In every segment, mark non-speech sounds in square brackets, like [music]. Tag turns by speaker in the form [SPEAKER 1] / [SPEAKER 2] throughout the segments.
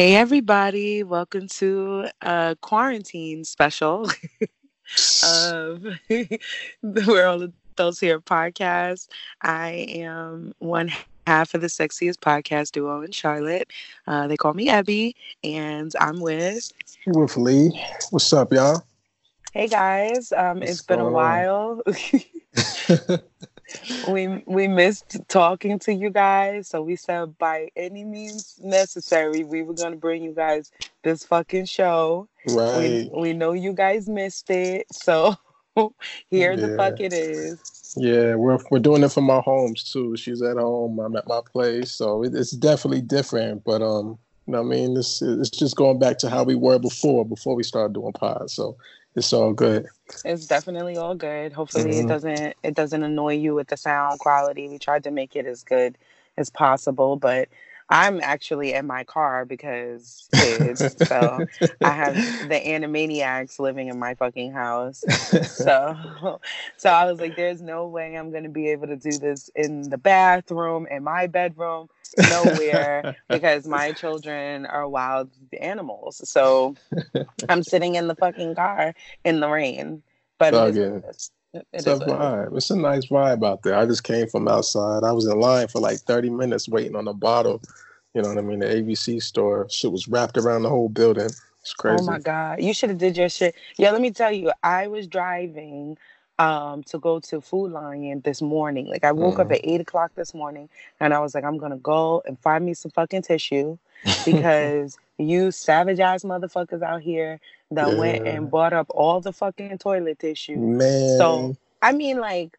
[SPEAKER 1] Hey, everybody. Welcome to a quarantine special [laughs] of [laughs] the We're All Adults Here podcast. I am one half of the sexiest podcast duo in Charlotte. Uh, they call me Abby, and I'm with.
[SPEAKER 2] With Lee. What's up, y'all?
[SPEAKER 1] Hey, guys. Um, it's been a while. [laughs] we we missed talking to you guys, so we said by any means necessary, we were gonna bring you guys this fucking show.
[SPEAKER 2] Right.
[SPEAKER 1] We, we know you guys missed it, so [laughs] here yeah. the fuck it is.
[SPEAKER 2] Yeah, we're we're doing it from our homes too. She's at home, I'm at my place, so it, it's definitely different. But um, you know, I mean, this it's just going back to how we were before before we started doing pods. So it's all good.
[SPEAKER 1] It's definitely all good. Hopefully mm-hmm. it doesn't it doesn't annoy you with the sound quality. We tried to make it as good as possible, but I'm actually in my car because kids. so [laughs] I have the Animaniacs living in my fucking house. [laughs] So so I was like, there's no way I'm gonna be able to do this in the bathroom, in my bedroom, nowhere, because my children are wild animals. So [laughs] I'm sitting in the fucking car in the rain. But
[SPEAKER 2] it is, it it's a vibe. It's a nice vibe out there. I just came from outside. I was in line for like 30 minutes waiting on a bottle. You know what I mean? The ABC store. Shit was wrapped around the whole building. It's oh crazy.
[SPEAKER 1] Oh my god! You should have did your shit. Yeah, let me tell you. I was driving um to go to Food Lion this morning. Like I woke mm. up mm-hmm. at eight o'clock this morning, and I was like, I'm gonna go and find me some fucking tissue [laughs] because you savage ass motherfuckers out here that yeah. went and bought up all the fucking toilet tissue.
[SPEAKER 2] Man.
[SPEAKER 1] So I mean, like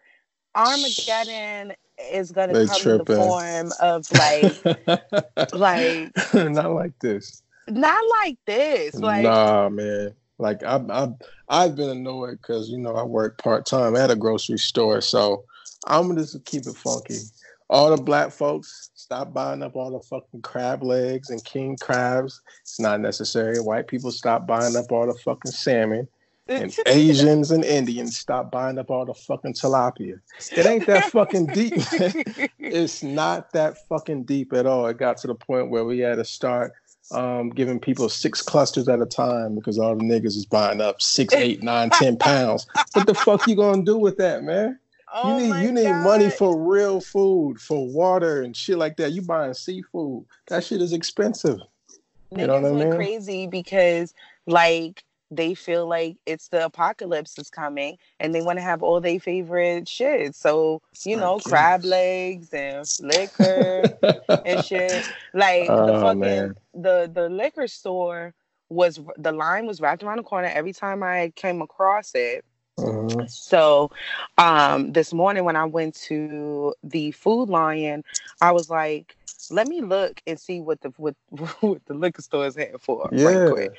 [SPEAKER 1] Armageddon is gonna they come tripping. in the form of like, [laughs] like
[SPEAKER 2] not like this.
[SPEAKER 1] Not like this. Like,
[SPEAKER 2] nah, man. Like I've I've, I've been annoyed because you know I work part time at a grocery store, so I'm gonna just keep it funky. All the black folks stop buying up all the fucking crab legs and king crabs. It's not necessary. White people stop buying up all the fucking salmon and [laughs] Asians and Indians stop buying up all the fucking tilapia. It ain't that fucking deep. [laughs] it's not that fucking deep at all. It got to the point where we had to start um, giving people six clusters at a time because all the niggas is buying up six, eight, nine, ten pounds. What the fuck you gonna do with that, man? Oh you need you need God. money for real food, for water and shit like that. You buying seafood. That shit is expensive.
[SPEAKER 1] You know what I mean? Crazy because like they feel like it's the apocalypse is coming and they want to have all their favorite shit. So, you know, crab legs and [laughs] liquor and shit. Like oh, the fucking man. the the liquor store was the line was wrapped around the corner every time I came across it. Uh-huh. So, um, this morning when I went to the Food Lion, I was like, "Let me look and see what the what, [laughs] what the liquor store is here for."
[SPEAKER 2] Yeah. Right quick.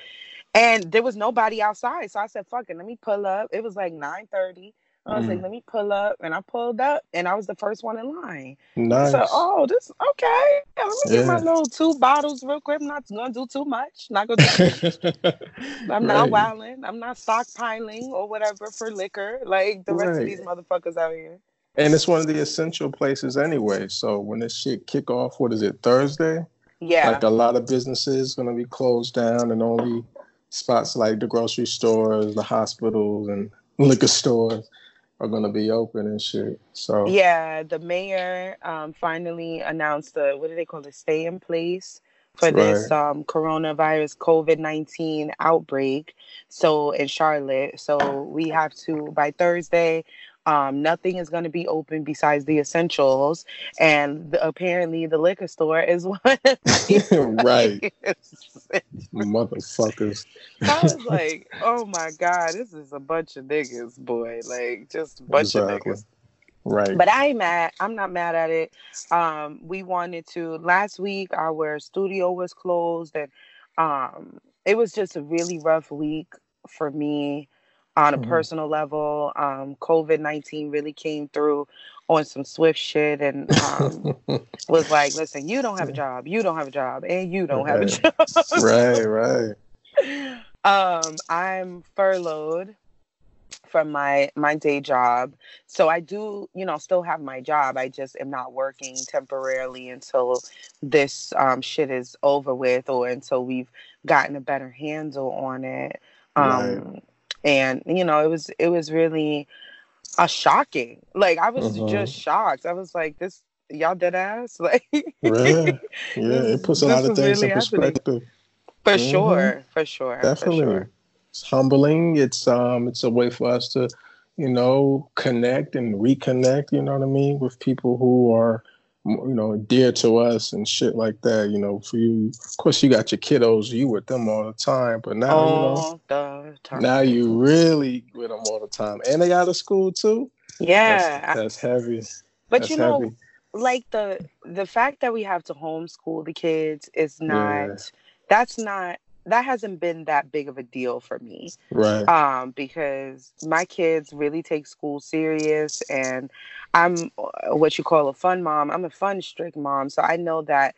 [SPEAKER 1] And there was nobody outside. So I said, fuck it, let me pull up. It was like 9 30. I was mm. like, let me pull up. And I pulled up and I was the first one in line.
[SPEAKER 2] Nice.
[SPEAKER 1] So, oh, this, okay. Let me yeah. get my little two bottles real quick. I'm not going to do too much. Not going to [laughs] I'm not wilding. I'm not stockpiling or whatever for liquor like the rest right. of these motherfuckers out here.
[SPEAKER 2] And it's one of the essential places anyway. So when this shit kick off, what is it, Thursday?
[SPEAKER 1] Yeah.
[SPEAKER 2] Like a lot of businesses going to be closed down and only spots like the grocery stores, the hospitals, and [laughs] liquor stores are going to be open and shit. So
[SPEAKER 1] yeah, the mayor um, finally announced the what do they call it? Stay in place for right. this um, coronavirus COVID nineteen outbreak. So in Charlotte, so we have to by Thursday um, nothing is going to be open besides the essentials, and the, apparently the liquor store is [laughs] one. [laughs]
[SPEAKER 2] right, motherfuckers.
[SPEAKER 1] I was like, oh my god, this is a bunch of niggas, boy. Like just a bunch exactly. of niggas.
[SPEAKER 2] Right.
[SPEAKER 1] But I ain't mad. I'm not mad at it. Um, we wanted to last week our studio was closed and um it was just a really rough week for me on a mm-hmm. personal level. Um, COVID 19 really came through on some swift shit and um, [laughs] was like, listen, you don't have a job, you don't have a job, and you don't
[SPEAKER 2] right.
[SPEAKER 1] have a job.
[SPEAKER 2] right, right. [laughs]
[SPEAKER 1] Um, I'm furloughed. from my my day job. So I do, you know, still have my job. I just am not working temporarily until this um, shit is over with or until we've gotten a better handle on it. Um, right. And you know, it was it was really a shocking. Like I was uh-huh. just shocked. I was like, this y'all dead ass. [laughs] Like,
[SPEAKER 2] yeah, [laughs] yeah. It puts a lot of things really in perspective. Happening.
[SPEAKER 1] For mm-hmm. sure, for sure,
[SPEAKER 2] definitely.
[SPEAKER 1] For sure
[SPEAKER 2] it's humbling. It's um it's a way for us to, you know, connect and reconnect, you know what I mean, with people who are you know, dear to us and shit like that. You know, for you, of course, you got your kiddos, you with them all the time, but now all you know, now you really with them all the time, and they out of school too.
[SPEAKER 1] Yeah,
[SPEAKER 2] that's, that's heavy.
[SPEAKER 1] But
[SPEAKER 2] that's
[SPEAKER 1] you know, heavy. like the the fact that we have to homeschool the kids is not. Yeah. That's not that hasn't been that big of a deal for me.
[SPEAKER 2] Right.
[SPEAKER 1] Um, because my kids really take school serious and I'm uh, what you call a fun mom. I'm a fun strict mom. So I know that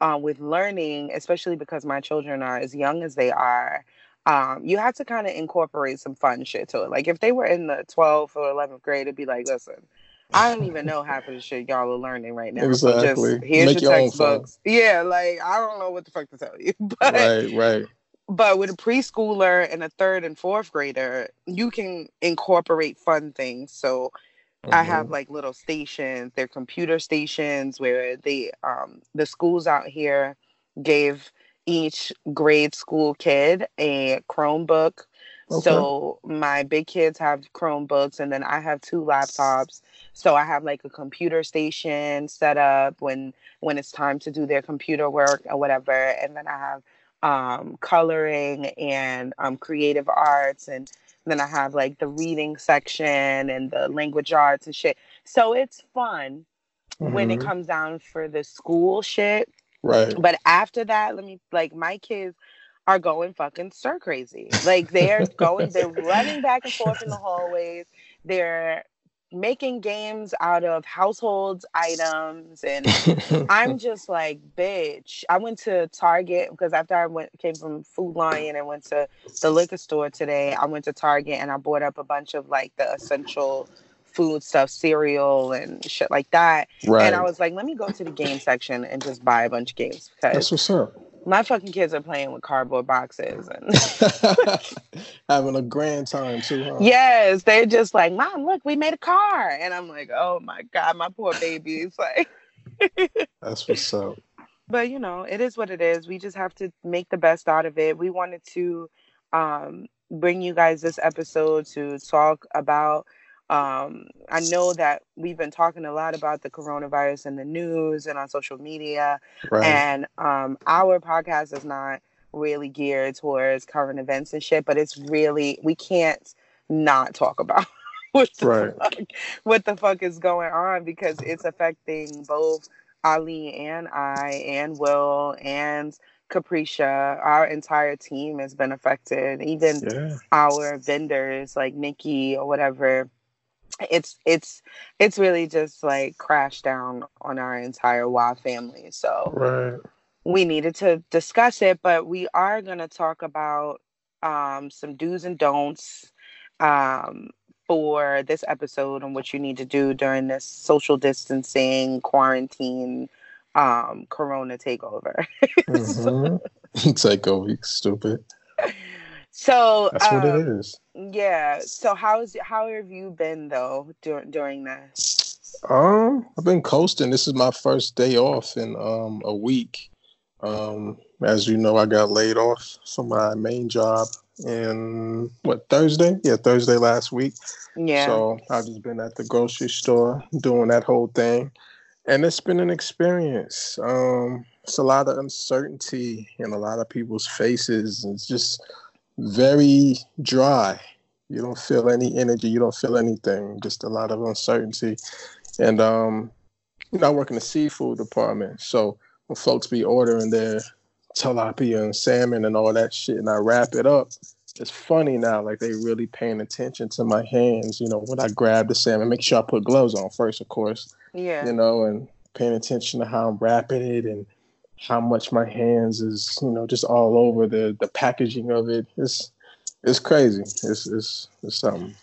[SPEAKER 1] uh, with learning, especially because my children are as young as they are, um, you have to kind of incorporate some fun shit to it. Like if they were in the 12th or 11th grade, it'd be like, listen, I don't even know half of the shit y'all are learning right now.
[SPEAKER 2] Exactly.
[SPEAKER 1] just here's Make your, your textbooks. Yeah, like I don't know what the fuck to tell you. [laughs] But
[SPEAKER 2] right, right.
[SPEAKER 1] But with a preschooler and a third and fourth grader, you can incorporate fun things. So mm-hmm. I have like little stations, they're computer stations where they um the schools out here gave each grade school kid a Chromebook. Okay. So my big kids have Chromebooks and then I have two laptops so I have like a computer station set up when when it's time to do their computer work or whatever, and then I have um, coloring and um, creative arts, and then I have like the reading section and the language arts and shit. So it's fun mm-hmm. when it mm-hmm. comes down for the school shit.
[SPEAKER 2] Right.
[SPEAKER 1] But after that, let me like my kids are going fucking stir crazy. Like they're going, they're [laughs] running back and forth in the hallways. They're making games out of household items and i'm [laughs] just like bitch i went to target because after i went came from food lion and went to the liquor store today i went to target and i bought up a bunch of like the essential food stuff cereal and shit like that right. and i was like let me go to the game section and just buy a bunch of games
[SPEAKER 2] because that's what's up
[SPEAKER 1] my fucking kids are playing with cardboard boxes and [laughs]
[SPEAKER 2] having a grand time too. Huh?
[SPEAKER 1] Yes, they're just like, "Mom, look, we made a car," and I'm like, "Oh my god, my poor babies!" [laughs] Like,
[SPEAKER 2] that's what's up.
[SPEAKER 1] But you know, it is what it is. We just have to make the best out of it. We wanted to um, bring you guys this episode to talk about um, I know that we've been talking a lot about the coronavirus in the news and on social media, right. and um, our podcast is not really geared towards current events and shit, but it's really we can't not talk about [laughs] what the right. fuck what the fuck is going on because it's affecting both Ali and I and Will and Capricia, our entire team has been affected. Even yeah. our vendors like Nikki or whatever it's it's it's really just like crashed down on our entire WA family. So
[SPEAKER 2] right.
[SPEAKER 1] we needed to discuss it, but we are going to talk about um, some do's and don'ts um, for this episode and what you need to do during this social distancing quarantine um, corona takeover. [laughs]
[SPEAKER 2] mm-hmm. [laughs] takeover, stupid.
[SPEAKER 1] So
[SPEAKER 2] that's um, what it um.
[SPEAKER 1] Yeah. So how's how have you been though during during this?
[SPEAKER 2] Um, I've been coasting. This is my first day off in um a week. Um, as you know, I got laid off from my main job in what Thursday? Yeah, Thursday last week.
[SPEAKER 1] Yeah.
[SPEAKER 2] So I've just been at the grocery store doing that whole thing, and it's been an experience. Um, it's a lot of uncertainty in a lot of people's faces. It's just very dry. You don't feel any energy. You don't feel anything. Just a lot of uncertainty. And um, you know, I work in the seafood department, so when folks be ordering their tilapia and salmon and all that shit, and I wrap it up, it's funny now. Like they really paying attention to my hands. You know, when I grab the salmon, make sure I put gloves on first, of course.
[SPEAKER 1] Yeah.
[SPEAKER 2] You know, and paying attention to how I'm wrapping it and how much my hands is, you know, just all over the the packaging of it. It's it's crazy. It's it's, it's something.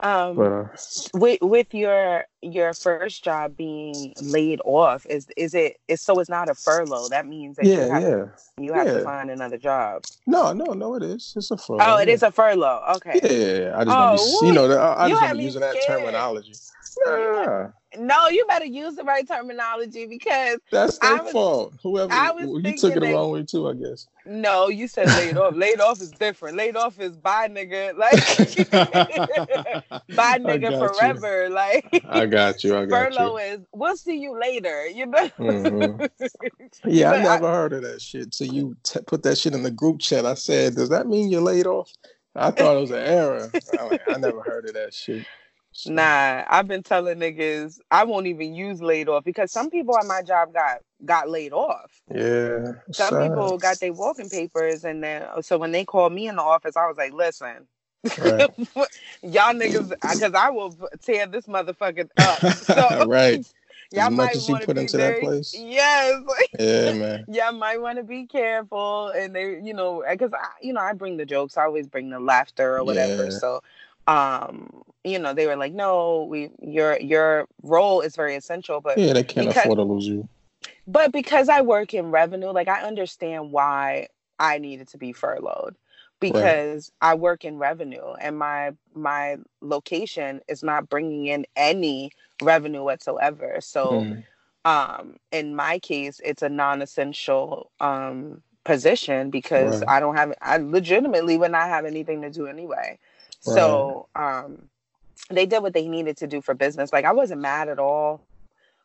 [SPEAKER 1] Um, but, uh, with with your your first job being laid off, is is it is so it's not a furlough? That means that
[SPEAKER 2] yeah,
[SPEAKER 1] you have,
[SPEAKER 2] yeah,
[SPEAKER 1] you have
[SPEAKER 2] yeah.
[SPEAKER 1] to find another job.
[SPEAKER 2] No, no, no, it is. It's a furlough.
[SPEAKER 1] Oh, it yeah. is a furlough. Okay.
[SPEAKER 2] Yeah, I just oh, be, you know I, I just don't be using that terminology.
[SPEAKER 1] Yeah. No, you better use the right terminology because
[SPEAKER 2] that's their fault. Whoever I was you took it the wrong way too, I guess.
[SPEAKER 1] No, you said laid off. laid off is different. Laid off is bye nigga. Like [laughs] bye [laughs] nigga forever.
[SPEAKER 2] You.
[SPEAKER 1] Like
[SPEAKER 2] I got you. I got
[SPEAKER 1] furlough you. is we'll see you later. You know.
[SPEAKER 2] Mm-hmm. [laughs] Yeah, I never I, heard of that shit. So you t- put that shit in the group chat. I said, does that mean you're laid off? I thought it was an error. I, like, I never heard of that shit.
[SPEAKER 1] Nah, I've been telling niggas I won't even use laid off because some people at my job got got laid off.
[SPEAKER 2] Yeah.
[SPEAKER 1] Some sad. people got their walking papers and then uh, so when they called me in the office, I was like, listen. Right. [laughs] y'all niggas because I will tear this motherfucker up. [laughs] So, [laughs]
[SPEAKER 2] right.
[SPEAKER 1] Y'all
[SPEAKER 2] as
[SPEAKER 1] might
[SPEAKER 2] want to be into very, that place.
[SPEAKER 1] Yes.
[SPEAKER 2] Yeah, man.
[SPEAKER 1] y'all might want to be careful, and they, you know, because I, you know, I bring the jokes. I always bring the laughter or whatever. Yeah. So um you know they were like no we your your role is very essential but
[SPEAKER 2] yeah they can't because, afford to lose you
[SPEAKER 1] but because i work in revenue like i understand why i needed to be furloughed because right. i work in revenue and my my location is not bringing in any revenue whatsoever so mm. um in my case it's a non-essential um position because right. i don't have i legitimately would not have anything to do anyway Right. So um, they did what they needed to do for business. Like I wasn't mad at all.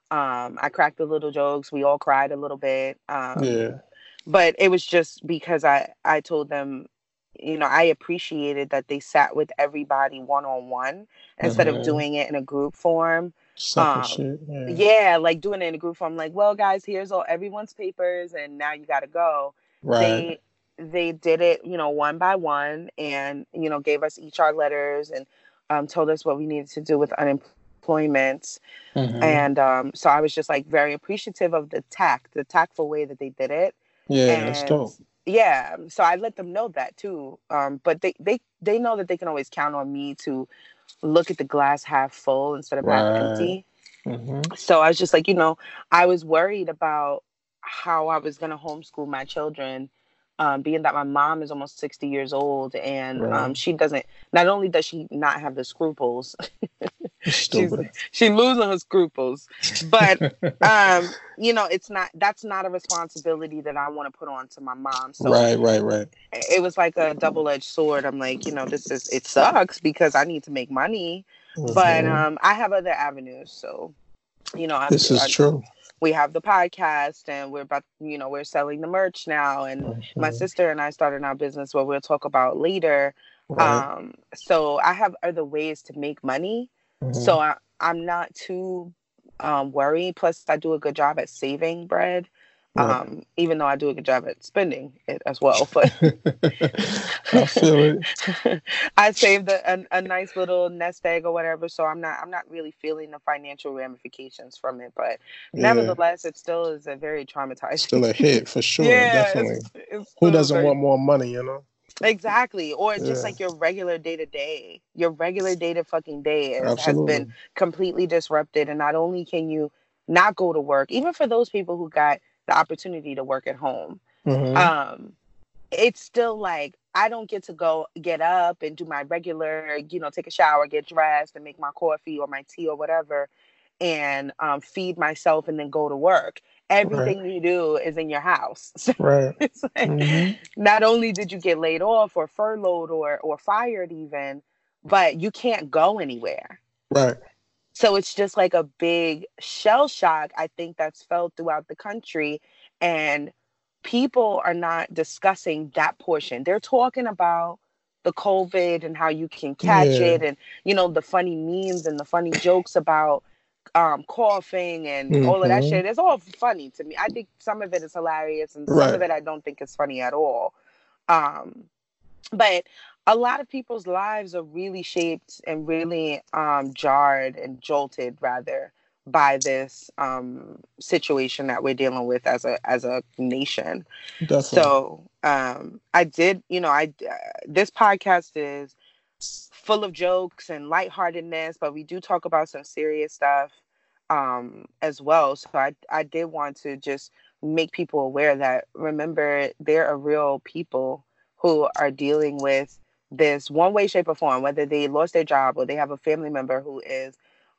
[SPEAKER 1] Um, I cracked the little jokes. We all cried a little bit. Um,
[SPEAKER 2] yeah.
[SPEAKER 1] But it was just because I I told them, you know, I appreciated that they sat with everybody one on one instead of doing it in a group form.
[SPEAKER 2] Um, shit,
[SPEAKER 1] yeah. yeah, like doing it in a group form. Like, well, guys, here's all everyone's papers, and now you got to go.
[SPEAKER 2] Right.
[SPEAKER 1] They they did it, you know, one by one and, you know, gave us each our letters and um, told us what we needed to do with unemployment. Mm-hmm. And um, so I was just like very appreciative of the tact, the tactful way that they did it.
[SPEAKER 2] Yeah, and, that's dope.
[SPEAKER 1] Yeah. So I let them know that too. Um, but they, they, they know that they can always count on me to look at the glass half full instead of right. half empty. Mm-hmm. So I was just like, you know, I was worried about how I was going to homeschool my children um, being that my mom is almost 60 years old and right. um, she doesn't not only does she not have the scruples [laughs] she's, she losing her scruples but [laughs] um, you know it's not that's not a responsibility that i want to put on to my mom so
[SPEAKER 2] right right right
[SPEAKER 1] it was like a double-edged sword i'm like you know this is it sucks because i need to make money mm-hmm. but um, i have other avenues so you know
[SPEAKER 2] this
[SPEAKER 1] I,
[SPEAKER 2] is
[SPEAKER 1] I,
[SPEAKER 2] true
[SPEAKER 1] we have the podcast and we're about you know we're selling the merch now and mm-hmm. my sister and i started our business what we'll talk about later right. um so i have other ways to make money mm-hmm. so I, i'm not too um worried plus i do a good job at saving bread um, even though I do a good job at spending it as well. But [laughs]
[SPEAKER 2] I feel it. [laughs]
[SPEAKER 1] I saved a, a, a, nice little nest egg or whatever, so I'm not I'm not really feeling the financial ramifications from it. But yeah. nevertheless, it still is a very traumatizing.
[SPEAKER 2] Still a hit for [laughs] sure. yeah, definitely. It's, it's Who doesn't very... want more money? You know.
[SPEAKER 1] Exactly. Or yeah. just like your regular day to day, your regular day to fucking day is, has been completely disrupted. And not only can you not go to work, even for those people who got the opportunity to work at home. Mm-hmm. Um, it's still like I don't get to go get up and do my regular, you know, take a shower, get dressed, and make my coffee or my tea or whatever, and um, feed myself and then go to work. Everything right. you do is in your house. [laughs] So
[SPEAKER 2] right.
[SPEAKER 1] it's like, mm-hmm. Not only did you get laid off or furloughed or or fired even, but you can't go anywhere.
[SPEAKER 2] Right.
[SPEAKER 1] So it's just like a big shell shock, I think, that's felt throughout the country. And people are not discussing that portion. They're talking about the COVID and how you can catch yeah. it and, you know, the funny memes and the funny jokes about um, coughing and mm-hmm. all of that mm-hmm. shit. It's all funny to me. I think some of it is hilarious and some of it I don't think is funny at all. Um, but a lot of people's lives are really shaped and really um, jarred and jolted rather by this um, situation that we're dealing with as a as a nation. Definitely. So um, I did, you know, I uh, this podcast is full of jokes and lightheartedness, but we do talk about some serious stuff um, as well. So I, I did want to just make people aware that remember there are real people who are dealing with this one way, shape, or form, whether they lost their job or they have a family member who is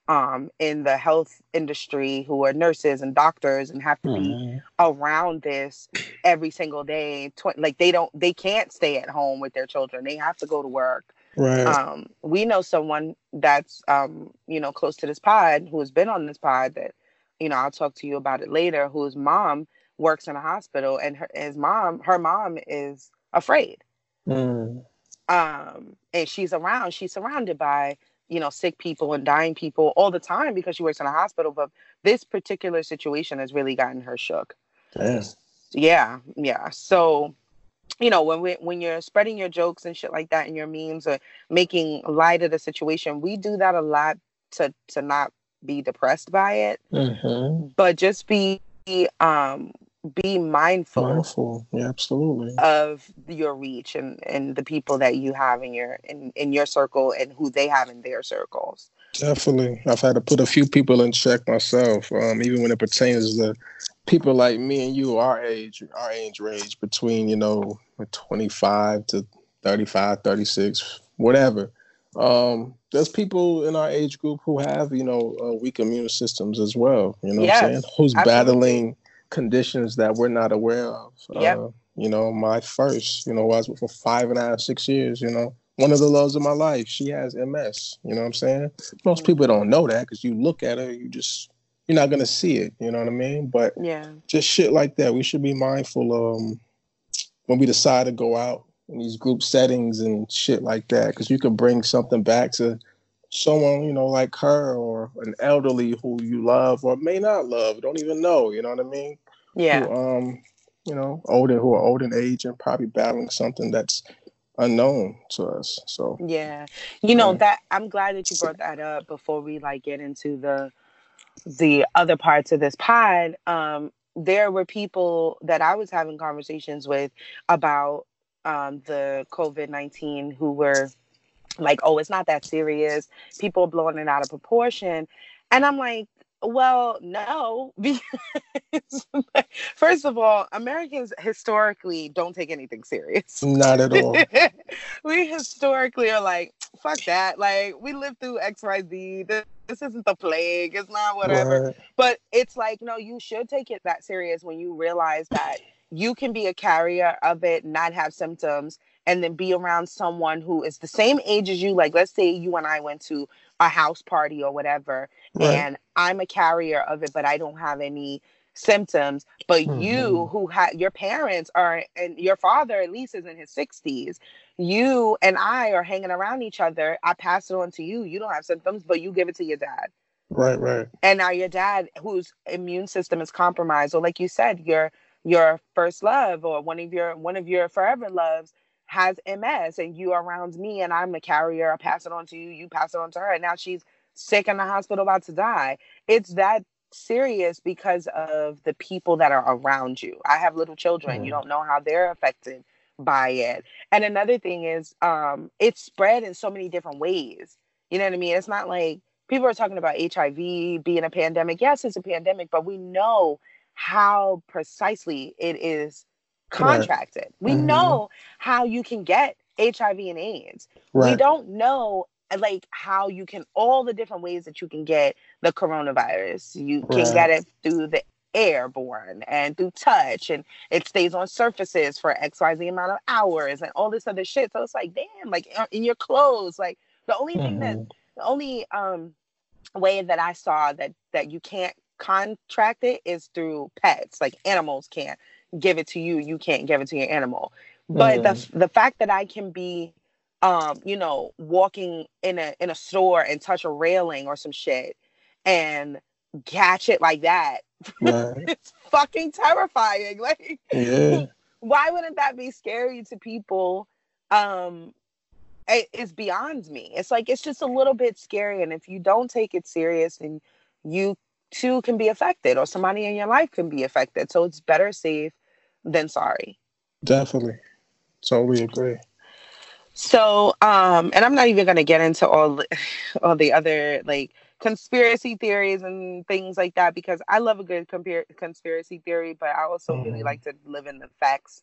[SPEAKER 1] um, in the health industry who are nurses and doctors and have to be mm-hmm. around this every single day. Tw- like they don't, they can't stay at home with their children. They have to go to work.
[SPEAKER 2] Right.
[SPEAKER 1] Um, we know someone that's um, you know close to this pod who has been on this pod that you know I'll talk to you about it later. Whose mom works in a hospital and her his mom, her mom is afraid.
[SPEAKER 2] Mm.
[SPEAKER 1] Um, and she's around. She's surrounded by you know sick people and dying people all the time because she works in a hospital but this particular situation has really gotten her shook
[SPEAKER 2] Damn.
[SPEAKER 1] yeah yeah so you know when we when you're spreading your jokes and shit like that and your memes or making light of the situation we do that a lot to to not be depressed by it
[SPEAKER 2] mm-hmm.
[SPEAKER 1] but just be um be mindful,
[SPEAKER 2] mindful. Yeah, absolutely.
[SPEAKER 1] of your reach and and the people that you have in your in in your circle and who they have in their circles
[SPEAKER 2] definitely i've had to put a few people in check myself um, even when it pertains to people like me and you our age our age range between you know 25 to 35 36 whatever um, there's people in our age group who have you know uh, weak immune systems as well you know yes, what i'm saying who's absolutely. battling conditions that we're not aware of.
[SPEAKER 1] Yep. Uh,
[SPEAKER 2] you know, my first, you know, was for five and a half, six years, you know, one of the loves of my life. She has MS. You know what I'm saying? Most people don't know that because you look at her, you just you're not gonna see it. You know what I mean? But
[SPEAKER 1] yeah,
[SPEAKER 2] just shit like that. We should be mindful um when we decide to go out in these group settings and shit like that because you could bring something back to someone you know like her or an elderly who you love or may not love don't even know you know what i mean?
[SPEAKER 1] Yeah.
[SPEAKER 2] who, um you know older who are old in age and probably battling something that's unknown to us so.
[SPEAKER 1] Yeah. You know yeah. that i'm glad that you brought that up before we like get into the the other parts of this pod. Um there were people that i was having conversations with about um the covid-19 who were like, oh, it's not that serious. People are blowing it out of proportion. And I'm like, well, no, [laughs] because first of all, Americans historically don't take anything serious.
[SPEAKER 2] Not at all. [laughs]
[SPEAKER 1] we historically are like, fuck that. Like, we lived through XYZ. This, this isn't the plague. It's not whatever. Right. But it's like, no, you should take it that serious when you realize that you can be a carrier of it, not have symptoms, and then be around someone who is the same age as you. Like, let's say you and I went to a house party or whatever, right. and I'm a carrier of it, but I don't have any symptoms. But mm-hmm. you, who had your parents are, and your father at least is in his 60s, you and I are hanging around each other. I pass it on to you. You don't have symptoms, but you give it to your dad.
[SPEAKER 2] Right, right.
[SPEAKER 1] And now your dad, whose immune system is compromised, or like you said, your your first love or one of your one of your forever loves has MS and you are around me and I'm a carrier, I pass it on to you, you pass it on to her. And now she's sick in the hospital about to die. It's that serious because of the people that are around you. I have little children. Mm. You don't know how they're affected by it. And another thing is um it's spread in so many different ways. You know what I mean? It's not like people are talking about HIV being a pandemic. Yes, it's a pandemic, but we know how precisely it is contracted. Right. We mm-hmm. know how you can get HIV and AIDS. Right. We don't know like how you can all the different ways that you can get the coronavirus. You right. can get it through the airborne and through touch and it stays on surfaces for XYZ amount of hours and all this other shit. So it's like, damn, like uh, in your clothes. Like the only mm-hmm. thing that mm-hmm. the only um way that I saw that that you can't contract it is through pets. Like animals can't give it to you, you can't give it to your animal. But mm. the the fact that I can be um, you know, walking in a in a store and touch a railing or some shit and catch it like that. Right. [laughs] it's fucking terrifying. [laughs] Like
[SPEAKER 2] yeah.
[SPEAKER 1] why wouldn't that be scary to people? Um it, it's beyond me. It's like it's just a little bit scary. And if you don't take it serious and you too can be affected or somebody in your life can be affected. So it's better safe than sorry.
[SPEAKER 2] Definitely. Totally agree.
[SPEAKER 1] So, um, and I'm not even gonna get into all all the other like conspiracy theories and things like that because I love a good compar- conspiracy theory, but I also mm. really mm-hmm. like to live in the facts.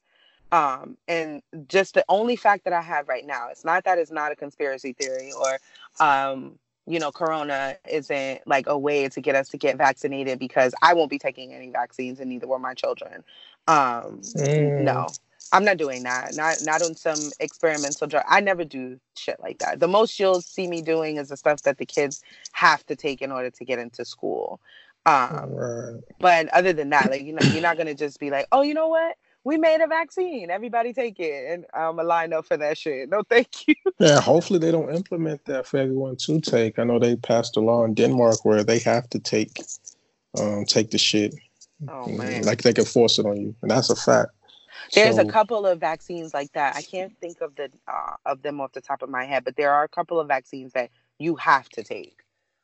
[SPEAKER 1] Um, and just the only fact that I have right now, it's not that it's not a conspiracy theory or, um, you know, Corona isn't like a way to get us to get vaccinated because I won't be taking any vaccines and neither will my children. Um, mm. No, I'm not doing that. Not not on some experimental drug. I never do shit like that. The most you'll see me doing is the stuff that the kids have to take in order to get into school. Um, right. But other than that, like you know, you're not gonna just be like, oh, you know what? We made a vaccine. Everybody take it, and I'm a line up for that shit. No, thank [laughs] you.
[SPEAKER 2] Yeah, hopefully they don't implement that for everyone to take. I know they passed a law in Denmark where they have to take um, take the shit. Oh man, like they can force it on you, and that's a fact.
[SPEAKER 1] There's so, a couple of vaccines like that. I can't think of the uh, of them off the top of my head, but there are a couple of vaccines that you have to take.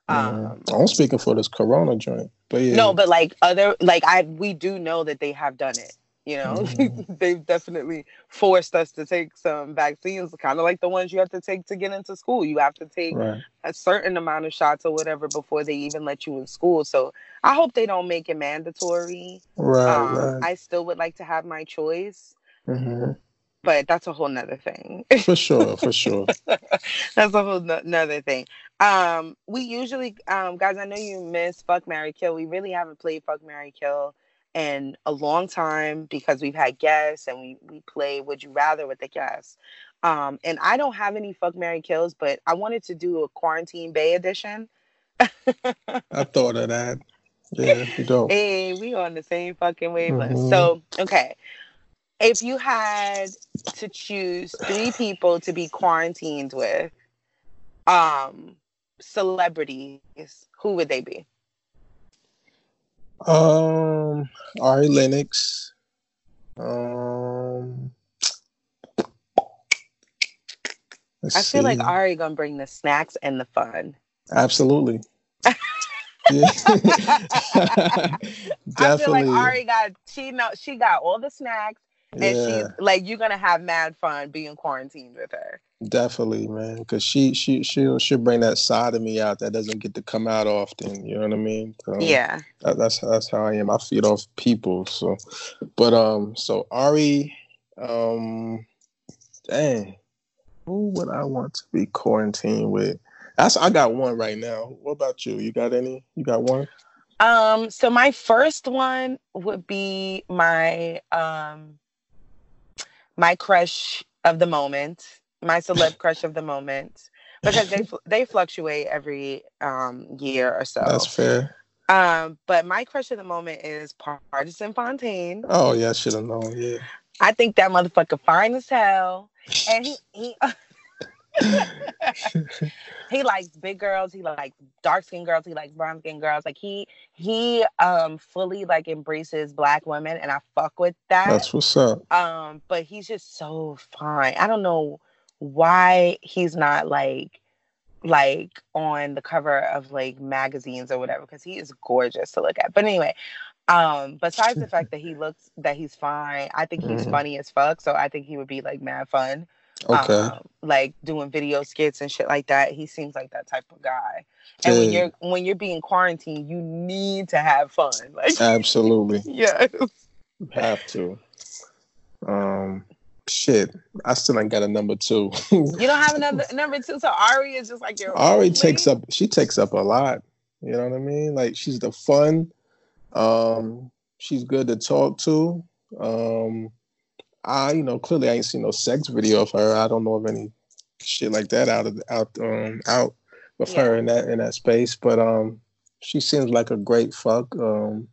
[SPEAKER 2] Um, I'm speaking for this Corona joint, but yeah.
[SPEAKER 1] No, but like other, like I, we do know that they have done it. You know, [laughs] mm-hmm. they've definitely forced us to take some vaccines, kind of like the ones you have to take to get into school. You have to take right. a certain amount of shots or whatever before they even let you in school. So I hope they don't make it mandatory. Right, um, right. I still would like to have my choice. Mm-hmm. But that's a whole nother thing.
[SPEAKER 2] For sure, for sure. [laughs]
[SPEAKER 1] that's a whole nother thing. Um, we usually, um, guys, I know you miss Fuck Mary Kill. We really haven't played Fuck Mary Kill in a long time because we've had guests and we we play Would You Rather with the guests. Um, and I don't have any fuck Mary kills, but I wanted to do a quarantine bay edition.
[SPEAKER 2] I thought of that. Yeah, you [laughs] don't.
[SPEAKER 1] Hey, we on the same fucking wavelength. Mm-hmm. So okay. If you had to choose three people to be quarantined with, um, celebrities, who would they be?
[SPEAKER 2] Um, Ari Lennox. Um,
[SPEAKER 1] I feel see. like Ari gonna bring the snacks and the fun.
[SPEAKER 2] Absolutely. [laughs]
[SPEAKER 1] Definitely. I feel like [laughs] Ari got she know she got all the snacks and yeah. she's like you're gonna have mad fun being quarantined with her.
[SPEAKER 2] Definitely, man, because she she she'll she'll bring that side of me out that doesn't get to come out often. You know what I mean?
[SPEAKER 1] Um, yeah.
[SPEAKER 2] That, that's that's how I am. I feed off people. So, but um, so Ari, um, dang, who would I want to be quarantined with? That's I got one right now. What about you? You got any? You got one?
[SPEAKER 1] Um, so my first one would be my um my crush of the moment, my celeb [laughs] crush of the moment, because they they fluctuate every um year or so.
[SPEAKER 2] That's fair.
[SPEAKER 1] Um, but my crush of the moment is Pardison Fontaine.
[SPEAKER 2] Oh yeah, I should have known. Yeah.
[SPEAKER 1] I think that motherfucker fine as hell, and he he. [laughs] [laughs] he likes big girls. He likes dark skinned girls. He likes brown skinned girls. Like he he um fully like embraces black women, and I fuck with that.
[SPEAKER 2] That's what's up.
[SPEAKER 1] Um, but he's just so fine. I don't know why he's not like like on the cover of like magazines or whatever because he is gorgeous to look at. But anyway, um, besides the fact that he looks that he's fine, I think he's mm-hmm. funny as fuck. So I think he would be like mad fun. Okay. Um, like doing video skits and shit like that. He seems like that type of guy. And when you're when you're being quarantined, you need to have fun. [laughs] Like
[SPEAKER 2] absolutely.
[SPEAKER 1] yeah.
[SPEAKER 2] Have to. Um shit. I still ain't got a number two.
[SPEAKER 1] you don't have another [laughs] number two. So Ari is just like your
[SPEAKER 2] Ari takes up she takes up a lot. You know what I mean? Like she's the fun. Um she's good to talk to. Um I, you know, clearly I ain't seen no sex video of her. I don't know of any shit like that out of out um out with yeah. her in that in that space. But um, she seems like a great fuck. Um,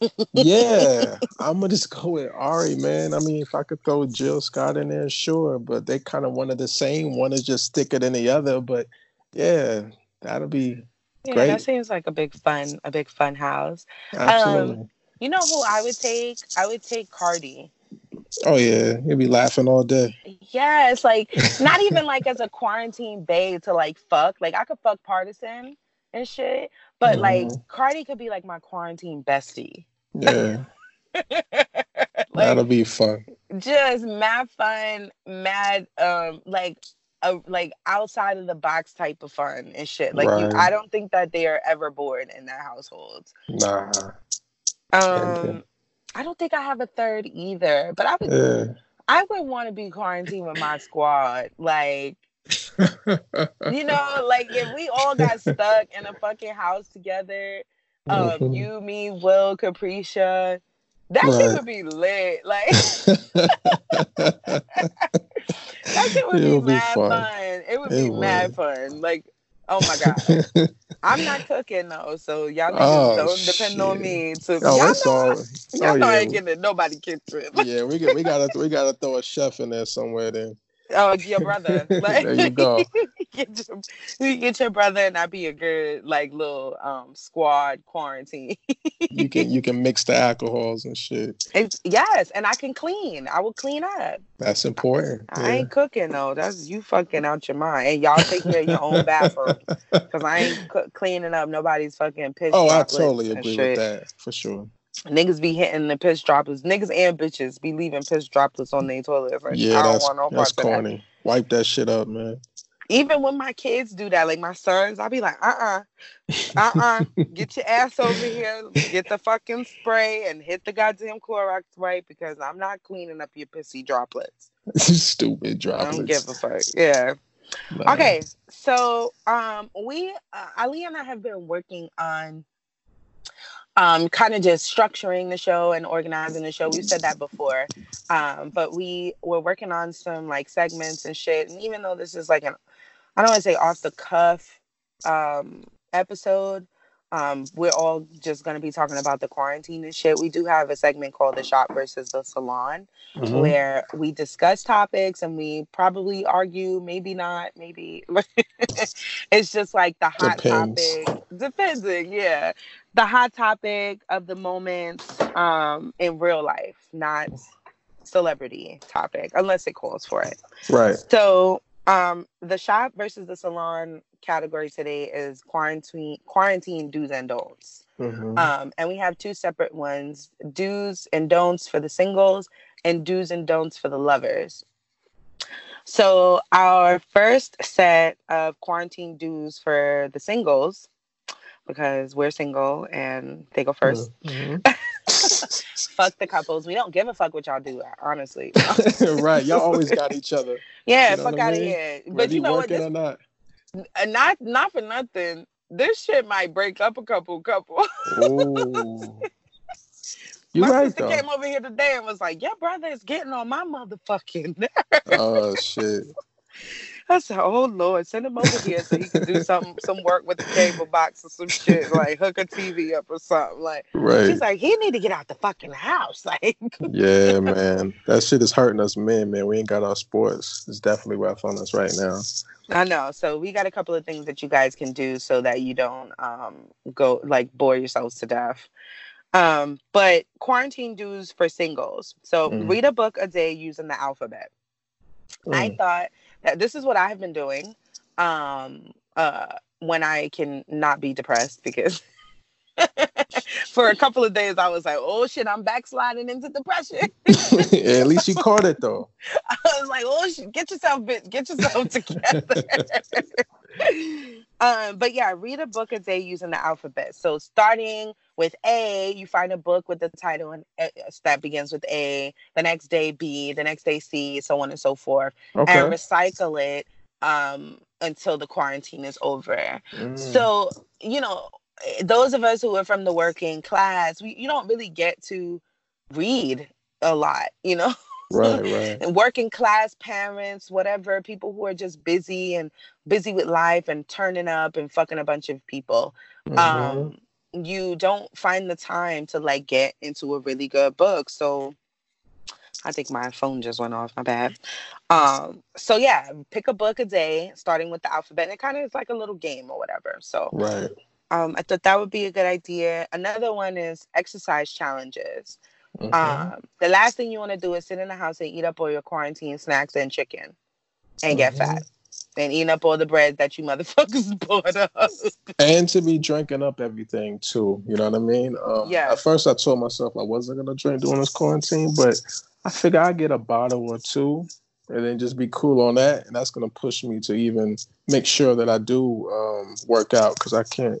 [SPEAKER 2] [laughs] yeah, I'm gonna just go with Ari, man. I mean, if I could throw Jill Scott in there, sure. But they kind of one of the same. One is just thicker than the other. But yeah, that'll be yeah, great.
[SPEAKER 1] that seems like a big fun, a big fun house. Absolutely. Um, you know who I would take? I would take Cardi.
[SPEAKER 2] Oh yeah, you'll be laughing all day.
[SPEAKER 1] Yeah, it's like not even [laughs] like as a quarantine babe to like fuck. Like I could fuck Pardison and shit, but mm-hmm. like Cardi could be like my quarantine bestie.
[SPEAKER 2] Yeah. [laughs] like, That'll be fun.
[SPEAKER 1] just mad fun, mad um like a like outside of the box type of fun and shit. Like right. you, I don't think that they are ever bored in that household. Nah. Um, I don't think I have a third either, but I would, yeah. I would want to be quarantined with my squad. Like, [laughs] you know, like if we all got stuck in a fucking house together, um, mm-hmm. you, me, Will, Capricia, that right. shit would be lit. Like [laughs] [laughs] that shit would be, be mad fun. fun. It would it be would. mad fun. Like, oh my god. [laughs] I'm not cooking though, so y'all oh, don't depend shit. on me. To, oh, y'all know, all, y'all oh, know yeah. I ain't getting it. nobody kitchen.
[SPEAKER 2] yeah, we got we gotta we gotta throw a chef in there somewhere then.
[SPEAKER 1] Oh, your brother. Like, [laughs] there you [laughs] go. get your, you get your brother, and I be a good like little um squad quarantine.
[SPEAKER 2] you can you [laughs] can mix the alcohols and shit.
[SPEAKER 1] It's, yes, and I can clean. I will clean up.
[SPEAKER 2] That's important.
[SPEAKER 1] I, yeah. I ain't cooking though. That's you fucking out your mind. And y'all take care of your own bathroom because I ain't cleaning up nobody's fucking piss.
[SPEAKER 2] Oh, I totally agree with that for sure.
[SPEAKER 1] Niggas be hitting the piss droplets. Niggas and bitches be leaving piss droplets on their toilet. Like,
[SPEAKER 2] yeah, that's, no that's corny. That. Wipe that shit up, man.
[SPEAKER 1] Even when my kids do that, like my sons, I'll be like, uh uh-uh, uh, uh uh, get your ass over here, get the fucking spray and hit the goddamn Clorox wipe because I'm not cleaning up your pissy droplets. [laughs]
[SPEAKER 2] Stupid droplets.
[SPEAKER 1] I don't give a fuck. Yeah. Okay, so um, we uh, Ali and I have been working on um, kind of just structuring the show and organizing the show. We've said that before, um, but we were working on some like segments and shit. And even though this is like an, I don't want to say off the cuff um, episode, um, we're all just going to be talking about the quarantine and shit. We do have a segment called the shop versus the salon, mm-hmm. where we discuss topics and we probably argue, maybe not, maybe [laughs] it's just like the hot Depends. topic, depending, yeah, the hot topic of the moment um, in real life, not celebrity topic, unless it calls for it.
[SPEAKER 2] Right.
[SPEAKER 1] So um, the shop versus the salon category today is quarantine quarantine do's and don'ts. Mm-hmm. Um, and we have two separate ones: do's and don'ts for the singles, and do's and don'ts for the lovers. So our first set of quarantine do's for the singles, because we're single and they go 1st mm-hmm. [laughs] fuck the couples. We don't give a fuck what y'all do, honestly. [laughs] [laughs]
[SPEAKER 2] right. Y'all always got each other.
[SPEAKER 1] Yeah, you know fuck out of here. But you know what? This, not? not not for nothing. This shit might break up a couple couple. You my right, sister though. came over here today and was like, "Your brother is getting on my motherfucking nerves."
[SPEAKER 2] Oh shit! [laughs]
[SPEAKER 1] I said, "Oh Lord, send him over here so he can do some some work with the cable box or some shit, like hook a TV up or something." Like, right? She's like, "He need to get out the fucking house." [laughs] Like,
[SPEAKER 2] yeah, man, that shit is hurting us, men. Man, we ain't got our sports. It's definitely rough on us right now.
[SPEAKER 1] I know. So we got a couple of things that you guys can do so that you don't um, go like bore yourselves to death. Um, but quarantine do's for singles. So mm. read a book a day using the alphabet. Mm. I thought this is what I have been doing um, uh, when I can not be depressed because [laughs] for a couple of days I was like, oh shit, I'm backsliding into depression. [laughs] [laughs]
[SPEAKER 2] yeah, at least you caught it though.
[SPEAKER 1] I was like, oh shit, get yourself get yourself together. Um, but yeah, read a book a day using the alphabet. So starting with A, you find a book with the title and uh, that begins with A. The next day B. The next day C. So on and so forth, okay. and recycle it um, until the quarantine is over. Mm. So you know, those of us who are from the working class, we you don't really get to read a lot. You know. [laughs]
[SPEAKER 2] right [laughs] right
[SPEAKER 1] and working class parents whatever people who are just busy and busy with life and turning up and fucking a bunch of people mm-hmm. um you don't find the time to like get into a really good book so I think my phone just went off. My bad. Um, so yeah, pick a book a day, starting with the alphabet. And it kind of is like a little game or whatever. So
[SPEAKER 2] right.
[SPEAKER 1] Um, I thought that would be a good idea. Another one is exercise challenges. Mm-hmm. Um, the last thing you want to do is sit in the house and eat up all your quarantine snacks and chicken and mm-hmm. get fat. And eating up all the bread that you [laughs] motherfuckers bought up.
[SPEAKER 2] and to be drinking up everything too. You know what I mean? Um, yeah. At first, I told myself I wasn't gonna drink during this quarantine, but I figure I'd get a bottle or two, and then just be cool on that, and that's gonna push me to even make sure that I do um, work out because I can't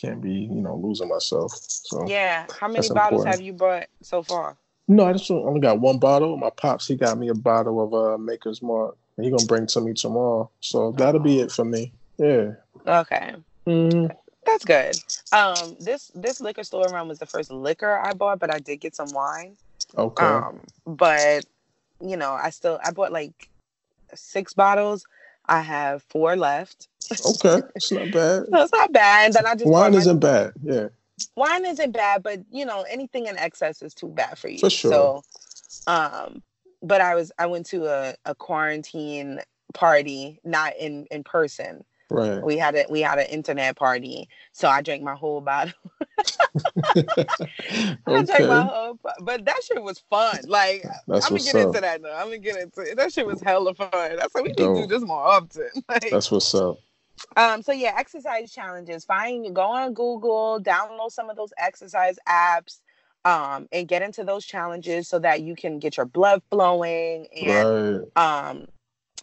[SPEAKER 2] can't be you know losing myself. So
[SPEAKER 1] yeah, how many bottles important. have you bought so far?
[SPEAKER 2] No, I just only got one bottle. My pops he got me a bottle of uh, Maker's Mark, and he gonna bring to me tomorrow. So that'll be it for me. Yeah.
[SPEAKER 1] Okay. Mm. That's good. Um, this this liquor store run was the first liquor I bought, but I did get some wine.
[SPEAKER 2] Okay.
[SPEAKER 1] Um, but you know, I still I bought like six bottles. I have four left.
[SPEAKER 2] Okay, it's not bad. [laughs]
[SPEAKER 1] no, it's not bad. Then I just
[SPEAKER 2] wine isn't my... bad. Yeah.
[SPEAKER 1] Wine isn't bad, but you know, anything in excess is too bad for you.
[SPEAKER 2] For sure.
[SPEAKER 1] So, um, but I was I went to a, a quarantine party, not in in person.
[SPEAKER 2] Right.
[SPEAKER 1] We had a we had an internet party, so I drank my whole bottle. okay. [laughs] [laughs] I drank my whole, but that shit was fun. Like That's I'm gonna get up. into that now. I'm gonna get into it. That shit was hella fun. That's why we Dope. need to do this more often. [laughs]
[SPEAKER 2] Like, That's what's up.
[SPEAKER 1] Um, so yeah, exercise challenges. Find go on Google, download some of those exercise apps, um, and get into those challenges so that you can get your blood flowing and right. um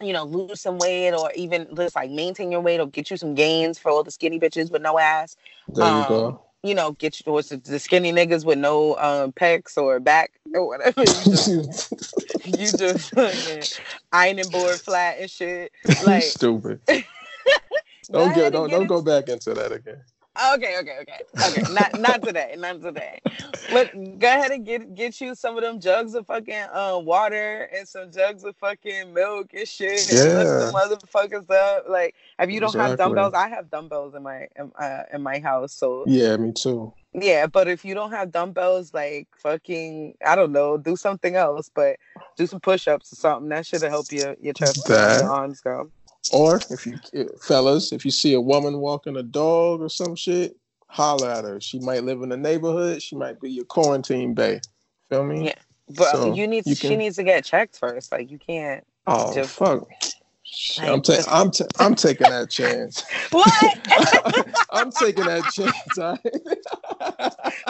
[SPEAKER 1] you know, lose some weight or even just like maintain your weight or get you some gains for all the skinny bitches with no ass.
[SPEAKER 2] There you um, go.
[SPEAKER 1] You know, get you what's the skinny niggas with no um pecs or back or whatever. You just, [laughs] you just [laughs] ironing board flat and shit. Like
[SPEAKER 2] stupid. [laughs] don't get don't don't go back into that again.
[SPEAKER 1] Okay, okay, okay, okay. Not not today, not today. But go ahead and get get you some of them jugs of fucking uh, water and some jugs of fucking milk and shit.
[SPEAKER 2] Yeah. And
[SPEAKER 1] lift the motherfuckers up. Like, if you don't exactly. have dumbbells, I have dumbbells in my in, uh, in my house. So
[SPEAKER 2] yeah, me too.
[SPEAKER 1] Yeah, but if you don't have dumbbells, like fucking, I don't know, do something else. But do some push-ups or something. That should help your your chest that, your arms go.
[SPEAKER 2] Or if you fellas, if you see a woman walking a dog or some shit, holler at her. She might live in the neighborhood. She might be your quarantine bae. Feel me?
[SPEAKER 1] Yeah, but so you need. You can, she needs to get checked first. Like you can't.
[SPEAKER 2] Oh just, fuck! I'm, ta- I'm, ta- I'm taking that chance. [laughs]
[SPEAKER 1] what? [laughs]
[SPEAKER 2] I'm taking that chance. [laughs]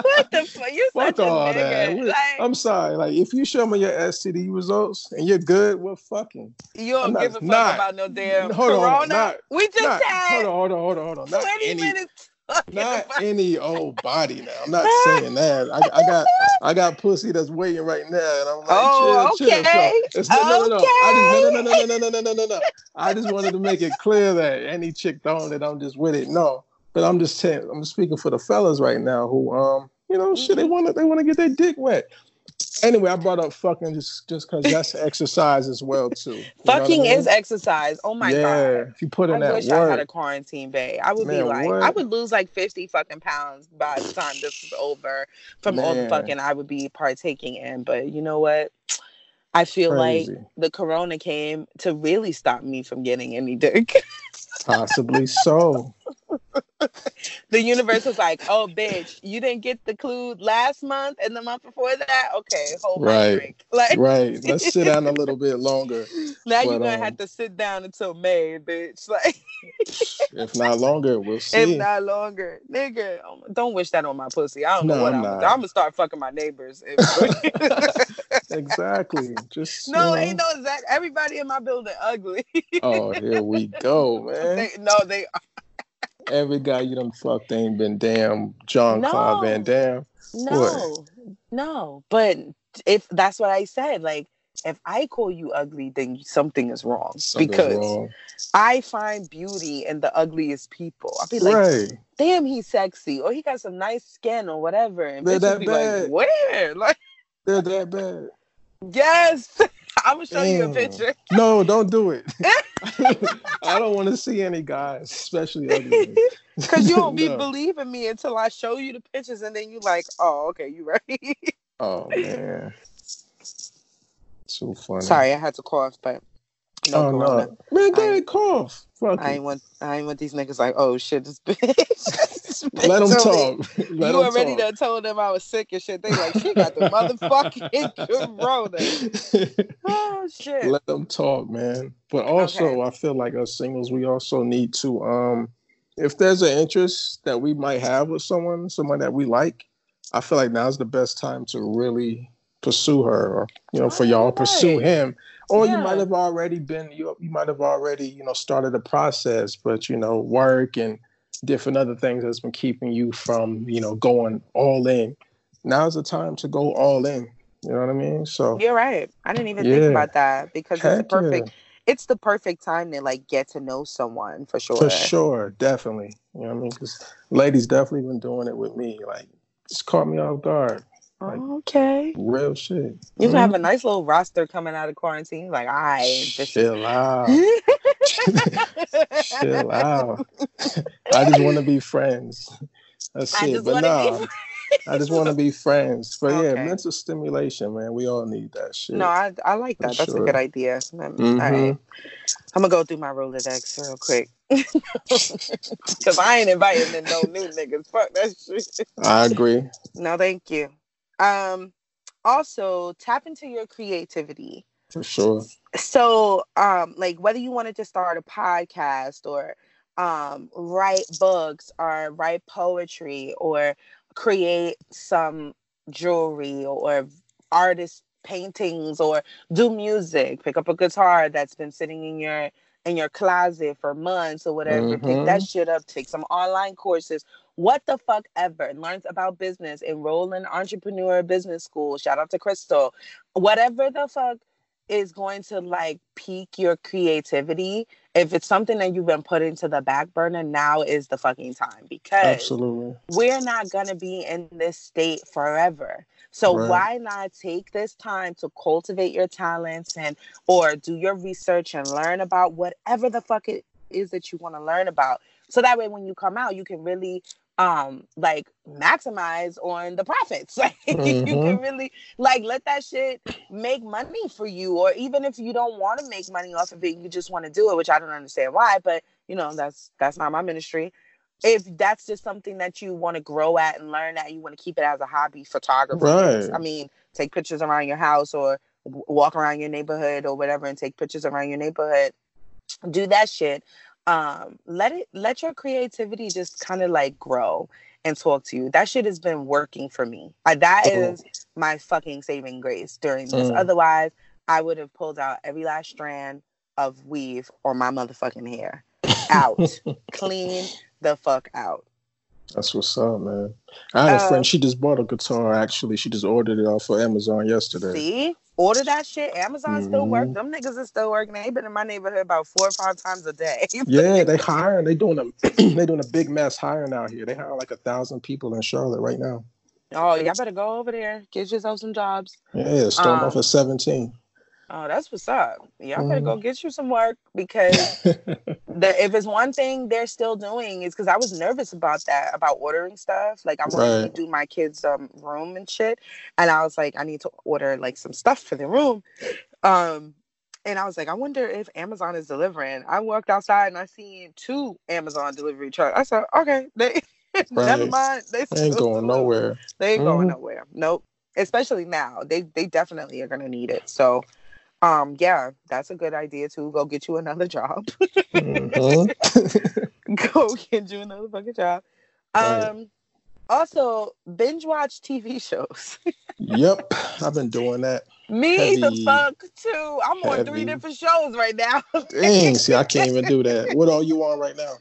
[SPEAKER 1] what the fuck? You such all that. Like,
[SPEAKER 2] I'm sorry. Like, if you show me your STD results and you're good, we're fucking.
[SPEAKER 1] You don't give a fuck not, about no damn hold corona. On, not, we just
[SPEAKER 2] not,
[SPEAKER 1] had.
[SPEAKER 2] Hold on, hold on, hold on, hold on.
[SPEAKER 1] 20 any, minutes
[SPEAKER 2] not any old body now. I'm not saying that. I, I, got I got pussy that's waiting right now, and I'm like,
[SPEAKER 1] oh,
[SPEAKER 2] chill,
[SPEAKER 1] okay.
[SPEAKER 2] chill. So, no, no, no, no. I just, no, no, no, no, no, no, no, no, no. I just wanted to make it clear that any chick throwing it, I'm just with it. No, but I'm just saying, I'm speaking for the fellas right now who, um, you know, shit, they want to, they want to get their dick wet. Anyway, I brought up fucking just just because that's [laughs] exercise as well too.
[SPEAKER 1] fucking I mean? is exercise. Oh my
[SPEAKER 2] yeah,
[SPEAKER 1] god!
[SPEAKER 2] If you put in
[SPEAKER 1] I
[SPEAKER 2] that
[SPEAKER 1] wish
[SPEAKER 2] work,
[SPEAKER 1] I had a quarantine bae. I would Man, be like, what? I would lose like fifty fucking pounds by the time this is over from Man. all the fucking I would be partaking in. But you know what? I feel Crazy. like the corona came to really stop me from getting any dick. [laughs]
[SPEAKER 2] Possibly so.
[SPEAKER 1] the universe was like, "Oh, bitch, you didn't get the clue last month and the month before that. Okay, hold right. [laughs]
[SPEAKER 2] Like, right. Let's sit down a little bit longer. [laughs]
[SPEAKER 1] Now but, you're gonna um, have to sit down until May, bitch. [laughs] Like,
[SPEAKER 2] if not longer, we'll see.
[SPEAKER 1] If not longer, nigga, don't wish that on my pussy. I don't no, know what I'm. I'm, I'm gonna start fucking my neighbors.
[SPEAKER 2] exactly. Just
[SPEAKER 1] no, you know. ain't no exact. Everybody in my building ugly.
[SPEAKER 2] oh, here we go, man.
[SPEAKER 1] They, no, they. [laughs]
[SPEAKER 2] Every guy you done fucked ain't been damn Jean no, Claude Van Damme.
[SPEAKER 1] No, what? no. But if that's what I said, like if I call you ugly, then something is wrong Something's because wrong. I find beauty in the ugliest people. I'll be like, right. damn, he's sexy, or he got some nice skin, or whatever. And
[SPEAKER 2] They're that bad.
[SPEAKER 1] Like, Where? [laughs] Like,
[SPEAKER 2] they're that bad.
[SPEAKER 1] Yes. [laughs] [laughs] I will show Damn. you a picture. [laughs]
[SPEAKER 2] no, don't do it. [laughs] I don't want to see any guys, especially ugly.
[SPEAKER 1] Because you won't be no. believing me until I show you the pictures, and then you like, oh, okay, you ready?
[SPEAKER 2] oh man, too funny.
[SPEAKER 1] Sorry, I had to cough, but no oh corona.
[SPEAKER 2] no, man, go cough. Fuck
[SPEAKER 1] I ain't want I ain't want these niggas like, oh shit, this [laughs] bitch.
[SPEAKER 2] Let them talk. [laughs] Let
[SPEAKER 1] you already talk. done told them I was sick and shit. They like, she got the motherfucking [laughs] corona. oh shit.
[SPEAKER 2] Let them talk, man. But also, okay. I feel like us singles, we also need to, um, if there's an interest that we might have with someone, someone that we like, I feel like now's the best time to really pursue her, or you know, for y'all pursue him. Or yeah. you might have already been you you might have already you know started the process, but you know work and different other things that's been keeping you from you know going all in. Now's the time to go all in. You know what I mean? So
[SPEAKER 1] you're right. I didn't even yeah. think about that because Heck it's perfect. Yeah. It's the perfect time to like get to know someone for sure.
[SPEAKER 2] For sure, definitely. You know what I mean? Because ladies definitely been doing it with me. Like, just caught me off guard. Like,
[SPEAKER 1] okay.
[SPEAKER 2] Real shit. You
[SPEAKER 1] mm-hmm. have a nice little roster coming out of quarantine. Like, I
[SPEAKER 2] chill out. [laughs] chill out. I just want to be friends. That's I it. But no, I just want to be friends. But okay. yeah, mental stimulation, man. We all need that shit.
[SPEAKER 1] No, I I like that. For That's sure. a good idea. Mm-hmm. All right. I'm gonna go through my Rolodex real quick. [laughs] Cause I ain't inviting no new niggas. Fuck that shit.
[SPEAKER 2] I agree. [laughs]
[SPEAKER 1] No, thank you. Um also tap into your creativity.
[SPEAKER 2] For sure.
[SPEAKER 1] So um like whether you wanted to start a podcast or um write books or write poetry or create some jewelry or artist paintings or do music pick up a guitar that's been sitting in your in your closet for months or whatever mm-hmm. pick that mm-hmm. shit up take some online courses what the fuck ever learns about business enroll in entrepreneur business school shout out to crystal. Whatever the fuck is going to like pique your creativity if it's something that you've been putting to the back burner now is the fucking time because
[SPEAKER 2] absolutely.
[SPEAKER 1] we're not going to be in this state forever. So right. why not take this time to cultivate your talents and or do your research and learn about whatever the fuck it is that you want to learn about so that way when you come out you can really um like maximize on the profits. [laughs] Like mm-hmm. you can really like let that shit make money for you. Or even if you don't want to make money off of it you just want to do it which i don't understand why but you know that's that's not my ministry. If that's just something that you want to grow at and learn at you want to keep it as a hobby photography right. i mean take pictures around your house or walk around your neighborhood or whatever and take pictures around your neighborhood. Do that shit um let it let your creativity just kind of like grow and talk to you that shit has been working for me uh, that mm. is my fucking saving grace during this mm. otherwise i would have pulled out every last strand of weave or my motherfucking hair out [laughs] clean the fuck out
[SPEAKER 2] that's what's up, man. I had a uh, friend. She just bought a guitar. Actually, she just ordered it off of Amazon yesterday.
[SPEAKER 1] See, order that shit. Amazon mm-hmm. still work. Them niggas are still working. They been in my neighborhood about four or five times a day. [laughs]
[SPEAKER 2] yeah, they hiring. They doing a [clears throat] they doing a big mass hiring out here. They hire like a thousand people in Charlotte right now.
[SPEAKER 1] Oh, y'all better go over there. Get yourself some jobs.
[SPEAKER 2] Yeah, start um, off at seventeen.
[SPEAKER 1] Oh, that's what's up. Y'all mm. better go mm-hmm. get you some work because [laughs] the, if it's one thing they're still doing is because I was nervous about that about ordering stuff. Like I wanted right. to do my kids' um, room and shit, and I was like, I need to order like some stuff for the room. Um, and I was like, I wonder if Amazon is delivering. I walked outside and I seen two Amazon delivery trucks. I said, okay, they [laughs] right. never mind. They,
[SPEAKER 2] they ain't going nowhere.
[SPEAKER 1] They ain't mm-hmm. going nowhere. Nope. Especially now, they they definitely are gonna need it. So um, yeah, that's a good idea too. Go get you another job. mm-hmm. [laughs] Go get you another fucking job. Um, right. also binge watch TV shows.
[SPEAKER 2] yep, [laughs] I've been doing that.
[SPEAKER 1] Me heavy, the fuck too. I'm heavy. on three different shows right now.
[SPEAKER 2] Dang, see, I can't even do that. What are you [laughs] on right now?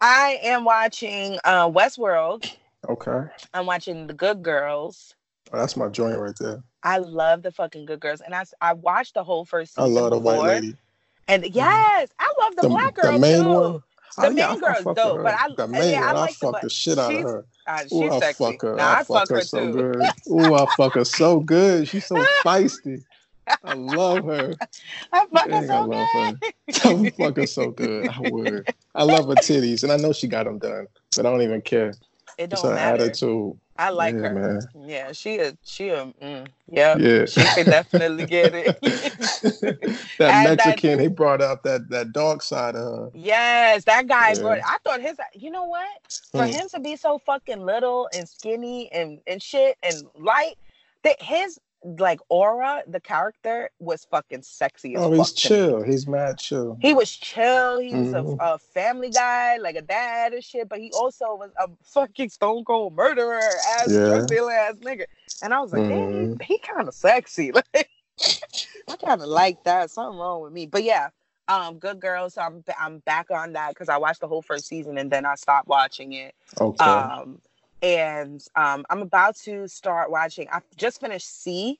[SPEAKER 1] I am watching uh, Westworld.
[SPEAKER 2] Okay.
[SPEAKER 1] I'm watching The Good Girls.
[SPEAKER 2] Oh, that's my joint right there.
[SPEAKER 1] I love the fucking Good Girls, and I I watched the whole first season.
[SPEAKER 2] I love the before, white lady.
[SPEAKER 1] And mm-hmm. yes, I love the, the black girl the main too. One? The oh, main yeah, girl, though, but I
[SPEAKER 2] the main
[SPEAKER 1] yeah,
[SPEAKER 2] one, I,
[SPEAKER 1] like
[SPEAKER 2] I fuck the, shit out of her.
[SPEAKER 1] Uh, she's Ooh, I sexy.
[SPEAKER 2] fuck her.
[SPEAKER 1] Nah, I,
[SPEAKER 2] I fuck, her, her so good. Ooh, I fuck her so good. She's so [laughs] feisty. I love her.
[SPEAKER 1] I fuck her so I love
[SPEAKER 2] good. Her. [laughs] I fuck her so good. I would. I love her titties, and I know she got them done, but I don't even care.
[SPEAKER 1] It don't it's her matter.
[SPEAKER 2] attitude.
[SPEAKER 1] I like yeah, her. Man. Yeah, she a she a mm, yep, yeah. She can definitely [laughs] get it.
[SPEAKER 2] that [laughs] and Mexican, that, he brought out that that dark side of her.
[SPEAKER 1] Yes, that guy yeah. brought. I thought his. You know what? For hmm. him to be so fucking little and skinny and and shit and light, that his like aura, the character was fucking sexy.
[SPEAKER 2] oh, he's chill. He's mad chill.
[SPEAKER 1] He was chill. He was mm-hmm. a, a, family guy, like a dad and shit. But he also was a fucking stone cold murderer, ass yeah. ass nigga. And I was like, mm-hmm. he kind of sexy. [laughs] Like, I kind of like that. Something wrong with me. But yeah, um, Good Girls. So I'm I'm back on that because I watched the whole first season and then I stopped watching it.
[SPEAKER 2] Okay.
[SPEAKER 1] Um, and um, I'm about to start watching. I just finished See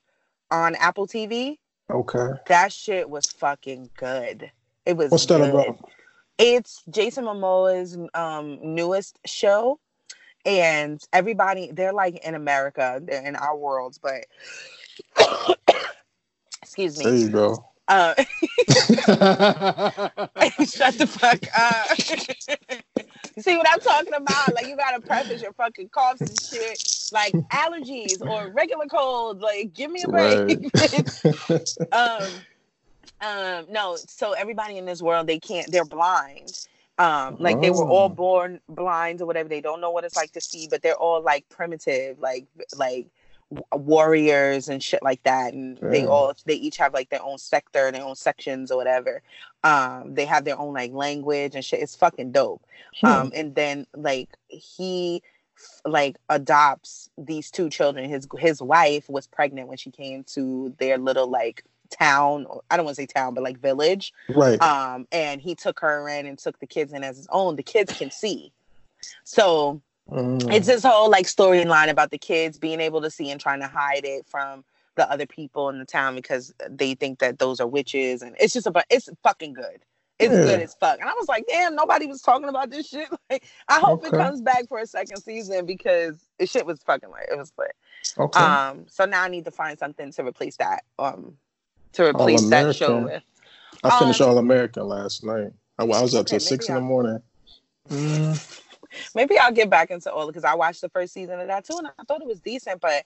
[SPEAKER 1] on Apple TV.
[SPEAKER 2] Okay.
[SPEAKER 1] That shit was fucking good. It was.
[SPEAKER 2] What's
[SPEAKER 1] good.
[SPEAKER 2] that about?
[SPEAKER 1] It's Jason Momoa's um, newest show, and everybody they're like in America, they're in our worlds, but [coughs] excuse me.
[SPEAKER 2] There you go.
[SPEAKER 1] Uh, [laughs] [laughs] [laughs] shut the fuck up. See what I'm talking about? Like you gotta preface your fucking coughs and shit, like allergies or regular colds. Like give me a break. [laughs] [laughs] Um, um, no. So everybody in this world, they can't. They're blind. Um, like oh. they were all oh. born blind or whatever. They don't know what it's like to see, but they're all like primitive, like like warriors and shit like that and yeah. they all they each have like their own sector and their own sections or whatever. Um they have their own like language and shit. It's fucking dope. Hmm. um and then like he like adopts these two children. His his wife was pregnant when she came to their little like town i don't want to say town but like village.
[SPEAKER 2] Right.
[SPEAKER 1] Um and he took her in and took the kids in as his own. The kids can see. So Mm. It's this whole like storyline about the kids being able to see and trying to hide it from the other people in the town because they think that those are witches, and it's just about it's fucking good. It's yeah. good as fuck. And I was like, damn, nobody was talking about this shit. [laughs] Like, I hope okay. it comes back for a second season because the shit was fucking like it was lit. Okay. Um, so now I need to find something to replace that. Um, to replace that show with.
[SPEAKER 2] I finished um, All American last night. I, I was up till six in the morning. Mm.
[SPEAKER 1] Maybe I'll get back into all because I watched the first season of that too, and I thought it was decent. But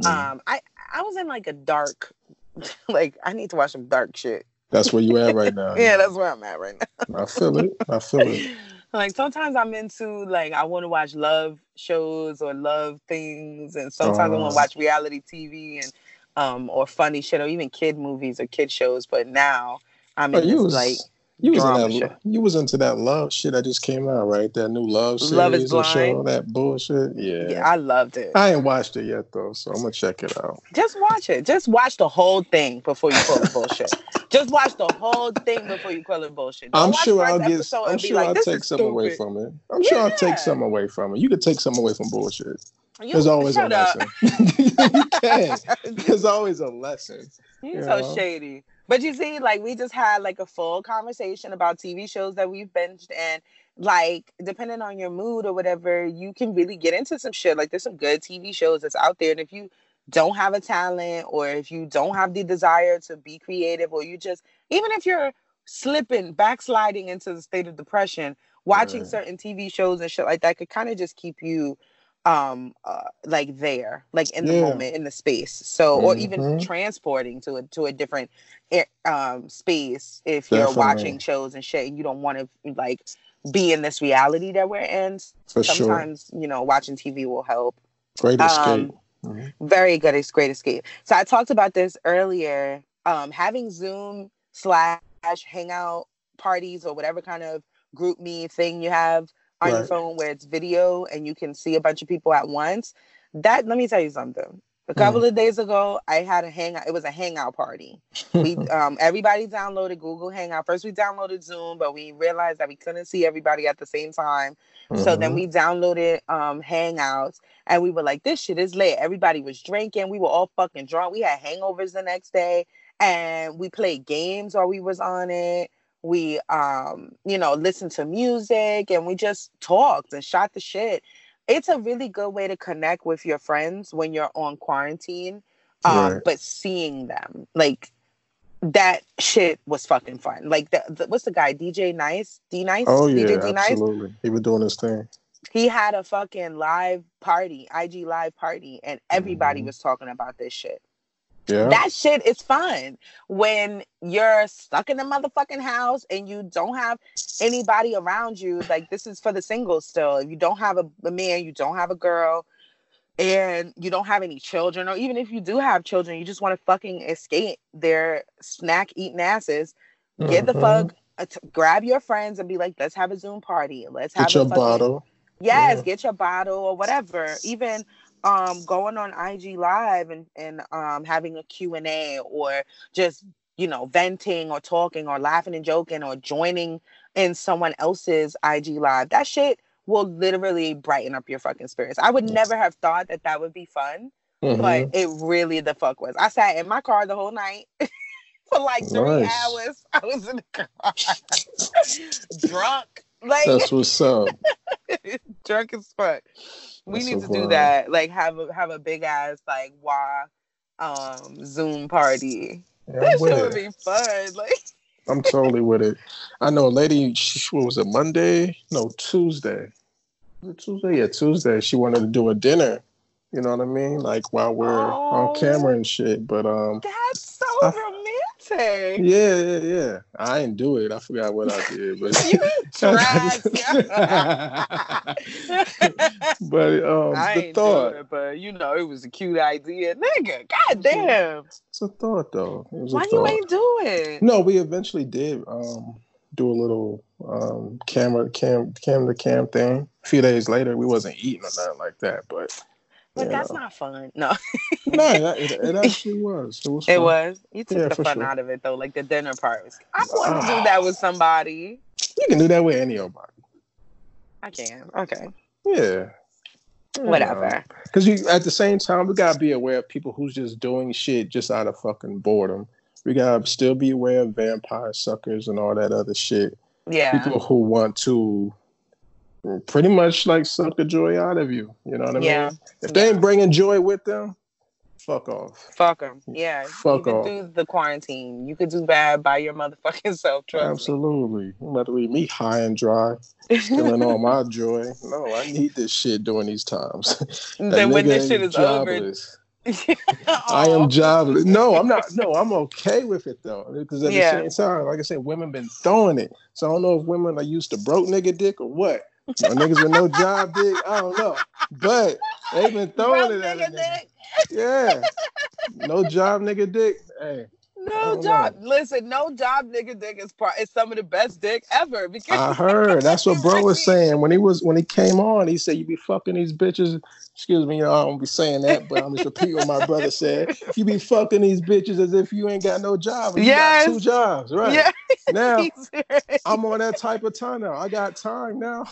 [SPEAKER 1] mm. um, I I was in like a dark, [laughs] like I need to watch some dark shit.
[SPEAKER 2] That's where you at right now. [laughs]
[SPEAKER 1] yeah, that's where I'm at right now.
[SPEAKER 2] I feel it. I feel it. [laughs]
[SPEAKER 1] Like sometimes I'm into like I want to watch love shows or love things, and sometimes uh, I want to uh-huh. watch reality TV and um or funny shit or even kid movies or kid shows. But now I'm in this, like
[SPEAKER 2] you was, in that, you was into that love shit that just came out, right? That new love series love is blind. show, that bullshit. Yeah. yeah,
[SPEAKER 1] I loved it.
[SPEAKER 2] I ain't watched it yet though, so I'm gonna check it out.
[SPEAKER 1] Just watch it. Just watch the whole thing before you call it bullshit. Just watch the whole thing before you call it bullshit.
[SPEAKER 2] Don't I'm sure I'll get. I'm sure like, I'll take some stupid. away from it. I'm yeah. sure I'll take some away from it. You could take some away from bullshit. You, There's always a lesson. [laughs] you can. [laughs] There's always a lesson.
[SPEAKER 1] You're you so know? shady. But you see, like we just had like a full conversation about TV shows that we've binged and like depending on your mood or whatever, you can really get into some shit. Like there's some good TV shows that's out there. And if you don't have a talent or if you don't have the desire to be creative or you just even if you're slipping, backsliding into the state of depression, watching right. certain TV shows and shit like that could kind of just keep you um uh, like there like in the yeah. moment in the space so mm-hmm. or even mm-hmm. transporting to a to a different um space if Definitely. you're watching shows and shit and you don't want to like be in this reality that we're in
[SPEAKER 2] For
[SPEAKER 1] sometimes
[SPEAKER 2] sure.
[SPEAKER 1] you know watching tv will help
[SPEAKER 2] great escape um,
[SPEAKER 1] mm-hmm. very good it's great escape so i talked about this earlier um having zoom slash hangout parties or whatever kind of GroupMe thing you have on right. your phone where it's video and you can see a bunch of people at once. That let me tell you something. A couple mm. of days ago, I had a hangout. It was a hangout party. We [laughs] um, everybody downloaded Google Hangout. First, we downloaded Zoom, but we realized that we couldn't see everybody at the same time. Mm-hmm. So then mm-hmm. we downloaded um, Hangouts, and we were like, "This shit is lit." Everybody was drinking. We were all fucking drunk. We had hangovers the next day, and we played games while we was on it we um you know listened to music and we just talked and shot the shit. It's a really good way to connect with your friends when you're on quarantine um right. but seeing them like that shit was fucking fun. Like the, the what's the guy dj nice? D nice?
[SPEAKER 2] Oh yeah DJ absolutely. He was doing his thing.
[SPEAKER 1] He had a fucking live party ig live party and everybody mm-hmm. was talking about this shit
[SPEAKER 2] yeah.
[SPEAKER 1] That shit is fun when you're stuck in the motherfucking house and you don't have anybody around you. Like this is for the singles still. If you don't have a, a man, you don't have a girl. and you don't have any children, or even if you do have children, you just want to fucking escape their snack eating asses, mm-hmm. get the mm-hmm. fuck, uh, t- grab your friends and be like, let's have a Zoom party. Let's have
[SPEAKER 2] get your
[SPEAKER 1] fucking,
[SPEAKER 2] bottle.
[SPEAKER 1] Yes, yeah. get your bottle or whatever. Even um going on IG live and and um having a Q&A or just you know venting or talking or laughing and joking or joining in someone else's IG live. That shit will literally brighten up your fucking spirits. I would never have thought that that would be fun, mm-hmm. but it really the fuck was. I sat in my car the whole night. [laughs] for like three nice. hours. [laughs] I was in the car, [laughs] drunk. Like
[SPEAKER 2] that's what's up. [laughs]
[SPEAKER 1] drunk as fuck. We need to do that. Like have a have a big ass like why um Zoom party. Yeah, that shit would be fun. Like
[SPEAKER 2] I'm totally with it. I know a lady, she, what was it, Monday? No, Tuesday. Tuesday? Yeah, Tuesday. She wanted to do a dinner. You know what I mean? Like while we're oh, on camera and shit. But um
[SPEAKER 1] That's so I,
[SPEAKER 2] Yeah, yeah, yeah. I didn't do it. I forgot what I did, but [laughs]
[SPEAKER 1] you [laughs]
[SPEAKER 2] But um
[SPEAKER 1] I
[SPEAKER 2] the thought.
[SPEAKER 1] It, but you know, it was a cute idea. Nigga, god damn.
[SPEAKER 2] It's a thought though.
[SPEAKER 1] Why you ain't do it?
[SPEAKER 2] No, we eventually did um do a little um camera cam cam to cam thing. A few days later we wasn't eating or nothing like that, but
[SPEAKER 1] but yeah. that's not fun. No.
[SPEAKER 2] no, it, it, actually was. It was. [laughs]
[SPEAKER 1] Fun. It was. You took yeah, the fun sure. out of it though, like the dinner part. Was, I want to do ah. that with somebody.
[SPEAKER 2] You can do that with any body.
[SPEAKER 1] I can. Okay.
[SPEAKER 2] Yeah.
[SPEAKER 1] Whatever.
[SPEAKER 2] Because you, at the same time, we gotta be aware of people who's just doing shit just out of fucking boredom. We gotta still be aware of vampire suckers and all that other shit.
[SPEAKER 1] Yeah.
[SPEAKER 2] People who want to pretty much like suck the joy out of you. You know what I yeah. mean? If they ain't bringing joy with them, fuck off.
[SPEAKER 1] Fuck them. Yeah.
[SPEAKER 2] Fuck
[SPEAKER 1] you
[SPEAKER 2] off.
[SPEAKER 1] do the quarantine. You could do bad by your motherfucking [laughs] self. Trust
[SPEAKER 2] Absolutely. Me. You better leave me high and dry, stealing all my joy. No, I need this shit during these times. [laughs]
[SPEAKER 1] then when this shit is jobless. over. [laughs]
[SPEAKER 2] I am jobless. No, I'm not. No, I'm okay with it though, because at yeah. the same time, like I said, women been throwing it. So I don't know if women are used to broke nigga dick or what. My niggas with no job dick, I don't know. But they've been throwing Broke it at nigga nigga. Yeah. No job nigga dick. Hey.
[SPEAKER 1] No job. Know. Listen, no job nigga dick is part is some of the best dick ever. [laughs] Because
[SPEAKER 2] I heard that's what bro was [laughs] saying when he was when he came on. He said you be fucking these bitches. Excuse me, y'all. I don't be saying that, but I'm just repeating what my brother said. You be fucking these bitches as if you ain't got no job. You yes. got two jobs, right? Yeah. [laughs] Now I'm on that type of time now. I got time now.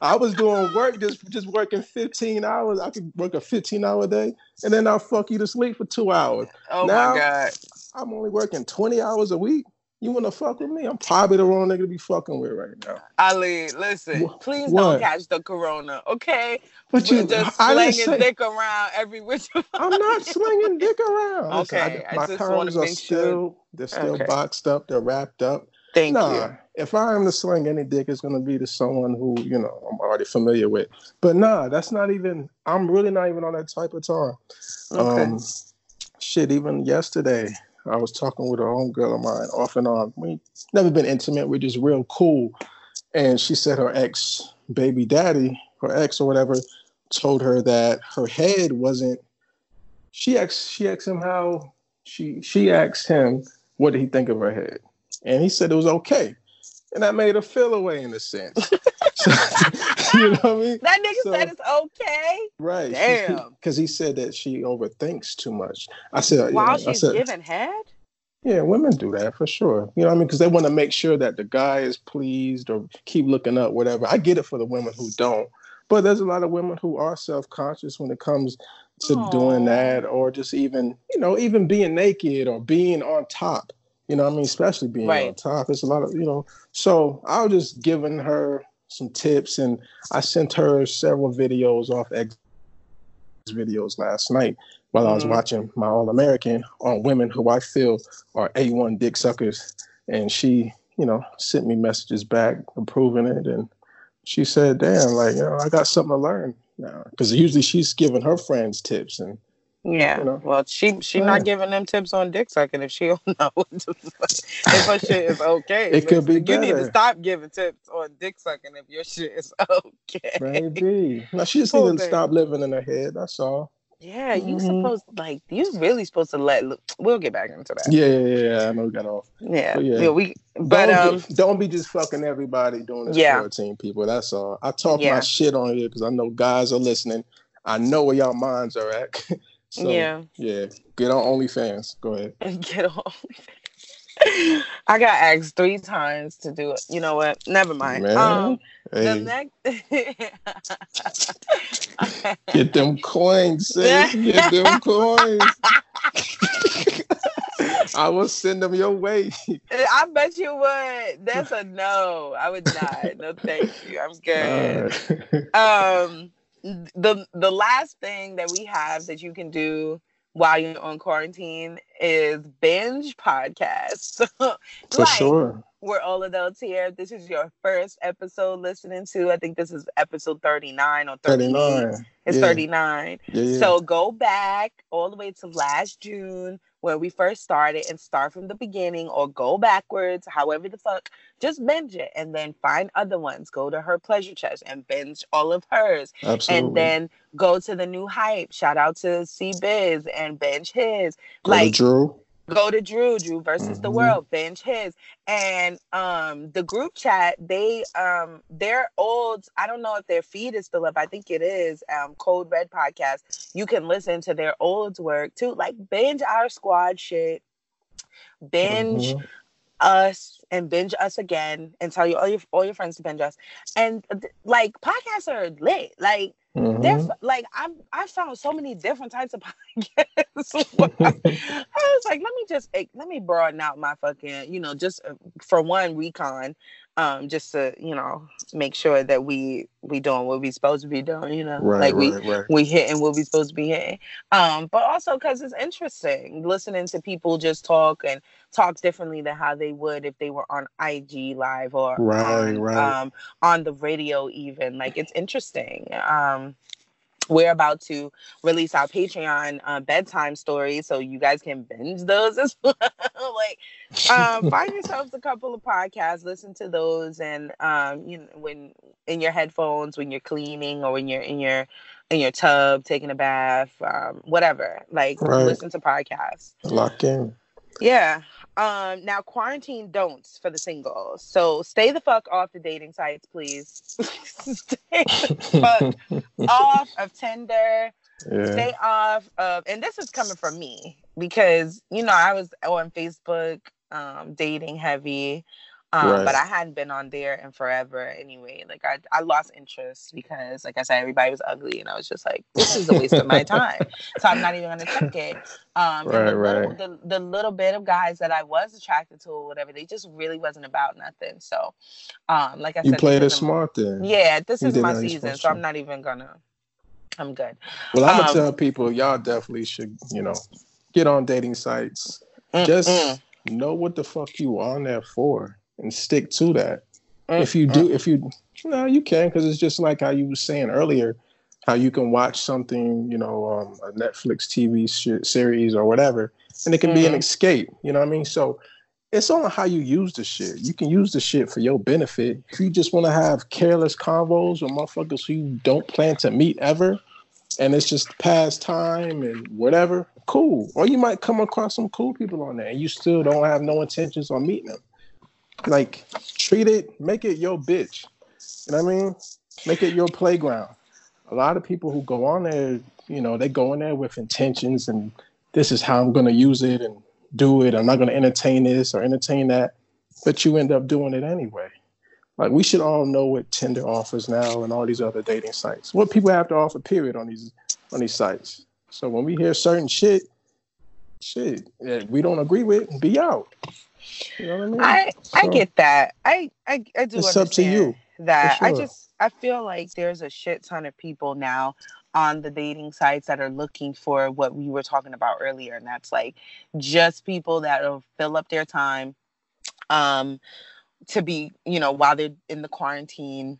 [SPEAKER 2] I was doing work just just working 15 hours. I could work a 15 hour day, and then I'll fuck you to sleep for two hours.
[SPEAKER 1] Oh
[SPEAKER 2] now,
[SPEAKER 1] my god!
[SPEAKER 2] I'm only working 20 hours a week. You want to fuck with me? I'm probably the wrong nigga to be fucking with right now.
[SPEAKER 1] Ali, listen, please what? don't catch the corona, okay? But you just slinging say, dick around every which. [laughs]
[SPEAKER 2] I'm not slinging dick around. Okay, I, my I cards are still they're still okay. boxed up. They're wrapped up.
[SPEAKER 1] Thank nah, you.
[SPEAKER 2] If I am to sling any dick, it's gonna be to someone who you know I'm already familiar with. But nah, that's not even. I'm really not even on that type of time. Okay. Um, shit, even yesterday, I was talking with a homegirl of mine off and on. We never been intimate. We're just real cool. And she said her ex baby daddy, her ex or whatever, told her that her head wasn't. She asked. She asked him how. She she asked him what did he think of her head, and he said it was okay, and that made her feel away in a sense. [laughs] [laughs] you know what I mean?
[SPEAKER 1] That nigga so, said it's okay.
[SPEAKER 2] Right.
[SPEAKER 1] Damn.
[SPEAKER 2] Because he said that she overthinks too much. I said
[SPEAKER 1] while
[SPEAKER 2] you know,
[SPEAKER 1] she's
[SPEAKER 2] said,
[SPEAKER 1] giving head.
[SPEAKER 2] Yeah, women do that for sure. You know what I mean? Because they want to make sure that the guy is pleased or keep looking up, whatever. I get it for the women who don't, but there's a lot of women who are self conscious when it comes to Aww. doing that, or just even you know even being naked or being on top. You know, I mean, especially being right. on top. It's a lot of you know. So I was just giving her some tips, and I sent her several videos off X videos last night while. I was mm-hmm. watching my All American on women who I feel are A1 dick suckers. And she, you know, sent me messages back approving it. And she said, damn, like, you know, I got something to learn now. Because usually she's giving her friends tips and
[SPEAKER 1] Yeah. You know? Well, she she yeah. not giving them tips on dick sucking if she [laughs] don't know if her shit is okay.
[SPEAKER 2] It could be.
[SPEAKER 1] You
[SPEAKER 2] better.
[SPEAKER 1] need to stop giving tips on dick sucking if your shit is [laughs] okay.
[SPEAKER 2] Maybe. No, she just needs to stop living in her head. That's all.
[SPEAKER 1] Yeah, you mm-hmm. supposed like you really supposed to let. We'll get back into that.
[SPEAKER 2] Yeah, yeah, yeah. I know we got off.
[SPEAKER 1] Yeah, yeah. yeah. We but
[SPEAKER 2] don't
[SPEAKER 1] um,
[SPEAKER 2] be, don't be just fucking everybody doing this yeah. quarantine, people. That's all. I talk yeah. my shit on here because I know guys are listening. I know where y'all minds are at. [laughs] so, yeah, yeah. Get on OnlyFans. Go ahead. [laughs]
[SPEAKER 1] Get on OnlyFans. [laughs] I got asked three times to do it. You know what? Never mind. Man. Um, Hey. The next [laughs]
[SPEAKER 2] Get them coins, sis. Get them coins. I will send them your way.
[SPEAKER 1] I bet you would. That's a no. I would not. No, thank you. I'm good. Right. Um, the the last thing that we have that you can do while you're on quarantine is binge podcasts. [laughs]
[SPEAKER 2] For sure
[SPEAKER 1] we're all adults here. This is your first episode listening to. I think this is episode 39 or 39. It's yeah. 39. Yeah, yeah. So go back all the way to last June where we first started and start from the beginning or go backwards, however the fuck. Just binge it and then find other ones. Go to her pleasure chest and binge all of hers.
[SPEAKER 2] Absolutely.
[SPEAKER 1] And then go to the new hype. Shout out to C Biz and binge his.
[SPEAKER 2] Go like Drew
[SPEAKER 1] go to Drew, Drew versus mm-hmm. the world, binge his. And um the group chat, they um their old, I don't know if their feed is still up. I think it is, um, Code Red Podcast. You can listen to their old work too. Like binge our squad shit, binge mm-hmm. us and binge us again and tell you all your all your friends to binge us. And like podcasts are lit. Like Mm-hmm. like I I found so many different types of [laughs] podcasts. I, I, [laughs] was like, let me just let me broaden out my fucking, you know, just uh, for one recon, um, just to you know make sure that we we doing what we supposed to be doing. You know,
[SPEAKER 2] right,
[SPEAKER 1] like we
[SPEAKER 2] right, right.
[SPEAKER 1] we hitting what we supposed to be hitting. Um, but also because it's interesting listening to people just talk and talk differently than how they would if they were on IG live or
[SPEAKER 2] right,
[SPEAKER 1] on,
[SPEAKER 2] right.
[SPEAKER 1] Um, on the radio even. Like it's interesting. Um, we're about to release our Patreon uh, bedtime stories, so you guys can binge those as [laughs] well. like, um, [laughs] find yourselves a couple of podcasts, listen to those, and um, you know, when in your headphones, when you're cleaning, or when you're in your in your tub taking a bath, um, whatever. Like, right. listen to podcasts.
[SPEAKER 2] Lock in.
[SPEAKER 1] Yeah. Um, now quarantine don'ts for the singles. So stay the fuck off the dating sites, please. [laughs] stay the fuck [laughs] off of Tinder. Yeah. Stay off of, and this is coming from me because you know I was on Facebook um, dating heavy. Um, right. But I hadn't been on there in forever anyway. Like I, I lost interest because, like I said, everybody was ugly, and I was just like, this is a waste of my time. So I'm not even gonna check it. Um,
[SPEAKER 2] right,
[SPEAKER 1] the,
[SPEAKER 2] right.
[SPEAKER 1] Little, the, the little bit of guys that I was attracted to or whatever, they just really wasn't about nothing. So, um, like I
[SPEAKER 2] you
[SPEAKER 1] said,
[SPEAKER 2] played it smart then.
[SPEAKER 1] Yeah, this you is my season, so I'm not even gonna. I'm good.
[SPEAKER 2] Well, I'm gonna um, tell people y'all definitely should, you know, get on dating sites. Mm, Just mm. know what the fuck you on there for and stick to that. Mm-hmm. If you do, if you no, you can because it's just like how you were saying earlier, how you can watch something, you know, um, a Netflix TV sh- series or whatever, and it can mm-hmm. be an mm-hmm. escape. You know what I mean? So it's on how you use the shit. You can use the shit for your benefit. If you just want to have careless convos with motherfuckers who you don't plan to meet ever, and it's just past time and whatever, cool. Or you might come across some cool people on there, and you still don't have no intentions on meeting them like treat it, make it your bitch. You know what I mean? Make it your playground. A lot of people who go on there, you know, they go in there with intentions and this is how I'm gonna use it and do it. I'm not gonna entertain this or entertain that, but you end up doing it anyway. Like we should all know what Tinder offers now and all these other dating sites. What people have to offer, period, on these on these sites. So when we hear certain shit, shit that we don't agree with, be out. You know what I mean? I
[SPEAKER 1] so, I get that. I I, I do.
[SPEAKER 2] It's up to you.
[SPEAKER 1] That sure. I just I feel like there's a shit ton of people now on the dating sites that are looking for what we were talking about earlier, and that's like just people that will fill up their time, um, to be you know while they're in the quarantine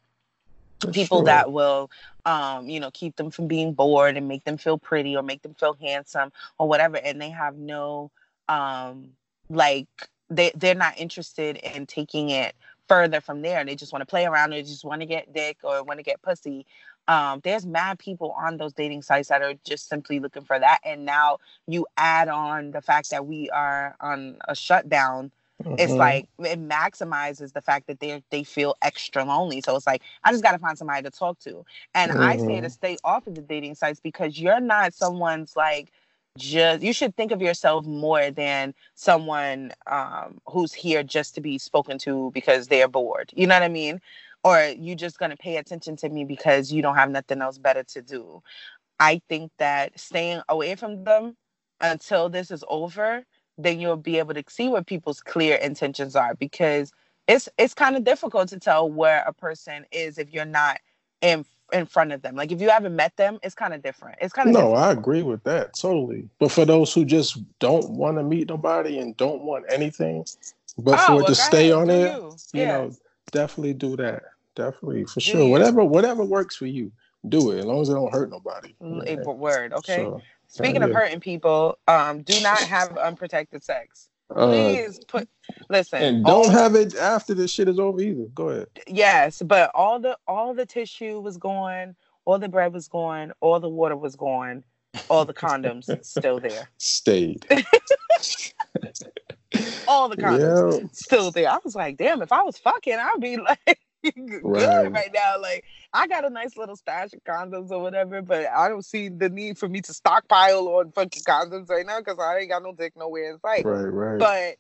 [SPEAKER 1] people sure. that will um, you know, keep them from being bored and make them feel pretty or make them feel handsome or whatever. And they have no um like they they're not interested in taking it further from there and they just want to play around or just want to get dick or want to get pussy um, there's mad people on those dating sites that are just simply looking for that and now you add on the fact that we are on a shutdown mm-hmm. it's like it maximizes the fact that they they feel extra lonely so it's like i just got to find somebody to talk to and mm-hmm. i say to mm-hmm. stay off of the dating sites because you're not someone's like just you should think of yourself more than someone um, who's here just to be spoken to because they're bored you know what i mean? Or you just going to pay attention to me because you don't have nothing else better to do. I think that staying away from them until this is over then you'll be able to see what people's clear intentions are because it's it's kind of difficult to tell where a person is if you're not in in front of them. Like if you haven't met them, it's kind of different. It's kind of
[SPEAKER 2] no.
[SPEAKER 1] Different.
[SPEAKER 2] I agree with that totally. But for those who just don't want to meet nobody and don't want anything, but oh, for well, it to stay ahead, on it, you, yeah. know, definitely do that. Definitely for sure. Whatever whatever works for you, do it as long as it don't hurt nobody.
[SPEAKER 1] A word, okay. So, Speaking of hurting people, um, do not have unprotected sex. Uh, Please uh, put listen.
[SPEAKER 2] And don't have it after this shit is over either. Go ahead.
[SPEAKER 1] Yes, but all the all the tissue was gone, all the bread was gone, all the water was gone, all the condoms [laughs] still there.
[SPEAKER 2] Stayed. [laughs] [laughs]
[SPEAKER 1] all the condoms yeah. still there. I was like, damn, if I was fucking, I'd be like good right. right now. Like I got a nice little stash of condoms or whatever, but I don't see the need for me to stockpile on fucking condoms right now because I ain't got no dick nowhere in sight.
[SPEAKER 2] Right, right.
[SPEAKER 1] But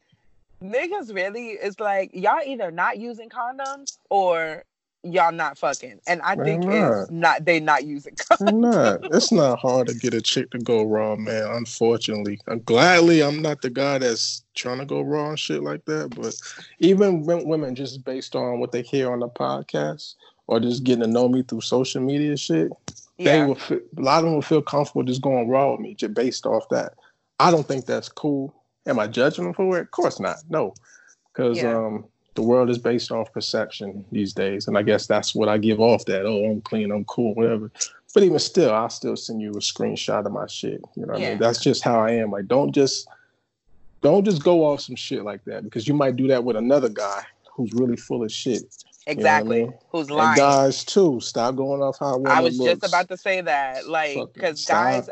[SPEAKER 1] niggas really it's like y'all either not using condoms or y'all not fucking. And I think not. it's not they not using [laughs] condoms.
[SPEAKER 2] Not. It's not hard to get a chick to go raw, man. Unfortunately, I'm gladly I'm not the guy that's trying to go raw and shit like that. But even women, just based on what they hear on the podcast or just getting to know me through social media shit, yeah. they will. Feel, a lot of them will feel comfortable just going raw with me, just based off that. I don't think that's cool. Am I judging them for it? Of course not. No, because yeah. um, the world is based off perception these days, and I guess that's what I give off. That oh, I'm clean, I'm cool, whatever. But even still, I'll still send you a screenshot of my shit. You know what yeah. I mean? That's just how I am. Like, don't just don't just go off some shit like that because you might do that with another guy who's really full of shit.
[SPEAKER 1] Exactly. You know I mean? Who's lying? And
[SPEAKER 2] guys too. Stop going off how
[SPEAKER 1] I was looks. just about to say that, like, because guys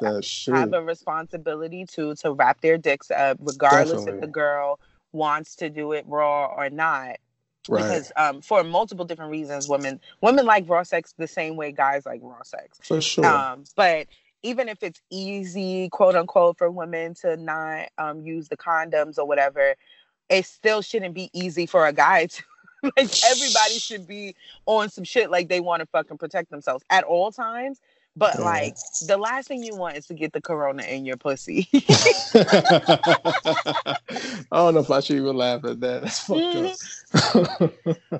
[SPEAKER 1] have a responsibility to to wrap their dicks up, regardless Definitely. if the girl wants to do it raw or not. Right. Because um, for multiple different reasons, women women like raw sex the same way guys like raw sex.
[SPEAKER 2] For sure.
[SPEAKER 1] Um, but even if it's easy, quote unquote, for women to not um, use the condoms or whatever, it still shouldn't be easy for a guy to. [laughs] like everybody should be on some shit like they want to fucking protect themselves at all times. But yeah. like the last thing you want is to get the corona in your pussy. [laughs] [laughs]
[SPEAKER 2] I don't know if I should even laugh at that. That's fucked
[SPEAKER 1] up.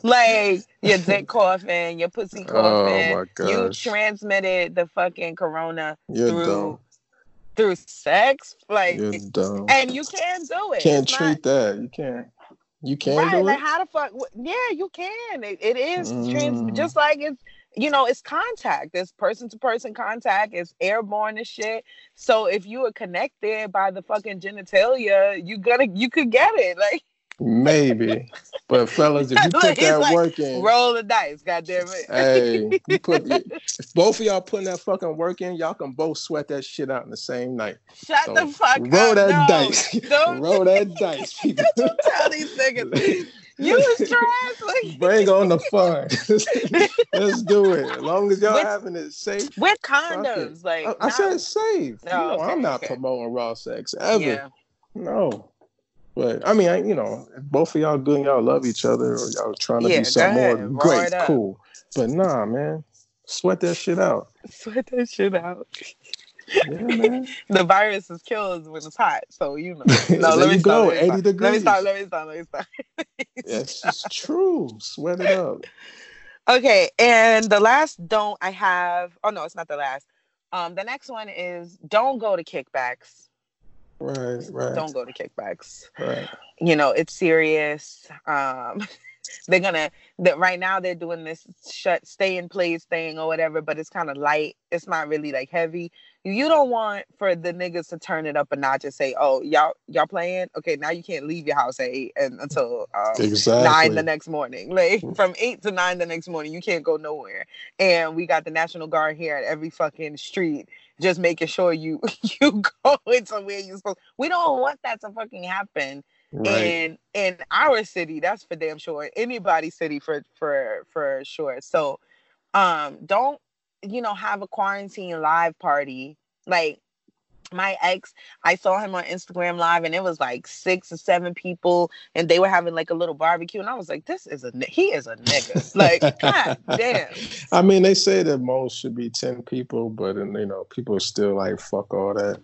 [SPEAKER 1] like your dick coughing, your pussy coughing. Oh my gosh. You transmitted the fucking corona You're through dumb. through sex. Like You're dumb. and you can't do it.
[SPEAKER 2] Can't it's treat not... that. You can't. You can right, do
[SPEAKER 1] like it. How the fuck? Yeah, you can. it, it is mm. trans, just like it's you know, it's contact. It's person to person contact. It's airborne and shit. So if you are connected by the fucking genitalia, you gonna you could get it. Like
[SPEAKER 2] maybe, but fellas, if you [laughs] put that like, work in,
[SPEAKER 1] roll the dice. Goddamn it.
[SPEAKER 2] hey, [laughs] you put if both of y'all putting that fucking work in, y'all can both sweat that shit out in the same night.
[SPEAKER 1] Shut so the fuck up.
[SPEAKER 2] roll
[SPEAKER 1] up.
[SPEAKER 2] That no, dice. [laughs] Don't roll that dice. People.
[SPEAKER 1] Don't tell these niggas. You was trash. Like [laughs]
[SPEAKER 2] bring on the fun. [laughs] [laughs] Let's do it. As long as y'all with, having it safe.
[SPEAKER 1] With condoms, like
[SPEAKER 2] I, I said safe. No, you know, okay, I'm not okay. promoting raw sex ever. Yeah. No. But I mean, I, you know, both of y'all good and y'all love each other or y'all trying to yeah, do something more, great, cool. But nah, man, sweat that shit out.
[SPEAKER 1] Sweat that shit out. Yeah, [laughs] the virus is killed when it's hot, so you know. [laughs]
[SPEAKER 2] No, let me go. Stop, 80 degrees.
[SPEAKER 1] Let me stop. Let me stop. Let me stop. [laughs]
[SPEAKER 2] It's true. Sweat it up.
[SPEAKER 1] Okay, and the last don't I have. Oh no, it's not the last. Um, the next one is don't go to kickbacks.
[SPEAKER 2] Right, right.
[SPEAKER 1] Don't go to kickbacks.
[SPEAKER 2] Right.
[SPEAKER 1] You know, it's serious. Um, they're gonna that right now they're doing this shut stay in place thing or whatever, but it's kind of light. It's not really like heavy. You don't want for the niggas to turn it up and not just say, "Oh, y'all y'all playing? Okay, now you can't leave your house at eight and until um, exactly. nine the next morning. [laughs] Like from eight to nine the next morning, you can't go nowhere. And we got the National Guard here at every fucking street just making sure you [laughs] you [laughs] go into where you're supposed. We don't want that to fucking happen. Right. And in our city, that's for damn sure. Anybody's city for for for sure. So um don't you know have a quarantine live party like my ex, I saw him on Instagram live and it was like six or seven people and they were having like a little barbecue and I was like, this is a he is a nigga. [laughs] like, god damn.
[SPEAKER 2] I mean, they say that most should be 10 people, but and you know, people are still like fuck all that.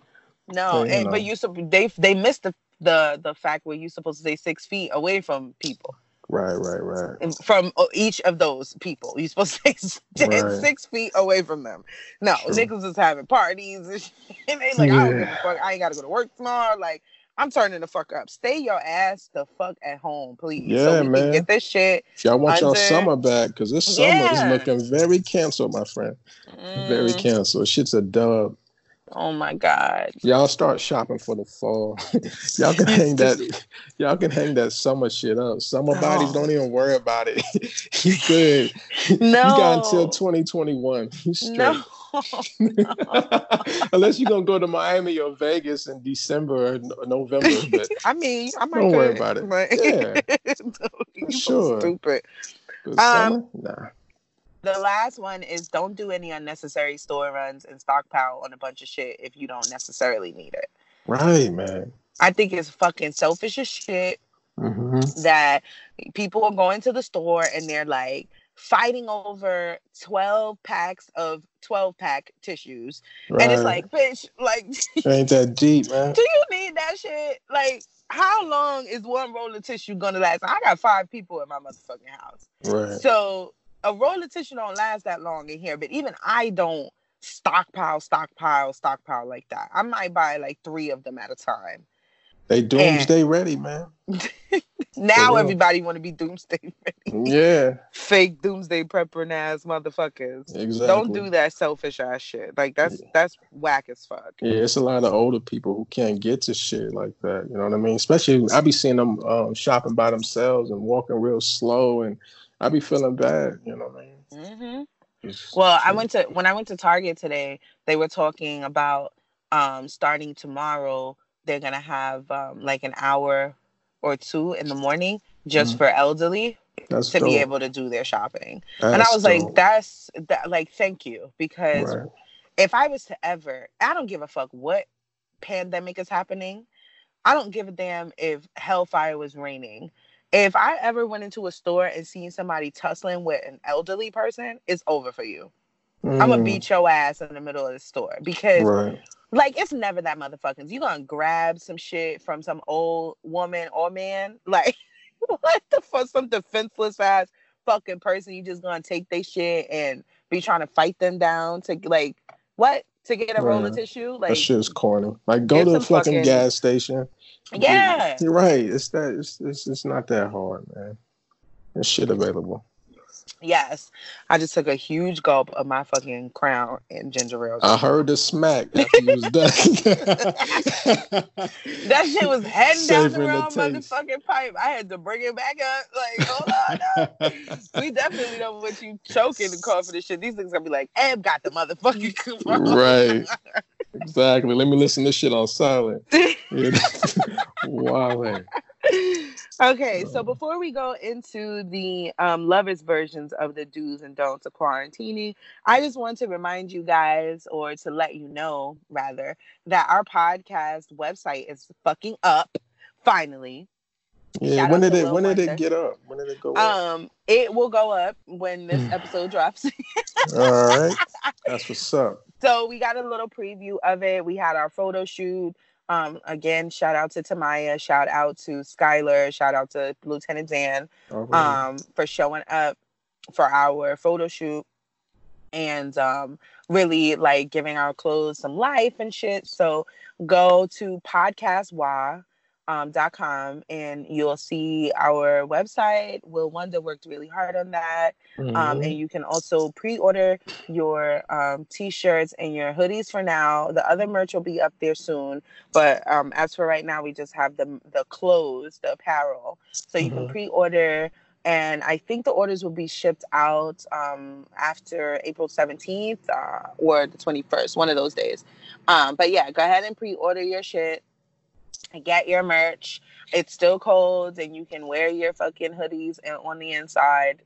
[SPEAKER 1] No, and, know. but you they they missed the the the fact where you're supposed to stay six feet away from people.
[SPEAKER 2] Right, right, right.
[SPEAKER 1] From uh, each of those people, you're supposed to stay [laughs] right. six feet away from them. No, True. niggas is having parties and, [laughs] they like, yeah. I don't give a fuck. I ain't got to go to work tomorrow. Like, I'm turning the fuck up. Stay your ass the fuck at home, please.
[SPEAKER 2] Yeah, so man.
[SPEAKER 1] get this shit.
[SPEAKER 2] Y'all want under... y'all summer back because this summer yeah. is looking very canceled, my friend. Mm. Very canceled. Shit's a dub.
[SPEAKER 1] Oh my god.
[SPEAKER 2] Y'all start shopping for the fall. [laughs] y'all can hang that y'all can hang that summer shit up. Summer oh. bodies don't even worry about it. [laughs] you good. No. You got until 2021. You straight. No. [laughs] Unless you're gonna go to Miami or Vegas in December or November. But
[SPEAKER 1] I mean, I might
[SPEAKER 2] don't worry about it. But... Yeah.
[SPEAKER 1] no, sure. stupid.
[SPEAKER 2] Um, nah.
[SPEAKER 1] The last one is don't do any unnecessary store runs and stockpile on a bunch of shit if you don't necessarily need it.
[SPEAKER 2] Right, man.
[SPEAKER 1] I think it's fucking selfish as shit mm-hmm. that people are going to the store and they're like fighting over 12 packs of 12 pack tissues. Right. And it's like, bitch, like,
[SPEAKER 2] ain't that [laughs] deep, man.
[SPEAKER 1] Do you need that shit? Like, how long is one roll of tissue gonna last? I got five people in my motherfucking house.
[SPEAKER 2] Right.
[SPEAKER 1] So a roll of tissue don't last that long in here, but even I don't stockpile, stockpile, stockpile like that. I might buy like three of them at a time.
[SPEAKER 2] They doomsday and ready, man. [laughs]
[SPEAKER 1] now everybody want to be doomsday [laughs] ready.
[SPEAKER 2] Yeah.
[SPEAKER 1] Fake doomsday prepping ass motherfuckers.
[SPEAKER 2] Exactly.
[SPEAKER 1] Don't do that selfish ass shit. Like that's yeah. that's whack as fuck.
[SPEAKER 2] Yeah, it's a lot of older people who can't get to shit like that. You know what I mean? Especially I be seeing them um, shopping by themselves and walking real slow and I be feeling bad, you know what I mean?
[SPEAKER 1] Mm-hmm. Well, I went to when I went to Target today. They were talking about um, starting tomorrow. They're gonna have um, like an hour or two in the morning just mm-hmm. for elderly that's to dope. be able to do their shopping. That's and I was dope. like, that's that. Like, thank you because right. if I was to ever, I don't give a fuck what pandemic is happening. I don't give a damn if hellfire was raining if I ever went into a store and seen somebody tussling with an elderly person, it's over for you. Mm. I'm gonna beat your ass in the middle of the store because right. like it's never that motherfuckers. You gonna grab some shit from some old woman or man? [laughs] Like what the fuck? Some defenseless ass fucking person. You just gonna take their shit and be trying to fight them down to like what? To get a right. roll of tissue? Like
[SPEAKER 2] that is corny. Like go to a fucking, fucking gas station
[SPEAKER 1] yeah.
[SPEAKER 2] You're right. It's that it's, it's it's not that hard, man. There's shit available.
[SPEAKER 1] Yes. I just took a huge gulp of my fucking crown and ginger ale.
[SPEAKER 2] I heard the smack after you was done. [laughs] [laughs]
[SPEAKER 1] that shit was heading down the wrong motherfucking pipe. I had to bring it back up. Like, hold on. we definitely don't want you choking and coughing this shit. These things gonna be like, Ab got the motherfucking [laughs]
[SPEAKER 2] Right. Exactly. Let me listen to this shit on silent. wow.
[SPEAKER 1] Okay, so before we go into the um, lovers versions of the do's and don'ts of quarantining, I just want to remind you guys, or to let you know, rather, that our podcast website is fucking up. Finally,
[SPEAKER 2] yeah. Shout when did it? When did it get up? When did it go up?
[SPEAKER 1] Um, it will go up when this [sighs] episode drops. [laughs]
[SPEAKER 2] All right, that's what's up.
[SPEAKER 1] So we got a little preview of it. We had our photo shoot. Um, again, shout out to Tamaya, shout out to Skylar, shout out to Lieutenant Dan um, for showing up for our photo shoot and um, really like giving our clothes some life and shit. So go to Podcast Wah um, .com and you'll see our website. Will Wonder worked really hard on that. Mm-hmm. Um, and you can also pre-order your um, t-shirts and your hoodies for now. The other merch will be up there soon. But um, as for right now, we just have the, the clothes, the apparel. So you mm-hmm. can pre-order and I think the orders will be shipped out um, after April 17th uh, or the 21st, one of those days. Um, but yeah, go ahead and pre-order your shit get your merch. It's still cold, and you can wear your fucking hoodies and on the inside.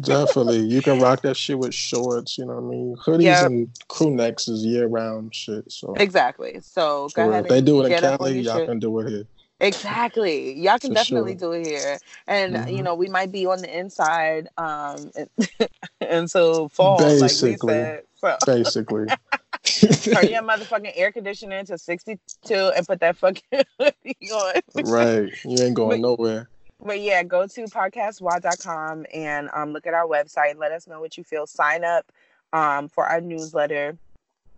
[SPEAKER 2] Definitely, you can rock that shit with [laughs] shorts. You know what I mean? Hoodies yep. and crew necks is year round shit. So
[SPEAKER 1] exactly. So
[SPEAKER 2] go ahead. If they do it in Cali, y'all shit. can do it here.
[SPEAKER 1] Exactly. Y'all can For definitely sure. do it here. And mm-hmm. you know, we might be on the inside um [laughs] until fall.
[SPEAKER 2] Basically.
[SPEAKER 1] Like
[SPEAKER 2] so. Basically. [laughs]
[SPEAKER 1] Turn [laughs] your motherfucking air conditioner to 62 and put that fucking [laughs] hoodie on.
[SPEAKER 2] right. You ain't going but, nowhere.
[SPEAKER 1] But yeah, go to podcastwa.com and um, look at our website. Let us know what you feel. Sign up um, for our newsletter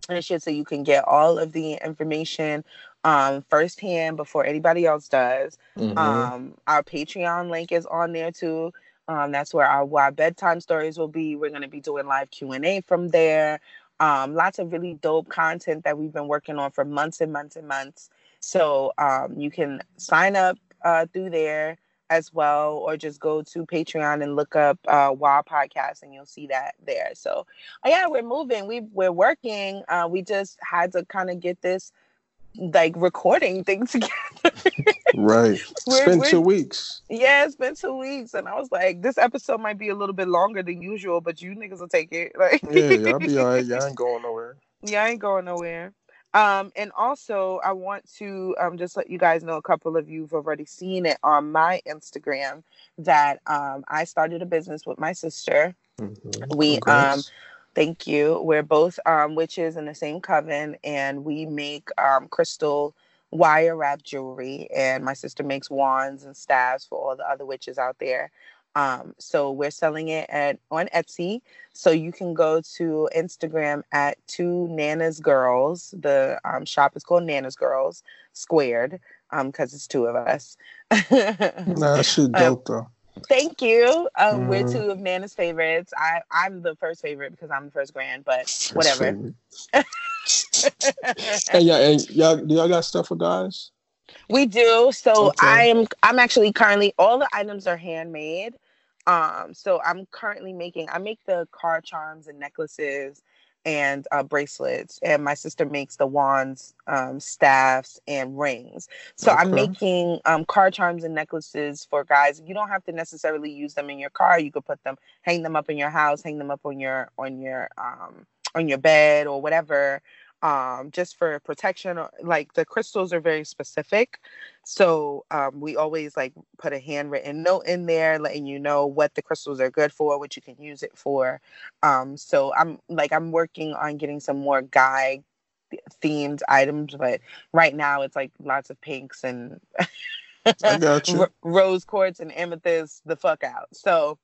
[SPEAKER 1] and shit so you can get all of the information um, firsthand before anybody else does. Mm-hmm. Um, our Patreon link is on there too. Um, that's where our why bedtime stories will be. We're going to be doing live Q and A from there. Um, lots of really dope content that we've been working on for months and months and months. So um, you can sign up uh, through there as well, or just go to Patreon and look up uh, Wild Podcast, and you'll see that there. So, uh, yeah, we're moving. We we're working. Uh, we just had to kind of get this like recording things [laughs] together.
[SPEAKER 2] right. [laughs] It's been two weeks.
[SPEAKER 1] Yeah, it's been two weeks. And I was like, this episode might be a little bit longer than usual, but you niggas will take it. [laughs] Like
[SPEAKER 2] Yeah, I'll be all right. Y'all ain't going nowhere.
[SPEAKER 1] Yeah, I ain't going nowhere. Um, and also I want to um just let you guys know a couple of you've already seen it on my Instagram that um I started a business with my sister. Mm-hmm. We Congrats. um Thank you. We're both um, witches in the same coven, and we make um, crystal wire wrap jewelry. And my sister makes wands and staves for all the other witches out there. Um, so we're selling it at on Etsy. So you can go to Instagram at two Nanas Girls. The um, shop is called Nanas Girls Squared because um, it's two of us. [laughs]
[SPEAKER 2] nah, shit um, dope though.
[SPEAKER 1] Thank you. Um, mm. We're mm-hmm. two of Nana's favorites. I I'm the first favorite because I'm the first grand, but whatever. [laughs]
[SPEAKER 2] hey, yeah, and y'all, do y'all got stuff for guys?
[SPEAKER 1] We do. So okay. I am. I'm actually currently all the items are handmade. Um, so I'm currently making. I make the car charms and necklaces and uh, bracelets, and my sister makes the wands, um, staffs, and rings. So okay. I'm making um, car charms and necklaces for guys. You don't have to necessarily use them in your car. You could put them, hang them up in your house, hang them up on your on your um, on your bed or whatever um, just for protection. Like the crystals are very specific. So um, we always like put a handwritten note in there letting you know what the crystals are good for, what you can use it for. Um, so I'm like, I'm working on getting some more guy themed items, but right now it's like lots of pinks and [laughs] rose quartz and amethyst the fuck out. So,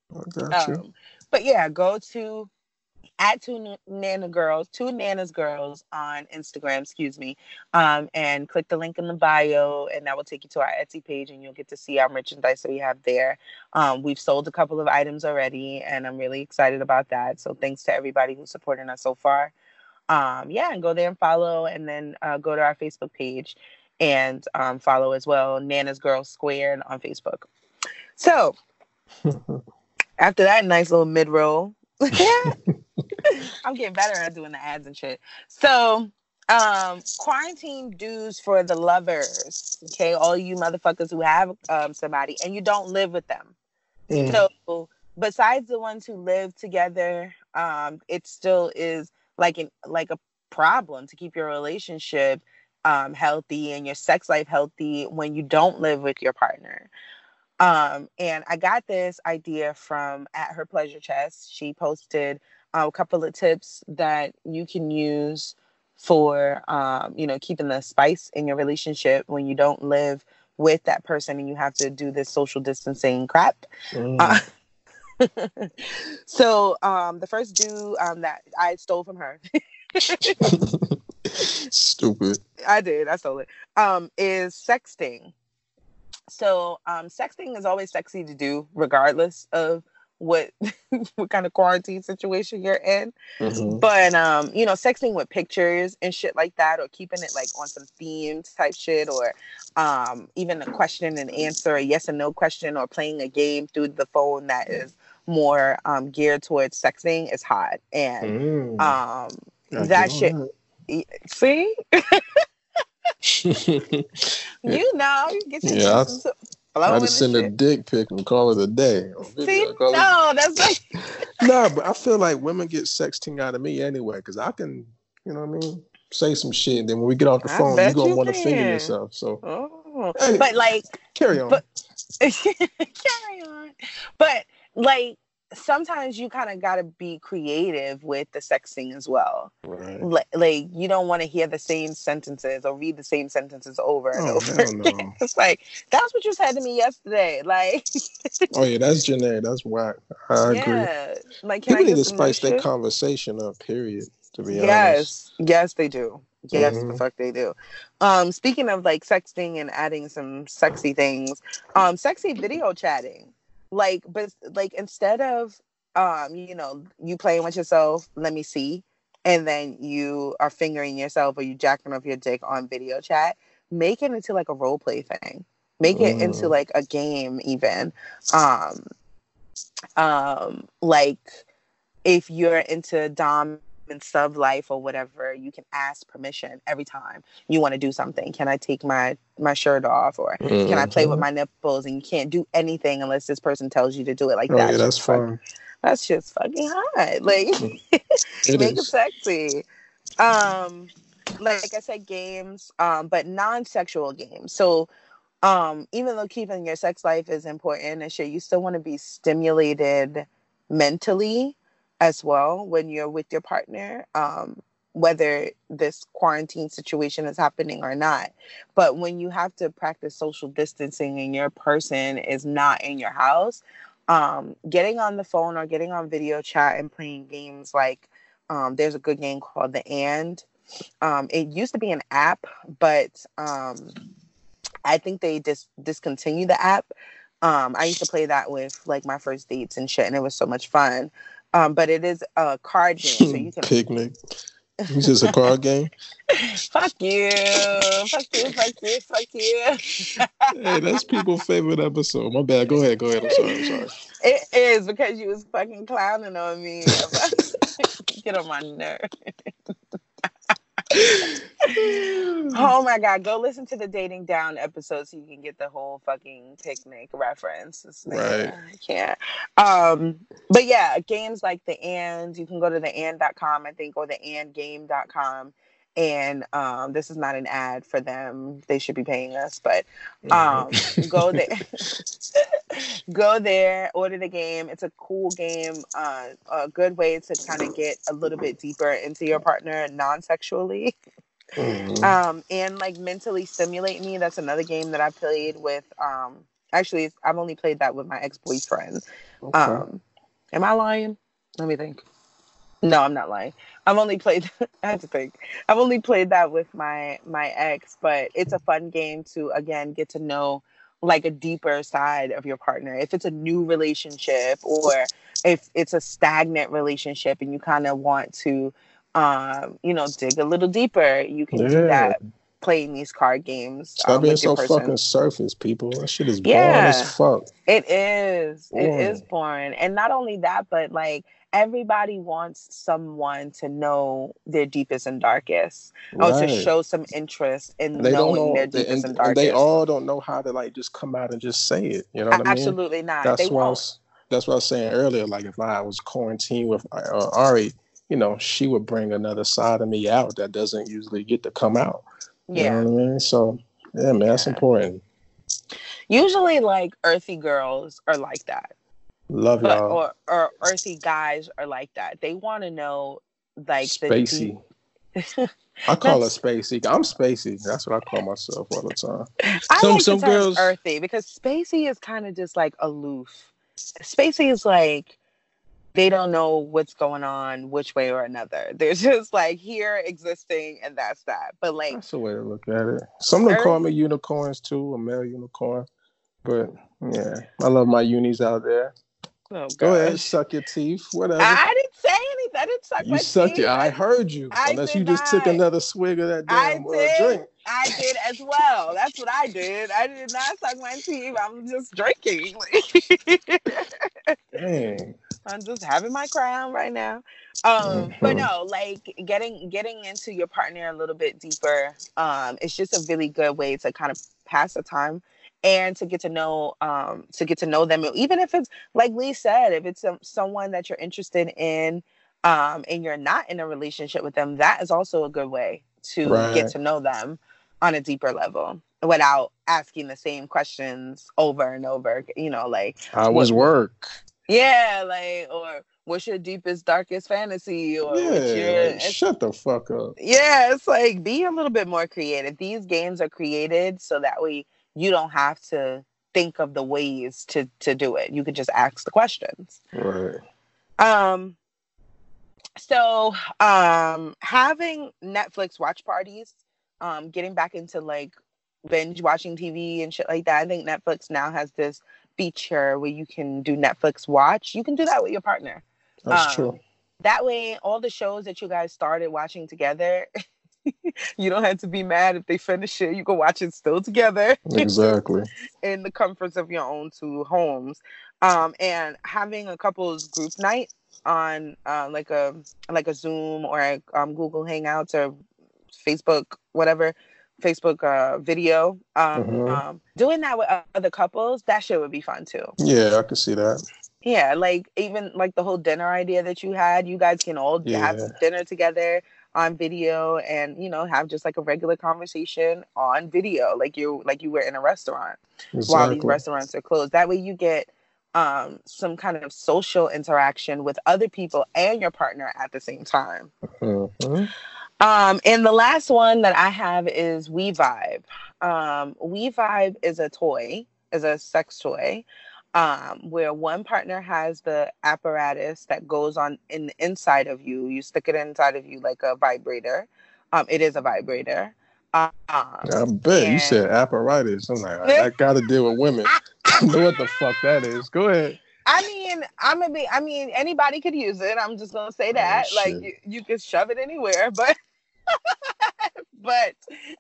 [SPEAKER 1] um, but yeah, go to at two Nana Girls, two Nanas Girls on Instagram, excuse me, um, and click the link in the bio, and that will take you to our Etsy page, and you'll get to see our merchandise that we have there. Um, we've sold a couple of items already, and I'm really excited about that. So thanks to everybody who's supporting us so far. Um, yeah, and go there and follow, and then uh, go to our Facebook page and um, follow as well, Nana's Girls Squared on Facebook. So [laughs] after that nice little mid roll. [laughs] [laughs] [laughs] I'm getting better at doing the ads and shit. So, um, quarantine do's for the lovers. Okay, all you motherfuckers who have um somebody and you don't live with them. Mm. So, besides the ones who live together, um, it still is like an like a problem to keep your relationship um healthy and your sex life healthy when you don't live with your partner. Um, and I got this idea from at her pleasure chest. She posted a couple of tips that you can use for um, you know keeping the spice in your relationship when you don't live with that person and you have to do this social distancing crap. Mm. Uh, [laughs] so um, the first do um, that I stole from her. [laughs]
[SPEAKER 2] Stupid.
[SPEAKER 1] I did. I stole it. Um, is sexting. so um, sexting is always sexy to do, regardless of what [laughs] what kind of quarantine situation you're in. Mm-hmm. But um, you know, sexting with pictures and shit like that, or keeping it like on some themes type shit, or um, even a question and answer, a yes and no question, or playing a game through the phone that is more um, geared towards sexting is hot. And mm. um, that shit. See. [laughs] [laughs] you know, you get your
[SPEAKER 2] yeah, I just send a dick pic and call it a day.
[SPEAKER 1] Oh, [laughs] See, no, that's like [laughs] [laughs]
[SPEAKER 2] no, but I feel like women get sexting out of me anyway because I can, you know what I mean, say some shit. And then when we get off the phone, you're gonna want to finger yourself. So,
[SPEAKER 1] oh. anyway, but like,
[SPEAKER 2] carry on.
[SPEAKER 1] But, carry on. But like, sometimes you kind of got to be creative with the sexting as well.
[SPEAKER 2] Right.
[SPEAKER 1] Like, like you don't want to hear the same sentences or read the same sentences over and oh, over. No. [laughs] it's like that's what you said to me yesterday. Like, [laughs]
[SPEAKER 2] oh yeah, that's generic. That's whack. I yeah. agree. Like, people need to spice their conversation up. Period. To be
[SPEAKER 1] yes.
[SPEAKER 2] honest.
[SPEAKER 1] Yes, yes, they do. Yes, mm-hmm. the fuck they do. Um, speaking of like sexting and adding some sexy things, um, sexy video chatting like but like instead of um you know you playing with yourself let me see and then you are fingering yourself or you jacking off your dick on video chat make it into like a role play thing make it mm. into like a game even um um like if you're into dom in sub life or whatever, you can ask permission every time you want to do something. Can I take my my shirt off, or mm-hmm. can I play with mm-hmm. my nipples? And you can't do anything unless this person tells you to do it like
[SPEAKER 2] oh,
[SPEAKER 1] that.
[SPEAKER 2] Yeah, that's fun.
[SPEAKER 1] That's just fucking hot. Like mm. [laughs] make it sexy. Um, like I said, games, um, but non-sexual games. So um, even though keeping your sex life is important and shit, you still want to be stimulated mentally as well when you're with your partner, um, whether this quarantine situation is happening or not. But when you have to practice social distancing and your person is not in your house, um, getting on the phone or getting on video chat and playing games like um, there's a good game called The And. Um, it used to be an app, but um, I think they just discontinued the app. Um, I used to play that with like my first dates and shit, and it was so much fun. Um, but it is a card game, so you [laughs] can
[SPEAKER 2] picnic. It's just a card game. [laughs]
[SPEAKER 1] fuck you, fuck you, fuck you, fuck you.
[SPEAKER 2] hey, that's people's favorite episode. My bad. Go ahead. Go ahead. I'm sorry. I'm sorry. [laughs]
[SPEAKER 1] It is because you was fucking clowning on me. Get on my nerve. Oh my god, go listen to the dating down episode so you can get the whole fucking picnic reference.
[SPEAKER 2] right.
[SPEAKER 1] I can't. Um, but yeah, games like the and you can go to the and.com, I think, or the andgame.com. And um, this is not an ad for them. They should be paying us, but um, go [laughs] there. [laughs] go there, order the game. It's a cool game, uh, a good way to kind of get a little bit deeper into your partner non-sexually. Mm-hmm. Um, and like mentally stimulate me. That's another game that I played with. Um, actually, I've only played that with my ex boyfriend. Okay. Um, am I lying? Let me think. No, I'm not lying. I've only played. [laughs] I have to think. I've only played that with my my ex, but it's a fun game to again get to know like a deeper side of your partner. If it's a new relationship or if it's a stagnant relationship and you kind of want to um, you know, dig a little deeper, you can yeah. do that playing these card games.
[SPEAKER 2] Stop um, being so person. fucking surface, people. That shit is boring yeah, as fuck.
[SPEAKER 1] It is. Boring. It is boring. And not only that, but like everybody wants someone to know their deepest and darkest, right. or to show some interest in they knowing know, their deepest and, and, darkest.
[SPEAKER 2] They all don't know how to like just come out and just say it. You know what I mean?
[SPEAKER 1] Absolutely not.
[SPEAKER 2] That's
[SPEAKER 1] they
[SPEAKER 2] why. I was, that's what I was saying earlier. Like if I was quarantined with uh, Ari, you know, she would bring another side of me out that doesn't usually get to come out. Yeah. You know what I mean? So, yeah, man, that's important.
[SPEAKER 1] Usually, like earthy girls are like that.
[SPEAKER 2] Love y'all.
[SPEAKER 1] Or, or earthy guys are like that. They want to know, like,
[SPEAKER 2] spacey. The [laughs] I call it spacey. I'm spacey. That's what I call myself all the time.
[SPEAKER 1] I some like some girls earthy because spacey is kind of just like aloof. Spacey is like they don't know what's going on which way or another. [laughs] They're just like here existing and that's that. But like
[SPEAKER 2] that's the way to look at it. Some of them call me unicorns too, a male unicorn. But yeah, I love my unis out there. Oh, Go ahead, suck your teeth, whatever.
[SPEAKER 1] I didn't say anything. I didn't suck my teeth.
[SPEAKER 2] you my sucked teeth. it. I heard you. I Unless you just not. took another swig of that damn uh, drink.
[SPEAKER 1] I did as well. That's what I did. I did not suck my teeth. I'm just drinking. [laughs] Dang. I'm just having my crown right now. Um, mm-hmm. but no, like getting getting into your partner a little bit deeper. Um, it's just a really good way to kind of pass the time and to get to know um to get to know them even if it's like lee said if it's someone that you're interested in um and you're not in a relationship with them that is also a good way to right. get to know them on a deeper level without asking the same questions over and over you know like
[SPEAKER 2] how was work?
[SPEAKER 1] Yeah like or what's your deepest darkest fantasy or
[SPEAKER 2] yeah, your, shut the fuck up.
[SPEAKER 1] Yeah it's like be a little bit more creative. These games are created so that way you don't have to think of the ways to to do it. You can just ask the questions.
[SPEAKER 2] Right.
[SPEAKER 1] Um so um having Netflix watch parties, um getting back into like binge watching TV and shit like that. I think Netflix now has this feature where you can do Netflix watch. You can do that with your partner.
[SPEAKER 2] That's um, true.
[SPEAKER 1] That way all the shows that you guys started watching together [laughs] [laughs] you don't have to be mad if they finish it. You can watch it still together.
[SPEAKER 2] Exactly. [laughs]
[SPEAKER 1] in the comforts of your own two homes. Um, and having a couples group night on uh, like a like a Zoom or a um, Google Hangouts or Facebook, whatever, Facebook uh, video. Um, mm-hmm. um, doing that with other couples, that shit would be fun too.
[SPEAKER 2] Yeah, I can see that.
[SPEAKER 1] Yeah, like even like the whole dinner idea that you had, you guys can all yeah. have dinner together on video and you know have just like a regular conversation on video like you like you were in a restaurant exactly. while these restaurants are closed that way you get um, some kind of social interaction with other people and your partner at the same time mm-hmm. um, and the last one that i have is We-Vibe um, We-Vibe is a toy is a sex toy um, where one partner has the apparatus that goes on in the inside of you. You stick it inside of you like a vibrator. Um, it is a vibrator. Um,
[SPEAKER 2] I bet and... you said apparatus. I'm like, I, I [laughs] got to deal with women. [laughs] Know what the fuck that is. Go ahead.
[SPEAKER 1] I mean, I'm gonna be. I mean, anybody could use it. I'm just gonna say oh, that. Oh, like, you, you can shove it anywhere, [laughs] but but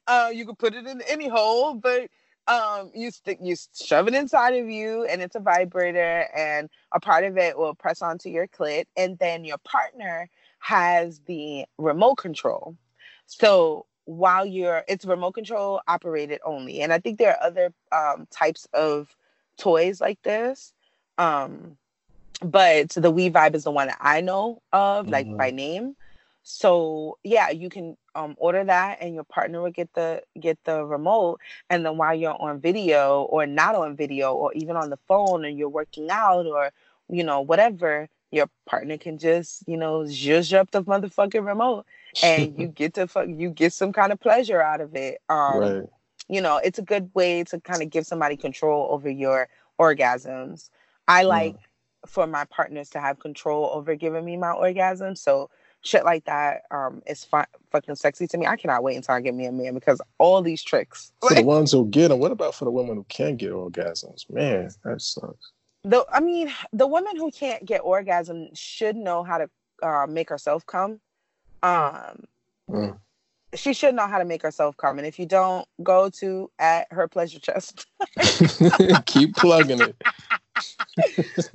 [SPEAKER 1] uh, you could put it in any hole. But um you stick you shove it inside of you and it's a vibrator and a part of it will press onto your clit and then your partner has the remote control. So while you're it's remote control operated only. And i think there are other um, types of toys like this um but the We-Vibe is the one that i know of mm-hmm. like by name. So yeah you can um, order that and your partner will get the get the remote and then while you're on video or not on video or even on the phone and you're working out or you know whatever your partner can just you know zhuzh up the motherfucking remote and you [laughs] get to fuck you get some kind of pleasure out of it um right. you know it's a good way to kind of give somebody control over your orgasms i like mm. for my partners to have control over giving me my orgasm so shit like that um is fun, fucking sexy to me. I cannot wait until I get me a man because all these tricks.
[SPEAKER 2] For the ones who get them, what about for the women who can't get orgasms? Man, that sucks.
[SPEAKER 1] The I mean, the women who can't get orgasm should know how to uh, make herself come. Um, mm. she should know how to make herself come, and if you don't, go to at her pleasure chest. [laughs]
[SPEAKER 2] Keep plugging it.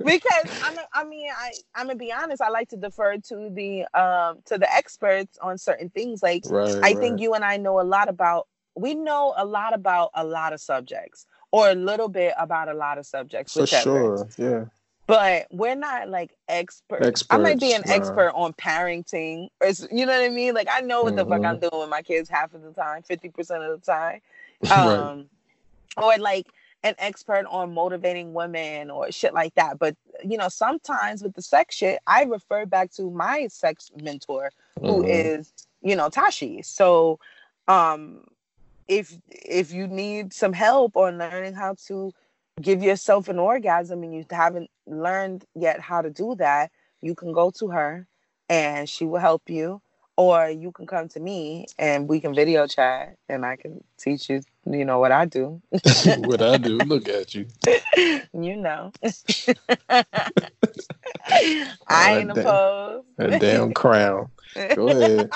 [SPEAKER 1] Because I'm a, I mean I I'm gonna be honest I like to defer to the um to the experts on certain things like right, I right. think you and I know a lot about we know a lot about a lot of subjects or a little bit about a lot of subjects
[SPEAKER 2] for sure yeah
[SPEAKER 1] but we're not like experts. experts I might be an nah. expert on parenting, or you know what I mean. Like I know what mm-hmm. the fuck I'm mm-hmm. doing with my kids half of the time, fifty percent of the time, [laughs] um, right. or like an expert on motivating women or shit like that. But you know, sometimes with the sex shit, I refer back to my sex mentor, who mm-hmm. is you know Tashi. So, um, if if you need some help on learning how to give yourself an orgasm and you haven't learned yet how to do that, you can go to her and she will help you. Or you can come to me and we can video chat and I can teach you, you know, what I do. [laughs]
[SPEAKER 2] what I do. Look at you. [laughs]
[SPEAKER 1] You know. [laughs] I ain't
[SPEAKER 2] damn,
[SPEAKER 1] opposed.
[SPEAKER 2] A damn crown. Go ahead.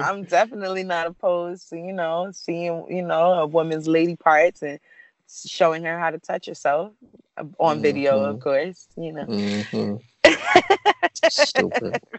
[SPEAKER 1] I'm definitely not opposed to, you know, seeing, you know, a woman's lady parts and showing her how to touch herself uh, on mm-hmm. video, of course, you know. Mm-hmm.
[SPEAKER 2] Stupid. [laughs]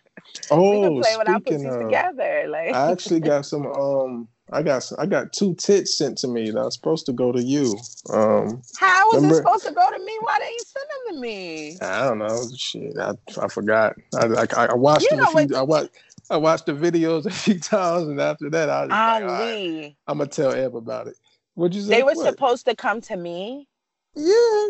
[SPEAKER 2] Oh, speaking of, together. Like I actually got some um I got some, I got two tits sent to me that are supposed to go to you. Um
[SPEAKER 1] How was remember, it supposed to go to me? Why didn't you send them to me?
[SPEAKER 2] I don't know. Shit. I I forgot. I like I, watched you them a few I watched I watched the videos a few [laughs] times and after that I was like, right, I'm gonna tell Eb about it. What'd you say?
[SPEAKER 1] They were what? supposed to come to me.
[SPEAKER 2] Yeah.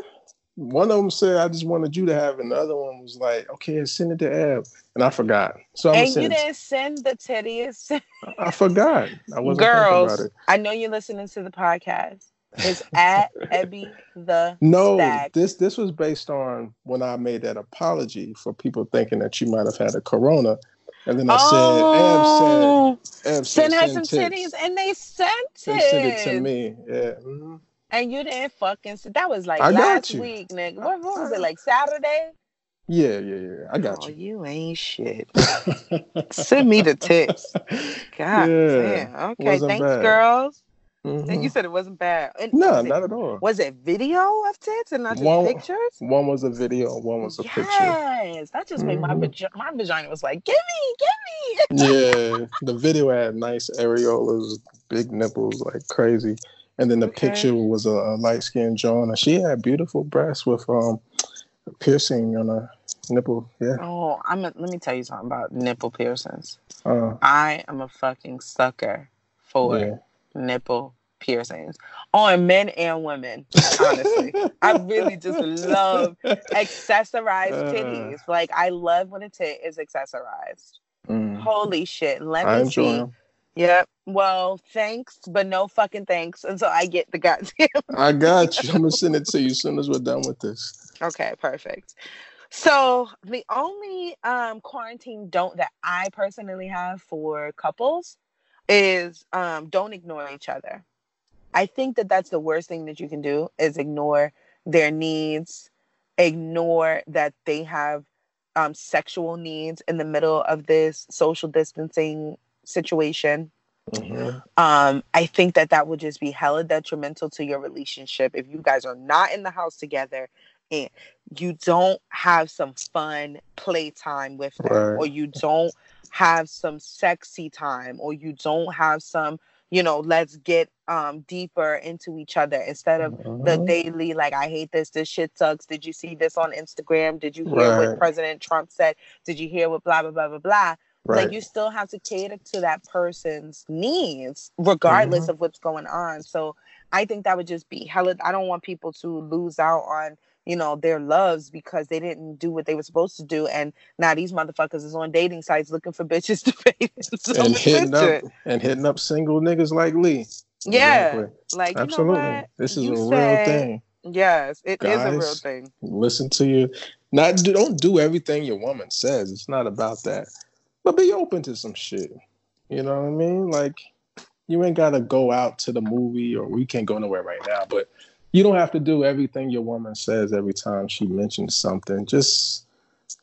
[SPEAKER 2] One of them said, "I just wanted you to have," and the other one was like, "Okay, send it to Eb," and I forgot. So
[SPEAKER 1] I'm and you didn't send the titties.
[SPEAKER 2] I forgot. I wasn't thinking about it
[SPEAKER 1] Girls, I know you're listening to the podcast. It's at [laughs] Ebby the
[SPEAKER 2] No, Stag. this this was based on when I made that apology for people thinking that you might have had a corona. And then I oh,
[SPEAKER 1] said, Eb said, Eb send her some tits. titties, and they sent it. They sent it
[SPEAKER 2] to me. Yeah. Mm-hmm.
[SPEAKER 1] And you didn't fucking. See. That was like I last week, nigga. What, what, was it like Saturday?
[SPEAKER 2] Yeah, yeah, yeah. I got oh,
[SPEAKER 1] you. You ain't shit. [laughs] Send me the tips. God yeah, damn. Okay, Wasn't thanks, bad. girls. Mm-hmm. And you said it wasn't bad. And
[SPEAKER 2] no,
[SPEAKER 1] it,
[SPEAKER 2] not at all.
[SPEAKER 1] Was it video of tits and not just one, pictures?
[SPEAKER 2] One was a video, one was a
[SPEAKER 1] yes,
[SPEAKER 2] picture.
[SPEAKER 1] Yes, that just made mm-hmm. my my vagina was like, "Give me,
[SPEAKER 2] give me." yeah, the video had nice areolas, big nipples, like crazy. And then the okay. picture was a, a light skinned Joan, and she had beautiful breasts with um piercing on a nipple. Yeah.
[SPEAKER 1] Oh, I'm. A, let me tell you something about nipple piercings. Uh, I am a fucking sucker for yeah. nipple piercings on men and women. Honestly, I really just love accessorized uh, titties. Like I love when a tit is accessorized. Mm. Holy shit! Let me see. Them. Yep. Well, thanks, but no fucking thanks until I get the goddamn. [laughs]
[SPEAKER 2] I got you. I'm gonna send it to you as soon as we're done with this.
[SPEAKER 1] Okay, perfect. So the only um, quarantine don't that I personally have for couples is um, don't ignore each other. I think that that's the worst thing that you can do is ignore their needs, ignore that they have um, sexual needs in the middle of this social distancing situation. Mm-hmm. Um, I think that that would just be hella detrimental to your relationship if you guys are not in the house together and you don't have some fun playtime with them, right. or you don't have some sexy time, or you don't have some, you know, let's get um deeper into each other instead of mm-hmm. the daily like I hate this, this shit sucks. Did you see this on Instagram? Did you hear right. what President Trump said? Did you hear what blah blah blah blah blah? Right. Like you still have to cater to that person's needs, regardless mm-hmm. of what's going on. So I think that would just be hella. I don't want people to lose out on you know their loves because they didn't do what they were supposed to do, and now these motherfuckers is on dating sites looking for bitches to [laughs] pay.
[SPEAKER 2] and hitting up and hitting up single niggas like Lee.
[SPEAKER 1] Yeah, exactly. like
[SPEAKER 2] absolutely, this is you a real thing.
[SPEAKER 1] Yes, it Guys, is a real thing.
[SPEAKER 2] Listen to you. Not don't do everything your woman says. It's not about that but be open to some shit. You know what I mean? Like you ain't gotta go out to the movie or we can't go nowhere right now, but you don't have to do everything your woman says every time she mentions something. Just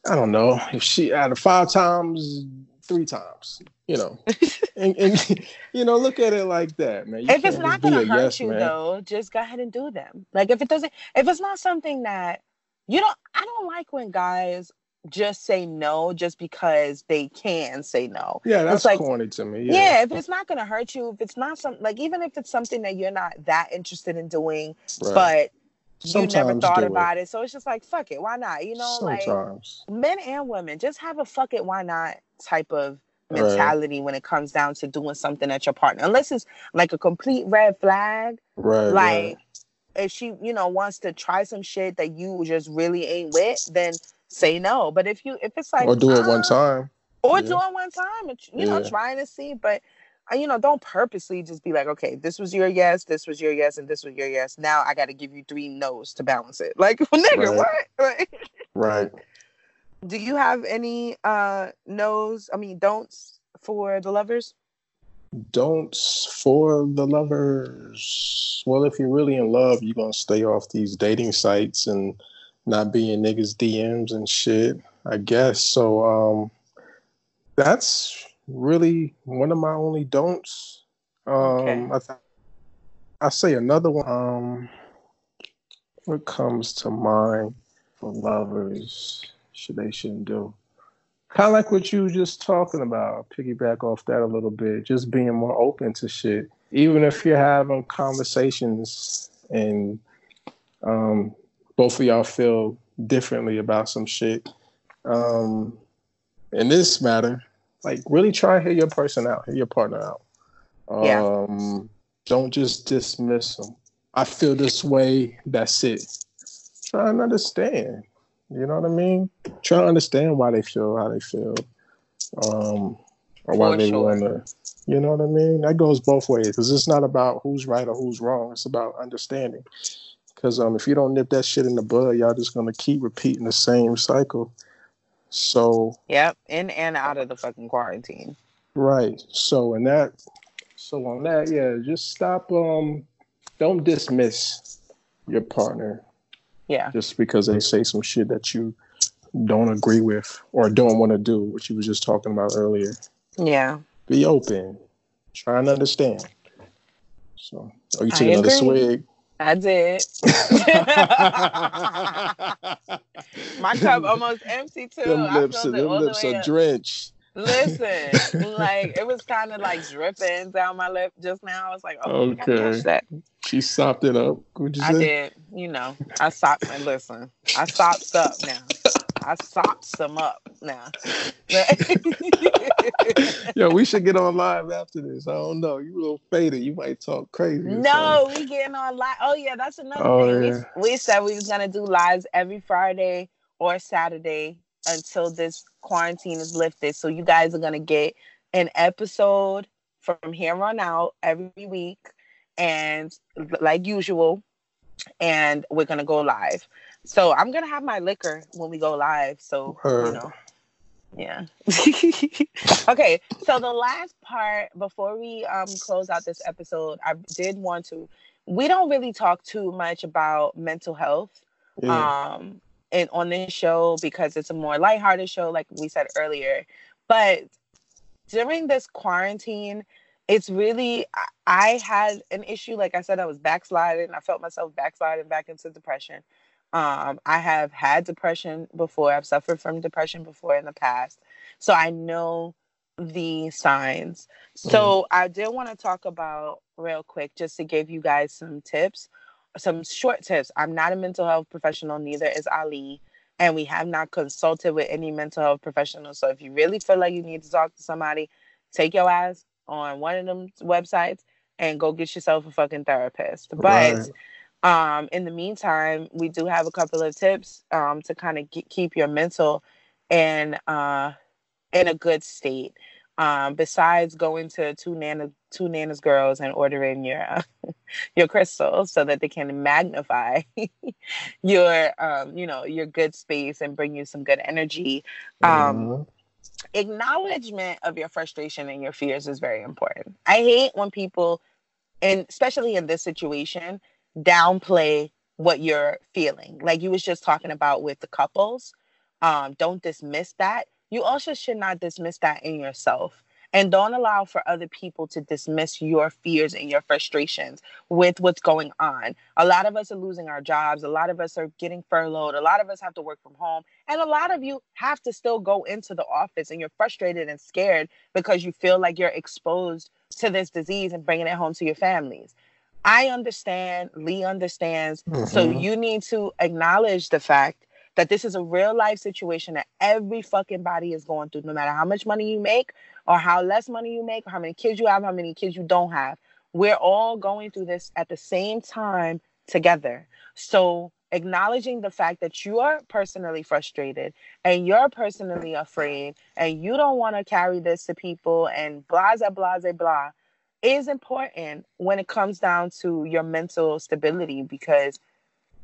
[SPEAKER 2] I don't know if she out of five times, three times, you know, [laughs] and, and, you know, look at it like that, man. You
[SPEAKER 1] if it's not gonna hurt yes, you man. though, just go ahead and do them. Like if it doesn't, if it's not something that you don't, I don't like when guys just say no just because they can say no.
[SPEAKER 2] Yeah, that's it's like, corny to me.
[SPEAKER 1] Yeah. yeah. if it's not gonna hurt you, if it's not something like even if it's something that you're not that interested in doing, right. but Sometimes you never thought about it. it. So it's just like fuck it, why not? You know, Sometimes. like men and women just have a fuck it, why not type of mentality right. when it comes down to doing something at your partner. Unless it's like a complete red flag.
[SPEAKER 2] Right.
[SPEAKER 1] Like right. if she, you know, wants to try some shit that you just really ain't with, then say no. But if you if it's like
[SPEAKER 2] or do it one time,
[SPEAKER 1] or yeah. do it one time, you yeah. know, trying to see, but uh, you know, don't purposely just be like, okay, this was your yes, this was your yes, and this was your yes. Now I got to give you three no's to balance it. Like, well, [laughs] nigga, right. what? [laughs]
[SPEAKER 2] right.
[SPEAKER 1] Do you have any uh no's? I mean, don'ts for the lovers?
[SPEAKER 2] Don'ts for the lovers. Well, if you're really in love, you're gonna stay off these dating sites and not being niggas DMs and shit. I guess so. Um, that's really one of my only don'ts. Um, okay. I th- I say another one. Um, what comes to mind for lovers should they shouldn't do? Kind of like what you were just talking about. Piggyback off that a little bit. Just being more open to shit, even if you're having conversations and um, both of y'all feel differently about some shit. Um, in this matter, like really try to hear your person out, hear your partner out. Um, yeah. Don't just dismiss them. I feel this way. That's it. Try and understand. You know what I mean? Try to understand why they feel how they feel, um, or why For they sure. want to. You know what I mean? That goes both ways because it's not about who's right or who's wrong. It's about understanding. Because um, if you don't nip that shit in the bud, y'all just gonna keep repeating the same cycle. So.
[SPEAKER 1] Yep, in and out of the fucking quarantine.
[SPEAKER 2] Right. So in that, so on that, yeah, just stop. Um, don't dismiss your partner.
[SPEAKER 1] Yeah.
[SPEAKER 2] Just because they say some shit that you don't agree with or don't want to do, what you was just talking about earlier.
[SPEAKER 1] Yeah.
[SPEAKER 2] Be open. Try and understand. So, are you taking another swig?
[SPEAKER 1] I did. [laughs] My cup almost empty too.
[SPEAKER 2] Them lips, them lips are drenched.
[SPEAKER 1] Listen, [laughs] like it was kind of like dripping down my lip just now. I was like, oh, okay. that.
[SPEAKER 2] She sopped it up. What'd you
[SPEAKER 1] I
[SPEAKER 2] say?
[SPEAKER 1] did. You know, I sopped and listen. I sopped up now. I sopped some up now. [laughs]
[SPEAKER 2] Yo, we should get on live after this. I don't know. You a little faded. You might talk crazy.
[SPEAKER 1] No, we getting on live. Oh yeah, that's another oh, thing. Yeah. We, we said we was gonna do lives every Friday or Saturday until this quarantine is lifted. So you guys are gonna get an episode from here on out every week, and like usual, and we're gonna go live. So I'm gonna have my liquor when we go live. So you know. Yeah. [laughs] okay. So the last part before we um close out this episode, I did want to we don't really talk too much about mental health. Um and on this show because it's a more lighthearted show, like we said earlier. But during this quarantine, it's really I had an issue. Like I said, I was backsliding. I felt myself backsliding back into depression. Um, I have had depression before. I've suffered from depression before in the past, so I know the signs. So mm. I did want to talk about real quick, just to give you guys some tips some short tips. I'm not a mental health professional, neither is Ali. And we have not consulted with any mental health professionals. So if you really feel like you need to talk to somebody, take your ass on one of them websites and go get yourself a fucking therapist. But um, in the meantime, we do have a couple of tips um, to kind of keep your mental and uh, in a good state. Um, besides going to two nana two nanas girls and ordering your uh, [laughs] your crystals so that they can magnify [laughs] your um, you know your good space and bring you some good energy. Um, mm-hmm. acknowledgement of your frustration and your fears is very important. I hate when people and especially in this situation downplay what you're feeling like you was just talking about with the couples um, don't dismiss that you also should not dismiss that in yourself. And don't allow for other people to dismiss your fears and your frustrations with what's going on. A lot of us are losing our jobs. A lot of us are getting furloughed. A lot of us have to work from home. And a lot of you have to still go into the office and you're frustrated and scared because you feel like you're exposed to this disease and bringing it home to your families. I understand. Lee understands. Mm-hmm. So you need to acknowledge the fact that this is a real life situation that every fucking body is going through, no matter how much money you make or how less money you make or how many kids you have, how many kids you don't have. We're all going through this at the same time together. So acknowledging the fact that you are personally frustrated and you're personally afraid and you don't want to carry this to people and blah blah blah blah is important when it comes down to your mental stability because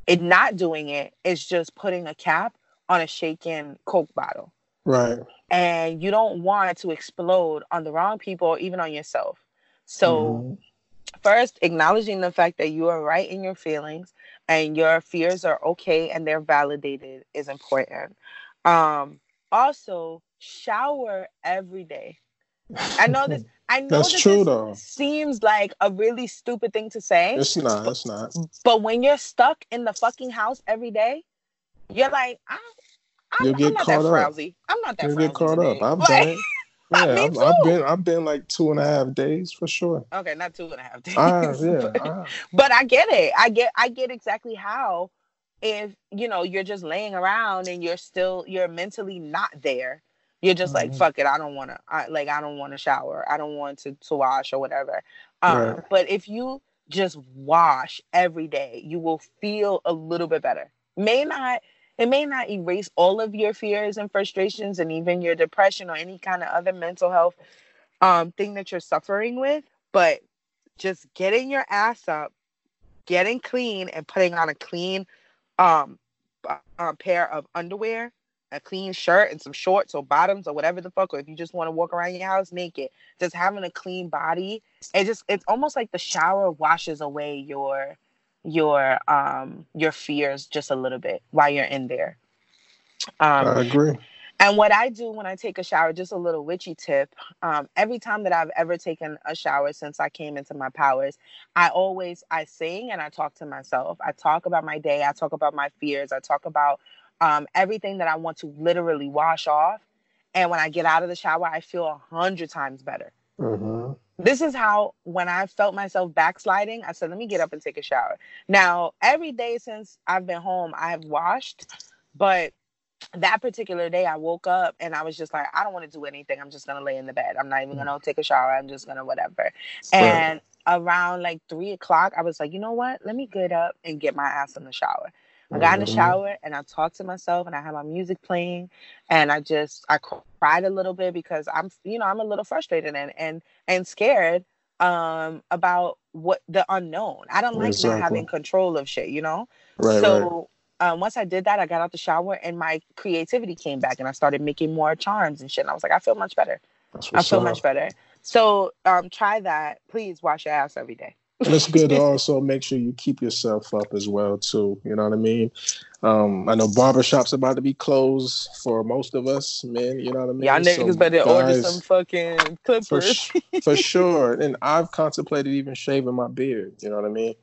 [SPEAKER 1] it not doing it is just putting a cap on a shaken Coke bottle.
[SPEAKER 2] Right.
[SPEAKER 1] And you don't want to explode on the wrong people or even on yourself. So, mm-hmm. first, acknowledging the fact that you are right in your feelings and your fears are okay and they're validated is important. Um, also, shower every day. I know this. I know
[SPEAKER 2] that's true though.
[SPEAKER 1] Seems like a really stupid thing to say.
[SPEAKER 2] It's not. It's not.
[SPEAKER 1] But when you're stuck in the fucking house every day, you're like, I, I'm, You'll get I'm not caught that up. frowsy. I'm not that. You'll get caught today. up.
[SPEAKER 2] I've done. [laughs] Yeah, I've, I've, been I've been like two and a half days for sure.
[SPEAKER 1] Okay, not two and a half [laughs] days. Uh, yeah, but, uh. but I get it. I get I get exactly how if you know you're just laying around and you're still you're mentally not there you're just mm-hmm. like fuck it i don't want to I, like i don't want to shower i don't want to, to wash or whatever um, right. but if you just wash every day you will feel a little bit better may not it may not erase all of your fears and frustrations and even your depression or any kind of other mental health um, thing that you're suffering with but just getting your ass up getting clean and putting on a clean um, uh, pair of underwear, a clean shirt, and some shorts or bottoms or whatever the fuck, or if you just want to walk around your house naked, just having a clean body, it just it's almost like the shower washes away your your um your fears just a little bit while you're in there.
[SPEAKER 2] Um, I agree.
[SPEAKER 1] And what I do when I take a shower, just a little witchy tip. Um, every time that I've ever taken a shower since I came into my powers, I always I sing and I talk to myself. I talk about my day. I talk about my fears. I talk about um, everything that I want to literally wash off. And when I get out of the shower, I feel a hundred times better. Mm-hmm. This is how when I felt myself backsliding, I said, "Let me get up and take a shower." Now, every day since I've been home, I have washed, but that particular day I woke up and I was just like, I don't want to do anything. I'm just gonna lay in the bed. I'm not even gonna take a shower. I'm just gonna whatever. And around like three o'clock, I was like, you know what? Let me get up and get my ass in the shower. I got in the mm-hmm. shower and I talked to myself and I had my music playing and I just I cried a little bit because I'm you know I'm a little frustrated and and and scared um about what the unknown. I don't like exactly. not having control of shit, you know. Right, so right um, once I did that, I got out the shower and my creativity came back and I started making more charms and shit. And I was like, I feel much better. I feel up. much better. So um, try that. Please wash your ass every day.
[SPEAKER 2] And it's good to also make sure you keep yourself up as well too. You know what I mean? Um, I know barbershops about to be closed for most of us, man. You know what I mean?
[SPEAKER 1] Y'all niggas so better guys, order some fucking clippers.
[SPEAKER 2] For, for, sure. And I've contemplated even shaving my beard. You know what I mean?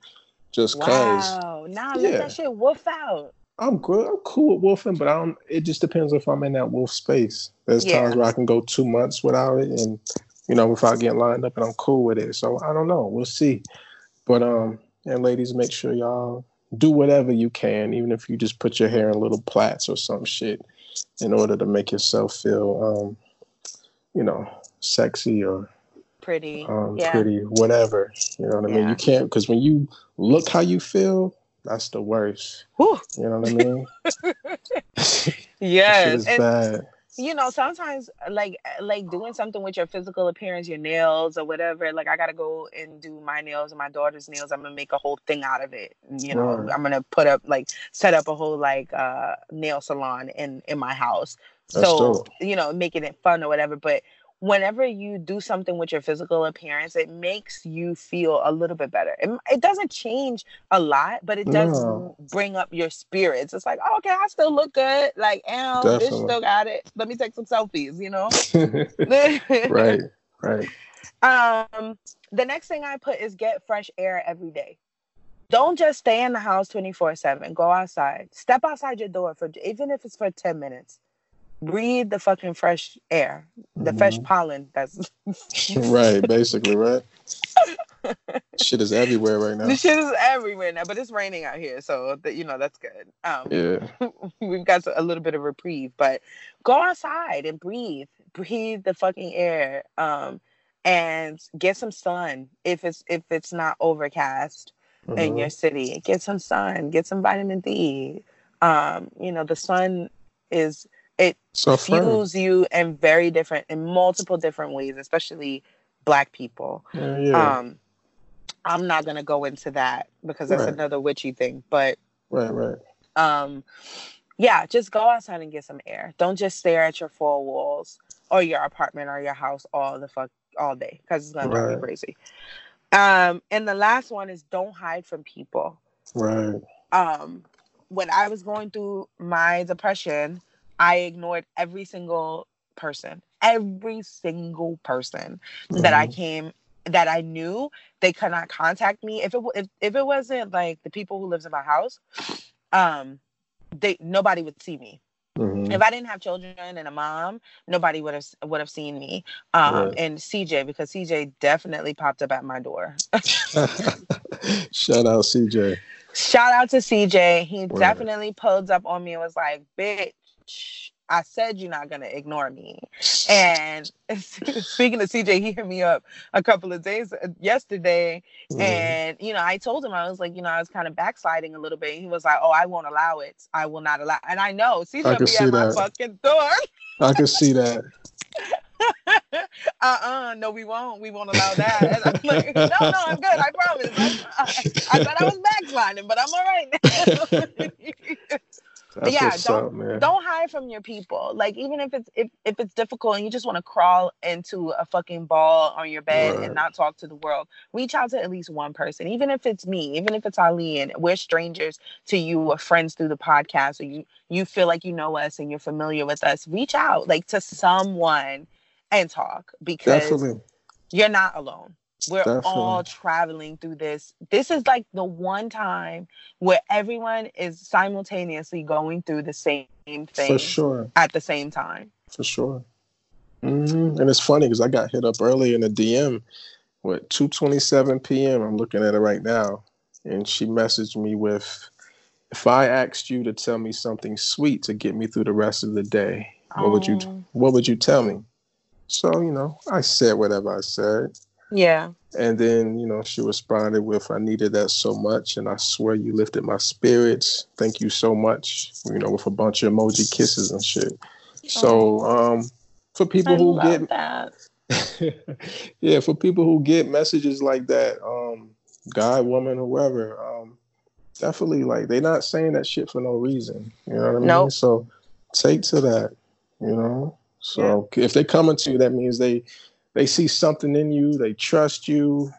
[SPEAKER 2] Just cause.
[SPEAKER 1] Wow. Nah, yeah. let that shit wolf out.
[SPEAKER 2] I'm good. I'm cool with wolfing, but I don't. It just depends if I'm in that wolf space. There's yeah. times where I can go two months without it, and you know, without getting lined up, and I'm cool with it. So I don't know. We'll see. But um, and ladies, make sure y'all do whatever you can, even if you just put your hair in little plaits or some shit, in order to make yourself feel, um, you know, sexy or
[SPEAKER 1] pretty,
[SPEAKER 2] um, yeah. pretty, whatever. You know what I mean? You can't because when you look how you feel, that's the worst. Whew. You know what I mean? [laughs] [laughs]
[SPEAKER 1] yes. bad. You know, sometimes like like doing something with your physical appearance, your nails or whatever. Like I gotta go and do my nails and my daughter's nails. I'm gonna make a whole thing out of it. You know, right. I'm gonna put up like set up a whole like uh nail salon in in my house. That's so dope. you know, making it fun or whatever. But whenever you do something with your physical appearance, it makes you feel a little bit better. It, it doesn't change a lot, but it does no. bring up your spirits. It's like, oh, okay, I still look good. Like, oh, bitch still got it. Let me take some selfies, you know? [laughs]
[SPEAKER 2] right, right. [laughs]
[SPEAKER 1] Um, the next thing I put is get fresh air every day. Don't just stay in the house 24 7. Go outside. Step outside your door for even if it's for 10 minutes breathe the fucking fresh air, the mm-hmm. fresh pollen. That's [laughs]
[SPEAKER 2] right, basically, right. [laughs] shit is everywhere right now.
[SPEAKER 1] The shit is everywhere now, but it's raining out here, so you know that's good. Um, yeah, [laughs] we've got a little bit of reprieve, but go outside and breathe, breathe the fucking air, um, and get some sun if it's if it's not overcast mm-hmm. in your city. Get some sun, get some vitamin D. Um, you know, the sun is it so fuels you in very different in multiple different ways especially black people yeah, yeah. um i'm not gonna go into that because that's right. another witchy thing but
[SPEAKER 2] right right
[SPEAKER 1] um yeah, just go outside and get some air. Don't just stare at your four walls or your apartment or your house all the fuck all day because it's gonna drive you crazy. Um, and the last one is don't hide from people.
[SPEAKER 2] Right.
[SPEAKER 1] Um, when I was going through my depression, I ignored every single person, every single person mm-hmm. that I mm-hmm. came that I knew they could not contact me. If it if, if it wasn't like the people who lives in my house, um, they nobody would see me. Mm-hmm. If I didn't have children and a mom, nobody would have would have seen me. Um, right. and CJ because CJ definitely popped up at my door. [laughs]
[SPEAKER 2] Shout out CJ.
[SPEAKER 1] Shout out to CJ. He right. definitely pulled up on me and was like, "Bitch, I said you're not gonna ignore me. And [laughs] speaking of CJ, he hit me up a couple of days uh, yesterday, mm-hmm. and you know, I told him I was like, you know, I was kind of backsliding a little bit. He was like, "Oh, I won't allow it. I will not allow." And I know CJ will be at my that. fucking door.
[SPEAKER 2] I can see that. [laughs]
[SPEAKER 1] uh-uh, no, we won't. We won't allow that. And I'm like, [laughs] no, no, I'm good. I promise. I, I, I thought I was backsliding, but I'm all right now. That's yeah, don't up, don't hide from your people. Like even if it's if, if it's difficult and you just want to crawl into a fucking ball on your bed right. and not talk to the world, reach out to at least one person. Even if it's me, even if it's Ali and we're strangers to you or friends through the podcast or you you feel like you know us and you're familiar with us, reach out like to someone and talk because Definitely. you're not alone. We're Definitely. all traveling through this. This is like the one time where everyone is simultaneously going through the same thing
[SPEAKER 2] for sure
[SPEAKER 1] at the same time.
[SPEAKER 2] For sure. Mm-hmm. And it's funny because I got hit up early in the DM with 2:27 p.m. I'm looking at it right now, and she messaged me with, "If I asked you to tell me something sweet to get me through the rest of the day, what would you oh. What would you tell me?" So you know, I said whatever I said.
[SPEAKER 1] Yeah.
[SPEAKER 2] And then, you know, she responded with, I needed that so much. And I swear you lifted my spirits. Thank you so much. You know, with a bunch of emoji kisses and shit. So, um, for people I who get that. [laughs] yeah, for people who get messages like that, um, guy, woman, whoever, um, definitely like they're not saying that shit for no reason. You know what I mean? Nope. So take to that, you know. So yeah. if they coming to you, that means they they see something in you, they trust you,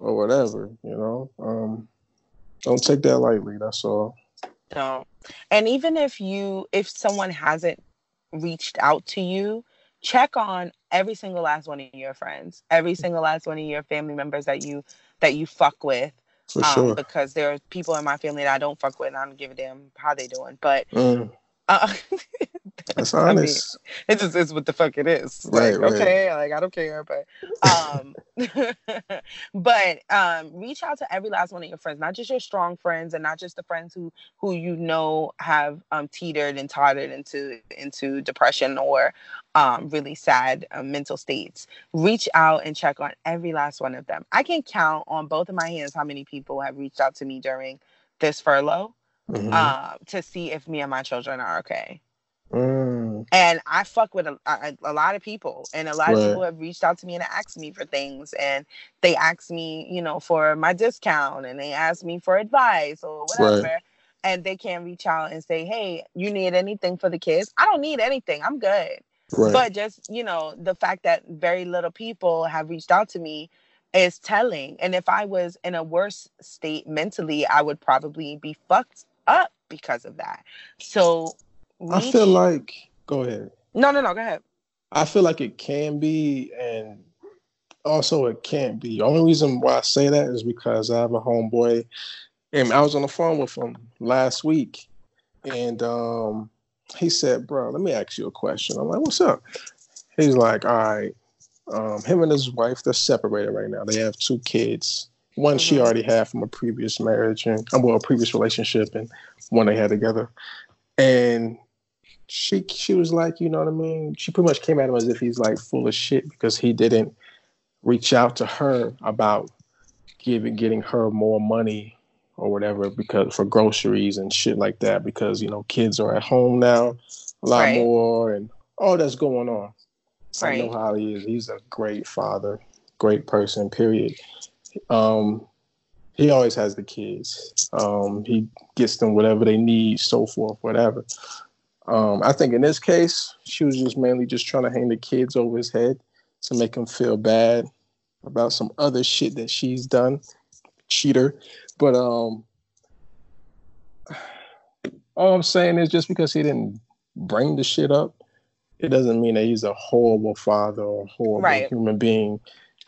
[SPEAKER 2] or whatever. You know, um, don't take that lightly. That's all.
[SPEAKER 1] No, and even if you, if someone hasn't reached out to you, check on every single last one of your friends, every single last one of your family members that you that you fuck with. For um, sure. Because there are people in my family that I don't fuck with, and I don't give a damn how they doing. But mm. Uh, [laughs]
[SPEAKER 2] That's honest.
[SPEAKER 1] I mean, it just is what the fuck it is. Right, like, right. okay, like I don't care, but um [laughs] but um reach out to every last one of your friends, not just your strong friends and not just the friends who who you know have um teetered and tottered into into depression or um really sad um, mental states. Reach out and check on every last one of them. I can count on both of my hands how many people have reached out to me during this furlough. Mm-hmm. Uh, to see if me and my children are okay. Mm. And I fuck with a, a, a, lot of people, and a lot right. of people have reached out to me and asked me for things, and they ask me, you know, for my discount, and they ask me for advice or whatever. Right. And they can reach out and say, "Hey, you need anything for the kids? I don't need anything. I'm good." Right. But just you know, the fact that very little people have reached out to me is telling. And if I was in a worse state mentally, I would probably be fucked up because of that. So
[SPEAKER 2] I feel like go ahead.
[SPEAKER 1] No, no, no, go ahead.
[SPEAKER 2] I feel like it can be and also it can't be. The only reason why I say that is because I have a homeboy and I was on the phone with him last week and um he said, Bro, let me ask you a question. I'm like, What's up? He's like, All right. Um, him and his wife, they're separated right now. They have two kids. One mm-hmm. she already had from a previous marriage and well, a previous relationship and one they had together. And she she was like, you know what I mean? She pretty much came at him as if he's like full of shit because he didn't reach out to her about giving getting her more money or whatever because for groceries and shit like that because you know kids are at home now a lot right. more and all that's going on. Right. I know how he is. He's a great father, great person. Period. Um, he always has the kids. Um, he gets them whatever they need, so forth, whatever. Um, I think in this case, she was just mainly just trying to hang the kids over his head to make him feel bad about some other shit that she's done. Cheater. But um all I'm saying is just because he didn't bring the shit up, it doesn't mean that he's a horrible father or horrible right. human being.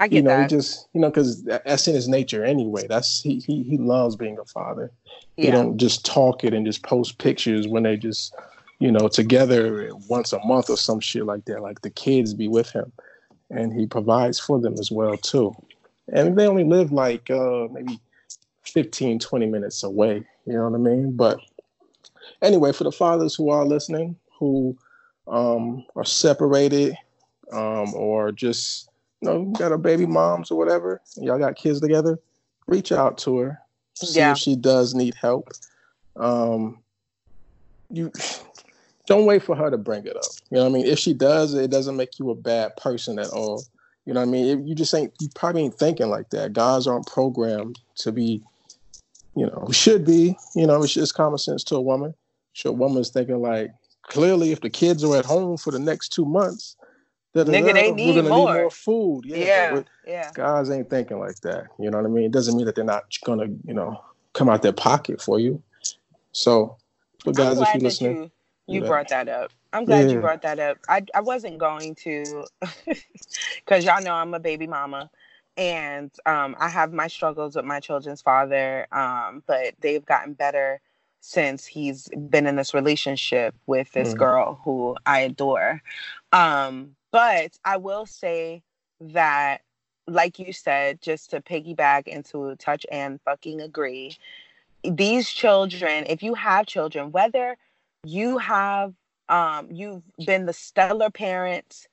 [SPEAKER 1] I get
[SPEAKER 2] you know,
[SPEAKER 1] that.
[SPEAKER 2] He just you know, because that's in his nature anyway. That's he he he loves being a father. Yeah. He don't just talk it and just post pictures when they just you know together once a month or some shit like that. Like the kids be with him, and he provides for them as well too. And they only live like uh maybe 15, 20 minutes away. You know what I mean? But anyway, for the fathers who are listening, who um, are separated um, or just you know got a baby moms or whatever, y'all got kids together, reach out to her, see yeah. if she does need help. Um, you [sighs] don't wait for her to bring it up. You know what I mean? If she does, it doesn't make you a bad person at all. You know what I mean? If you just ain't you probably ain't thinking like that. Guys aren't programmed to be, you know, should be, you know, it's just common sense to a woman. So a woman's thinking like, clearly if the kids are at home for the next two months,
[SPEAKER 1] Nigga, they need more. need more
[SPEAKER 2] food. Yeah,
[SPEAKER 1] yeah, yeah.
[SPEAKER 2] Guys ain't thinking like that. You know what I mean? It doesn't mean that they're not gonna, you know, come out their pocket for you. So, but guys, if you're listening,
[SPEAKER 1] you, you brought that up. I'm glad yeah. you brought that up. I I wasn't going to, [laughs] because y'all know I'm a baby mama, and um, I have my struggles with my children's father, um, but they've gotten better since he's been in this relationship with this mm. girl who I adore. Um, but I will say that, like you said, just to piggyback and to touch and fucking agree, these children, if you have children, whether you have um, you've been the stellar parent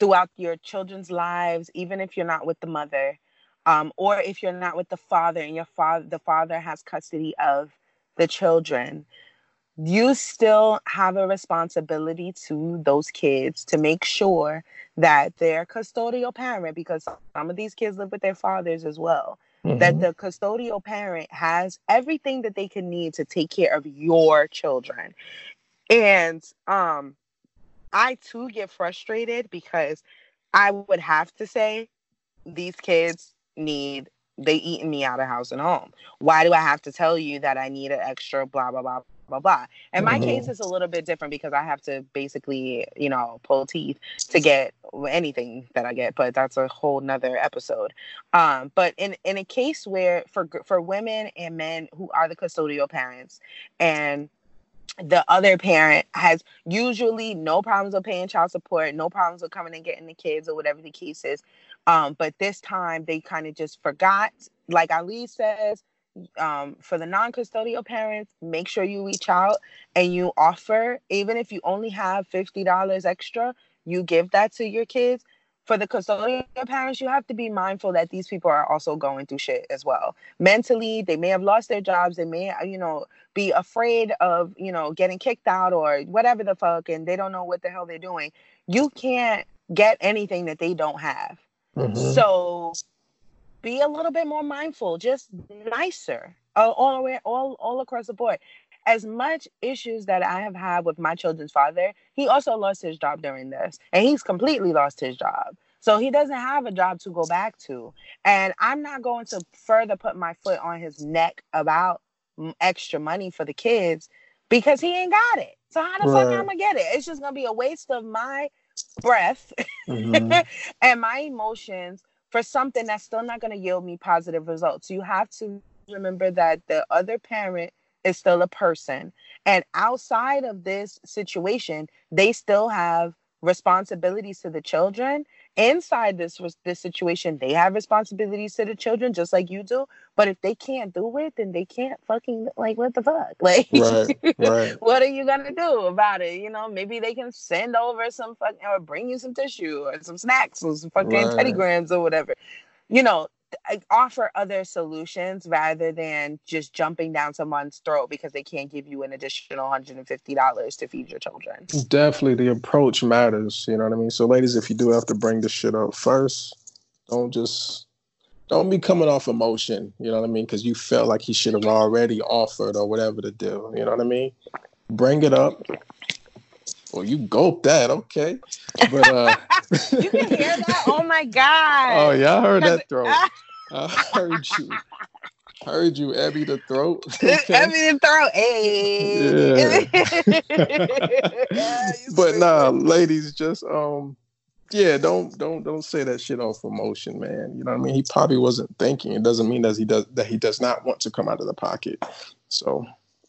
[SPEAKER 1] throughout your children's lives, even if you're not with the mother, um, or if you're not with the father and your father the father has custody of the children, you still have a responsibility to those kids to make sure that their custodial parent, because some of these kids live with their fathers as well, mm-hmm. that the custodial parent has everything that they can need to take care of your children. And um, I too get frustrated because I would have to say these kids need they eating me out of house and home. Why do I have to tell you that I need an extra blah blah blah blah blah? And my mm-hmm. case is a little bit different because I have to basically, you know, pull teeth to get anything that I get, but that's a whole nother episode. Um, but in in a case where for for women and men who are the custodial parents and the other parent has usually no problems with paying child support, no problems with coming and getting the kids or whatever the case is. Um, but this time they kind of just forgot. Like Ali says, um, for the non-custodial parents, make sure you reach out and you offer, even if you only have fifty dollars extra, you give that to your kids. For the custodial parents, you have to be mindful that these people are also going through shit as well. Mentally, they may have lost their jobs. They may, you know, be afraid of, you know, getting kicked out or whatever the fuck, and they don't know what the hell they're doing. You can't get anything that they don't have. Mm-hmm. So be a little bit more mindful, just nicer uh, all the way, all all across the board. As much issues that I have had with my children's father, he also lost his job during this, and he's completely lost his job. So he doesn't have a job to go back to, and I'm not going to further put my foot on his neck about extra money for the kids because he ain't got it. So how the right. fuck am I gonna get it? It's just gonna be a waste of my breath mm-hmm. [laughs] and my emotions for something that's still not going to yield me positive results. You have to remember that the other parent is still a person. And outside of this situation, they still have responsibilities to the children inside this this situation they have responsibilities to the children just like you do but if they can't do it then they can't fucking like what the fuck [laughs] like right, right. [laughs] what are you gonna do about it you know maybe they can send over some fucking or bring you some tissue or some snacks or some fucking right. Teddy Grahams or whatever you know offer other solutions rather than just jumping down someone's throat because they can't give you an additional $150 to feed your children.
[SPEAKER 2] Definitely the approach matters, you know what I mean? So ladies, if you do have to bring this shit up first, don't just don't be coming off emotion. You know what I mean? Because you felt like he should have already offered or whatever the deal. You know what I mean? Bring it up. Well, you gulp that, okay? But uh [laughs]
[SPEAKER 1] you can hear that. Oh my god!
[SPEAKER 2] Oh yeah, I heard that throat. I heard you. Heard you, Abby the throat. [laughs]
[SPEAKER 1] Okay. Ebby the throat. Hey.
[SPEAKER 2] Yeah. [laughs] but nah, ladies, just um, yeah, don't don't don't say that shit off emotion, man. You know what I mean? He probably wasn't thinking. It doesn't mean that he does that he does not want to come out of the pocket. So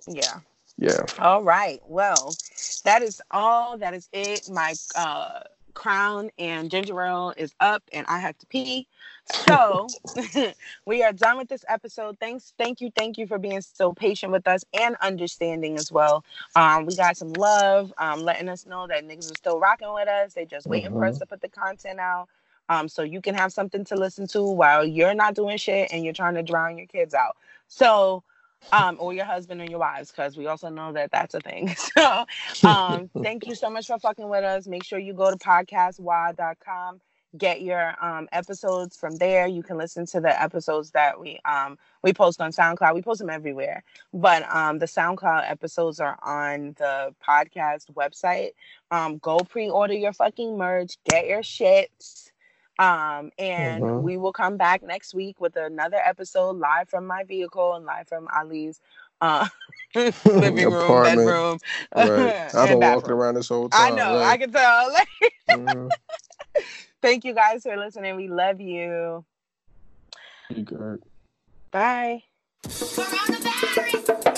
[SPEAKER 1] yeah.
[SPEAKER 2] Yeah.
[SPEAKER 1] All right. Well, that is all. That is it. My uh crown and ginger ale is up and I have to pee. So [laughs] [laughs] we are done with this episode. Thanks, thank you, thank you for being so patient with us and understanding as well. Um, we got some love, um, letting us know that niggas are still rocking with us. They just waiting mm-hmm. for us mm-hmm. to put the content out. Um, so you can have something to listen to while you're not doing shit and you're trying to drown your kids out. So um, or your husband and your wives, because we also know that that's a thing. [laughs] So, um, thank you so much for fucking with us. Make sure you go to podcastwhy.com, get your um, episodes from there. You can listen to the episodes that we um, we post on SoundCloud. We post them everywhere, but um, the SoundCloud episodes are on the podcast website. Um, go pre-order your fucking merch. Get your shits. Um, and mm-hmm. we will come back next week with another episode live from my vehicle and live from Ali's uh, [laughs] living room, bedroom.
[SPEAKER 2] Right. [laughs] I've been walking around this whole time.
[SPEAKER 1] I know, right? I can tell. [laughs] mm-hmm. Thank you guys for listening. We love you.
[SPEAKER 2] You good.
[SPEAKER 1] Bye. Coronavirus.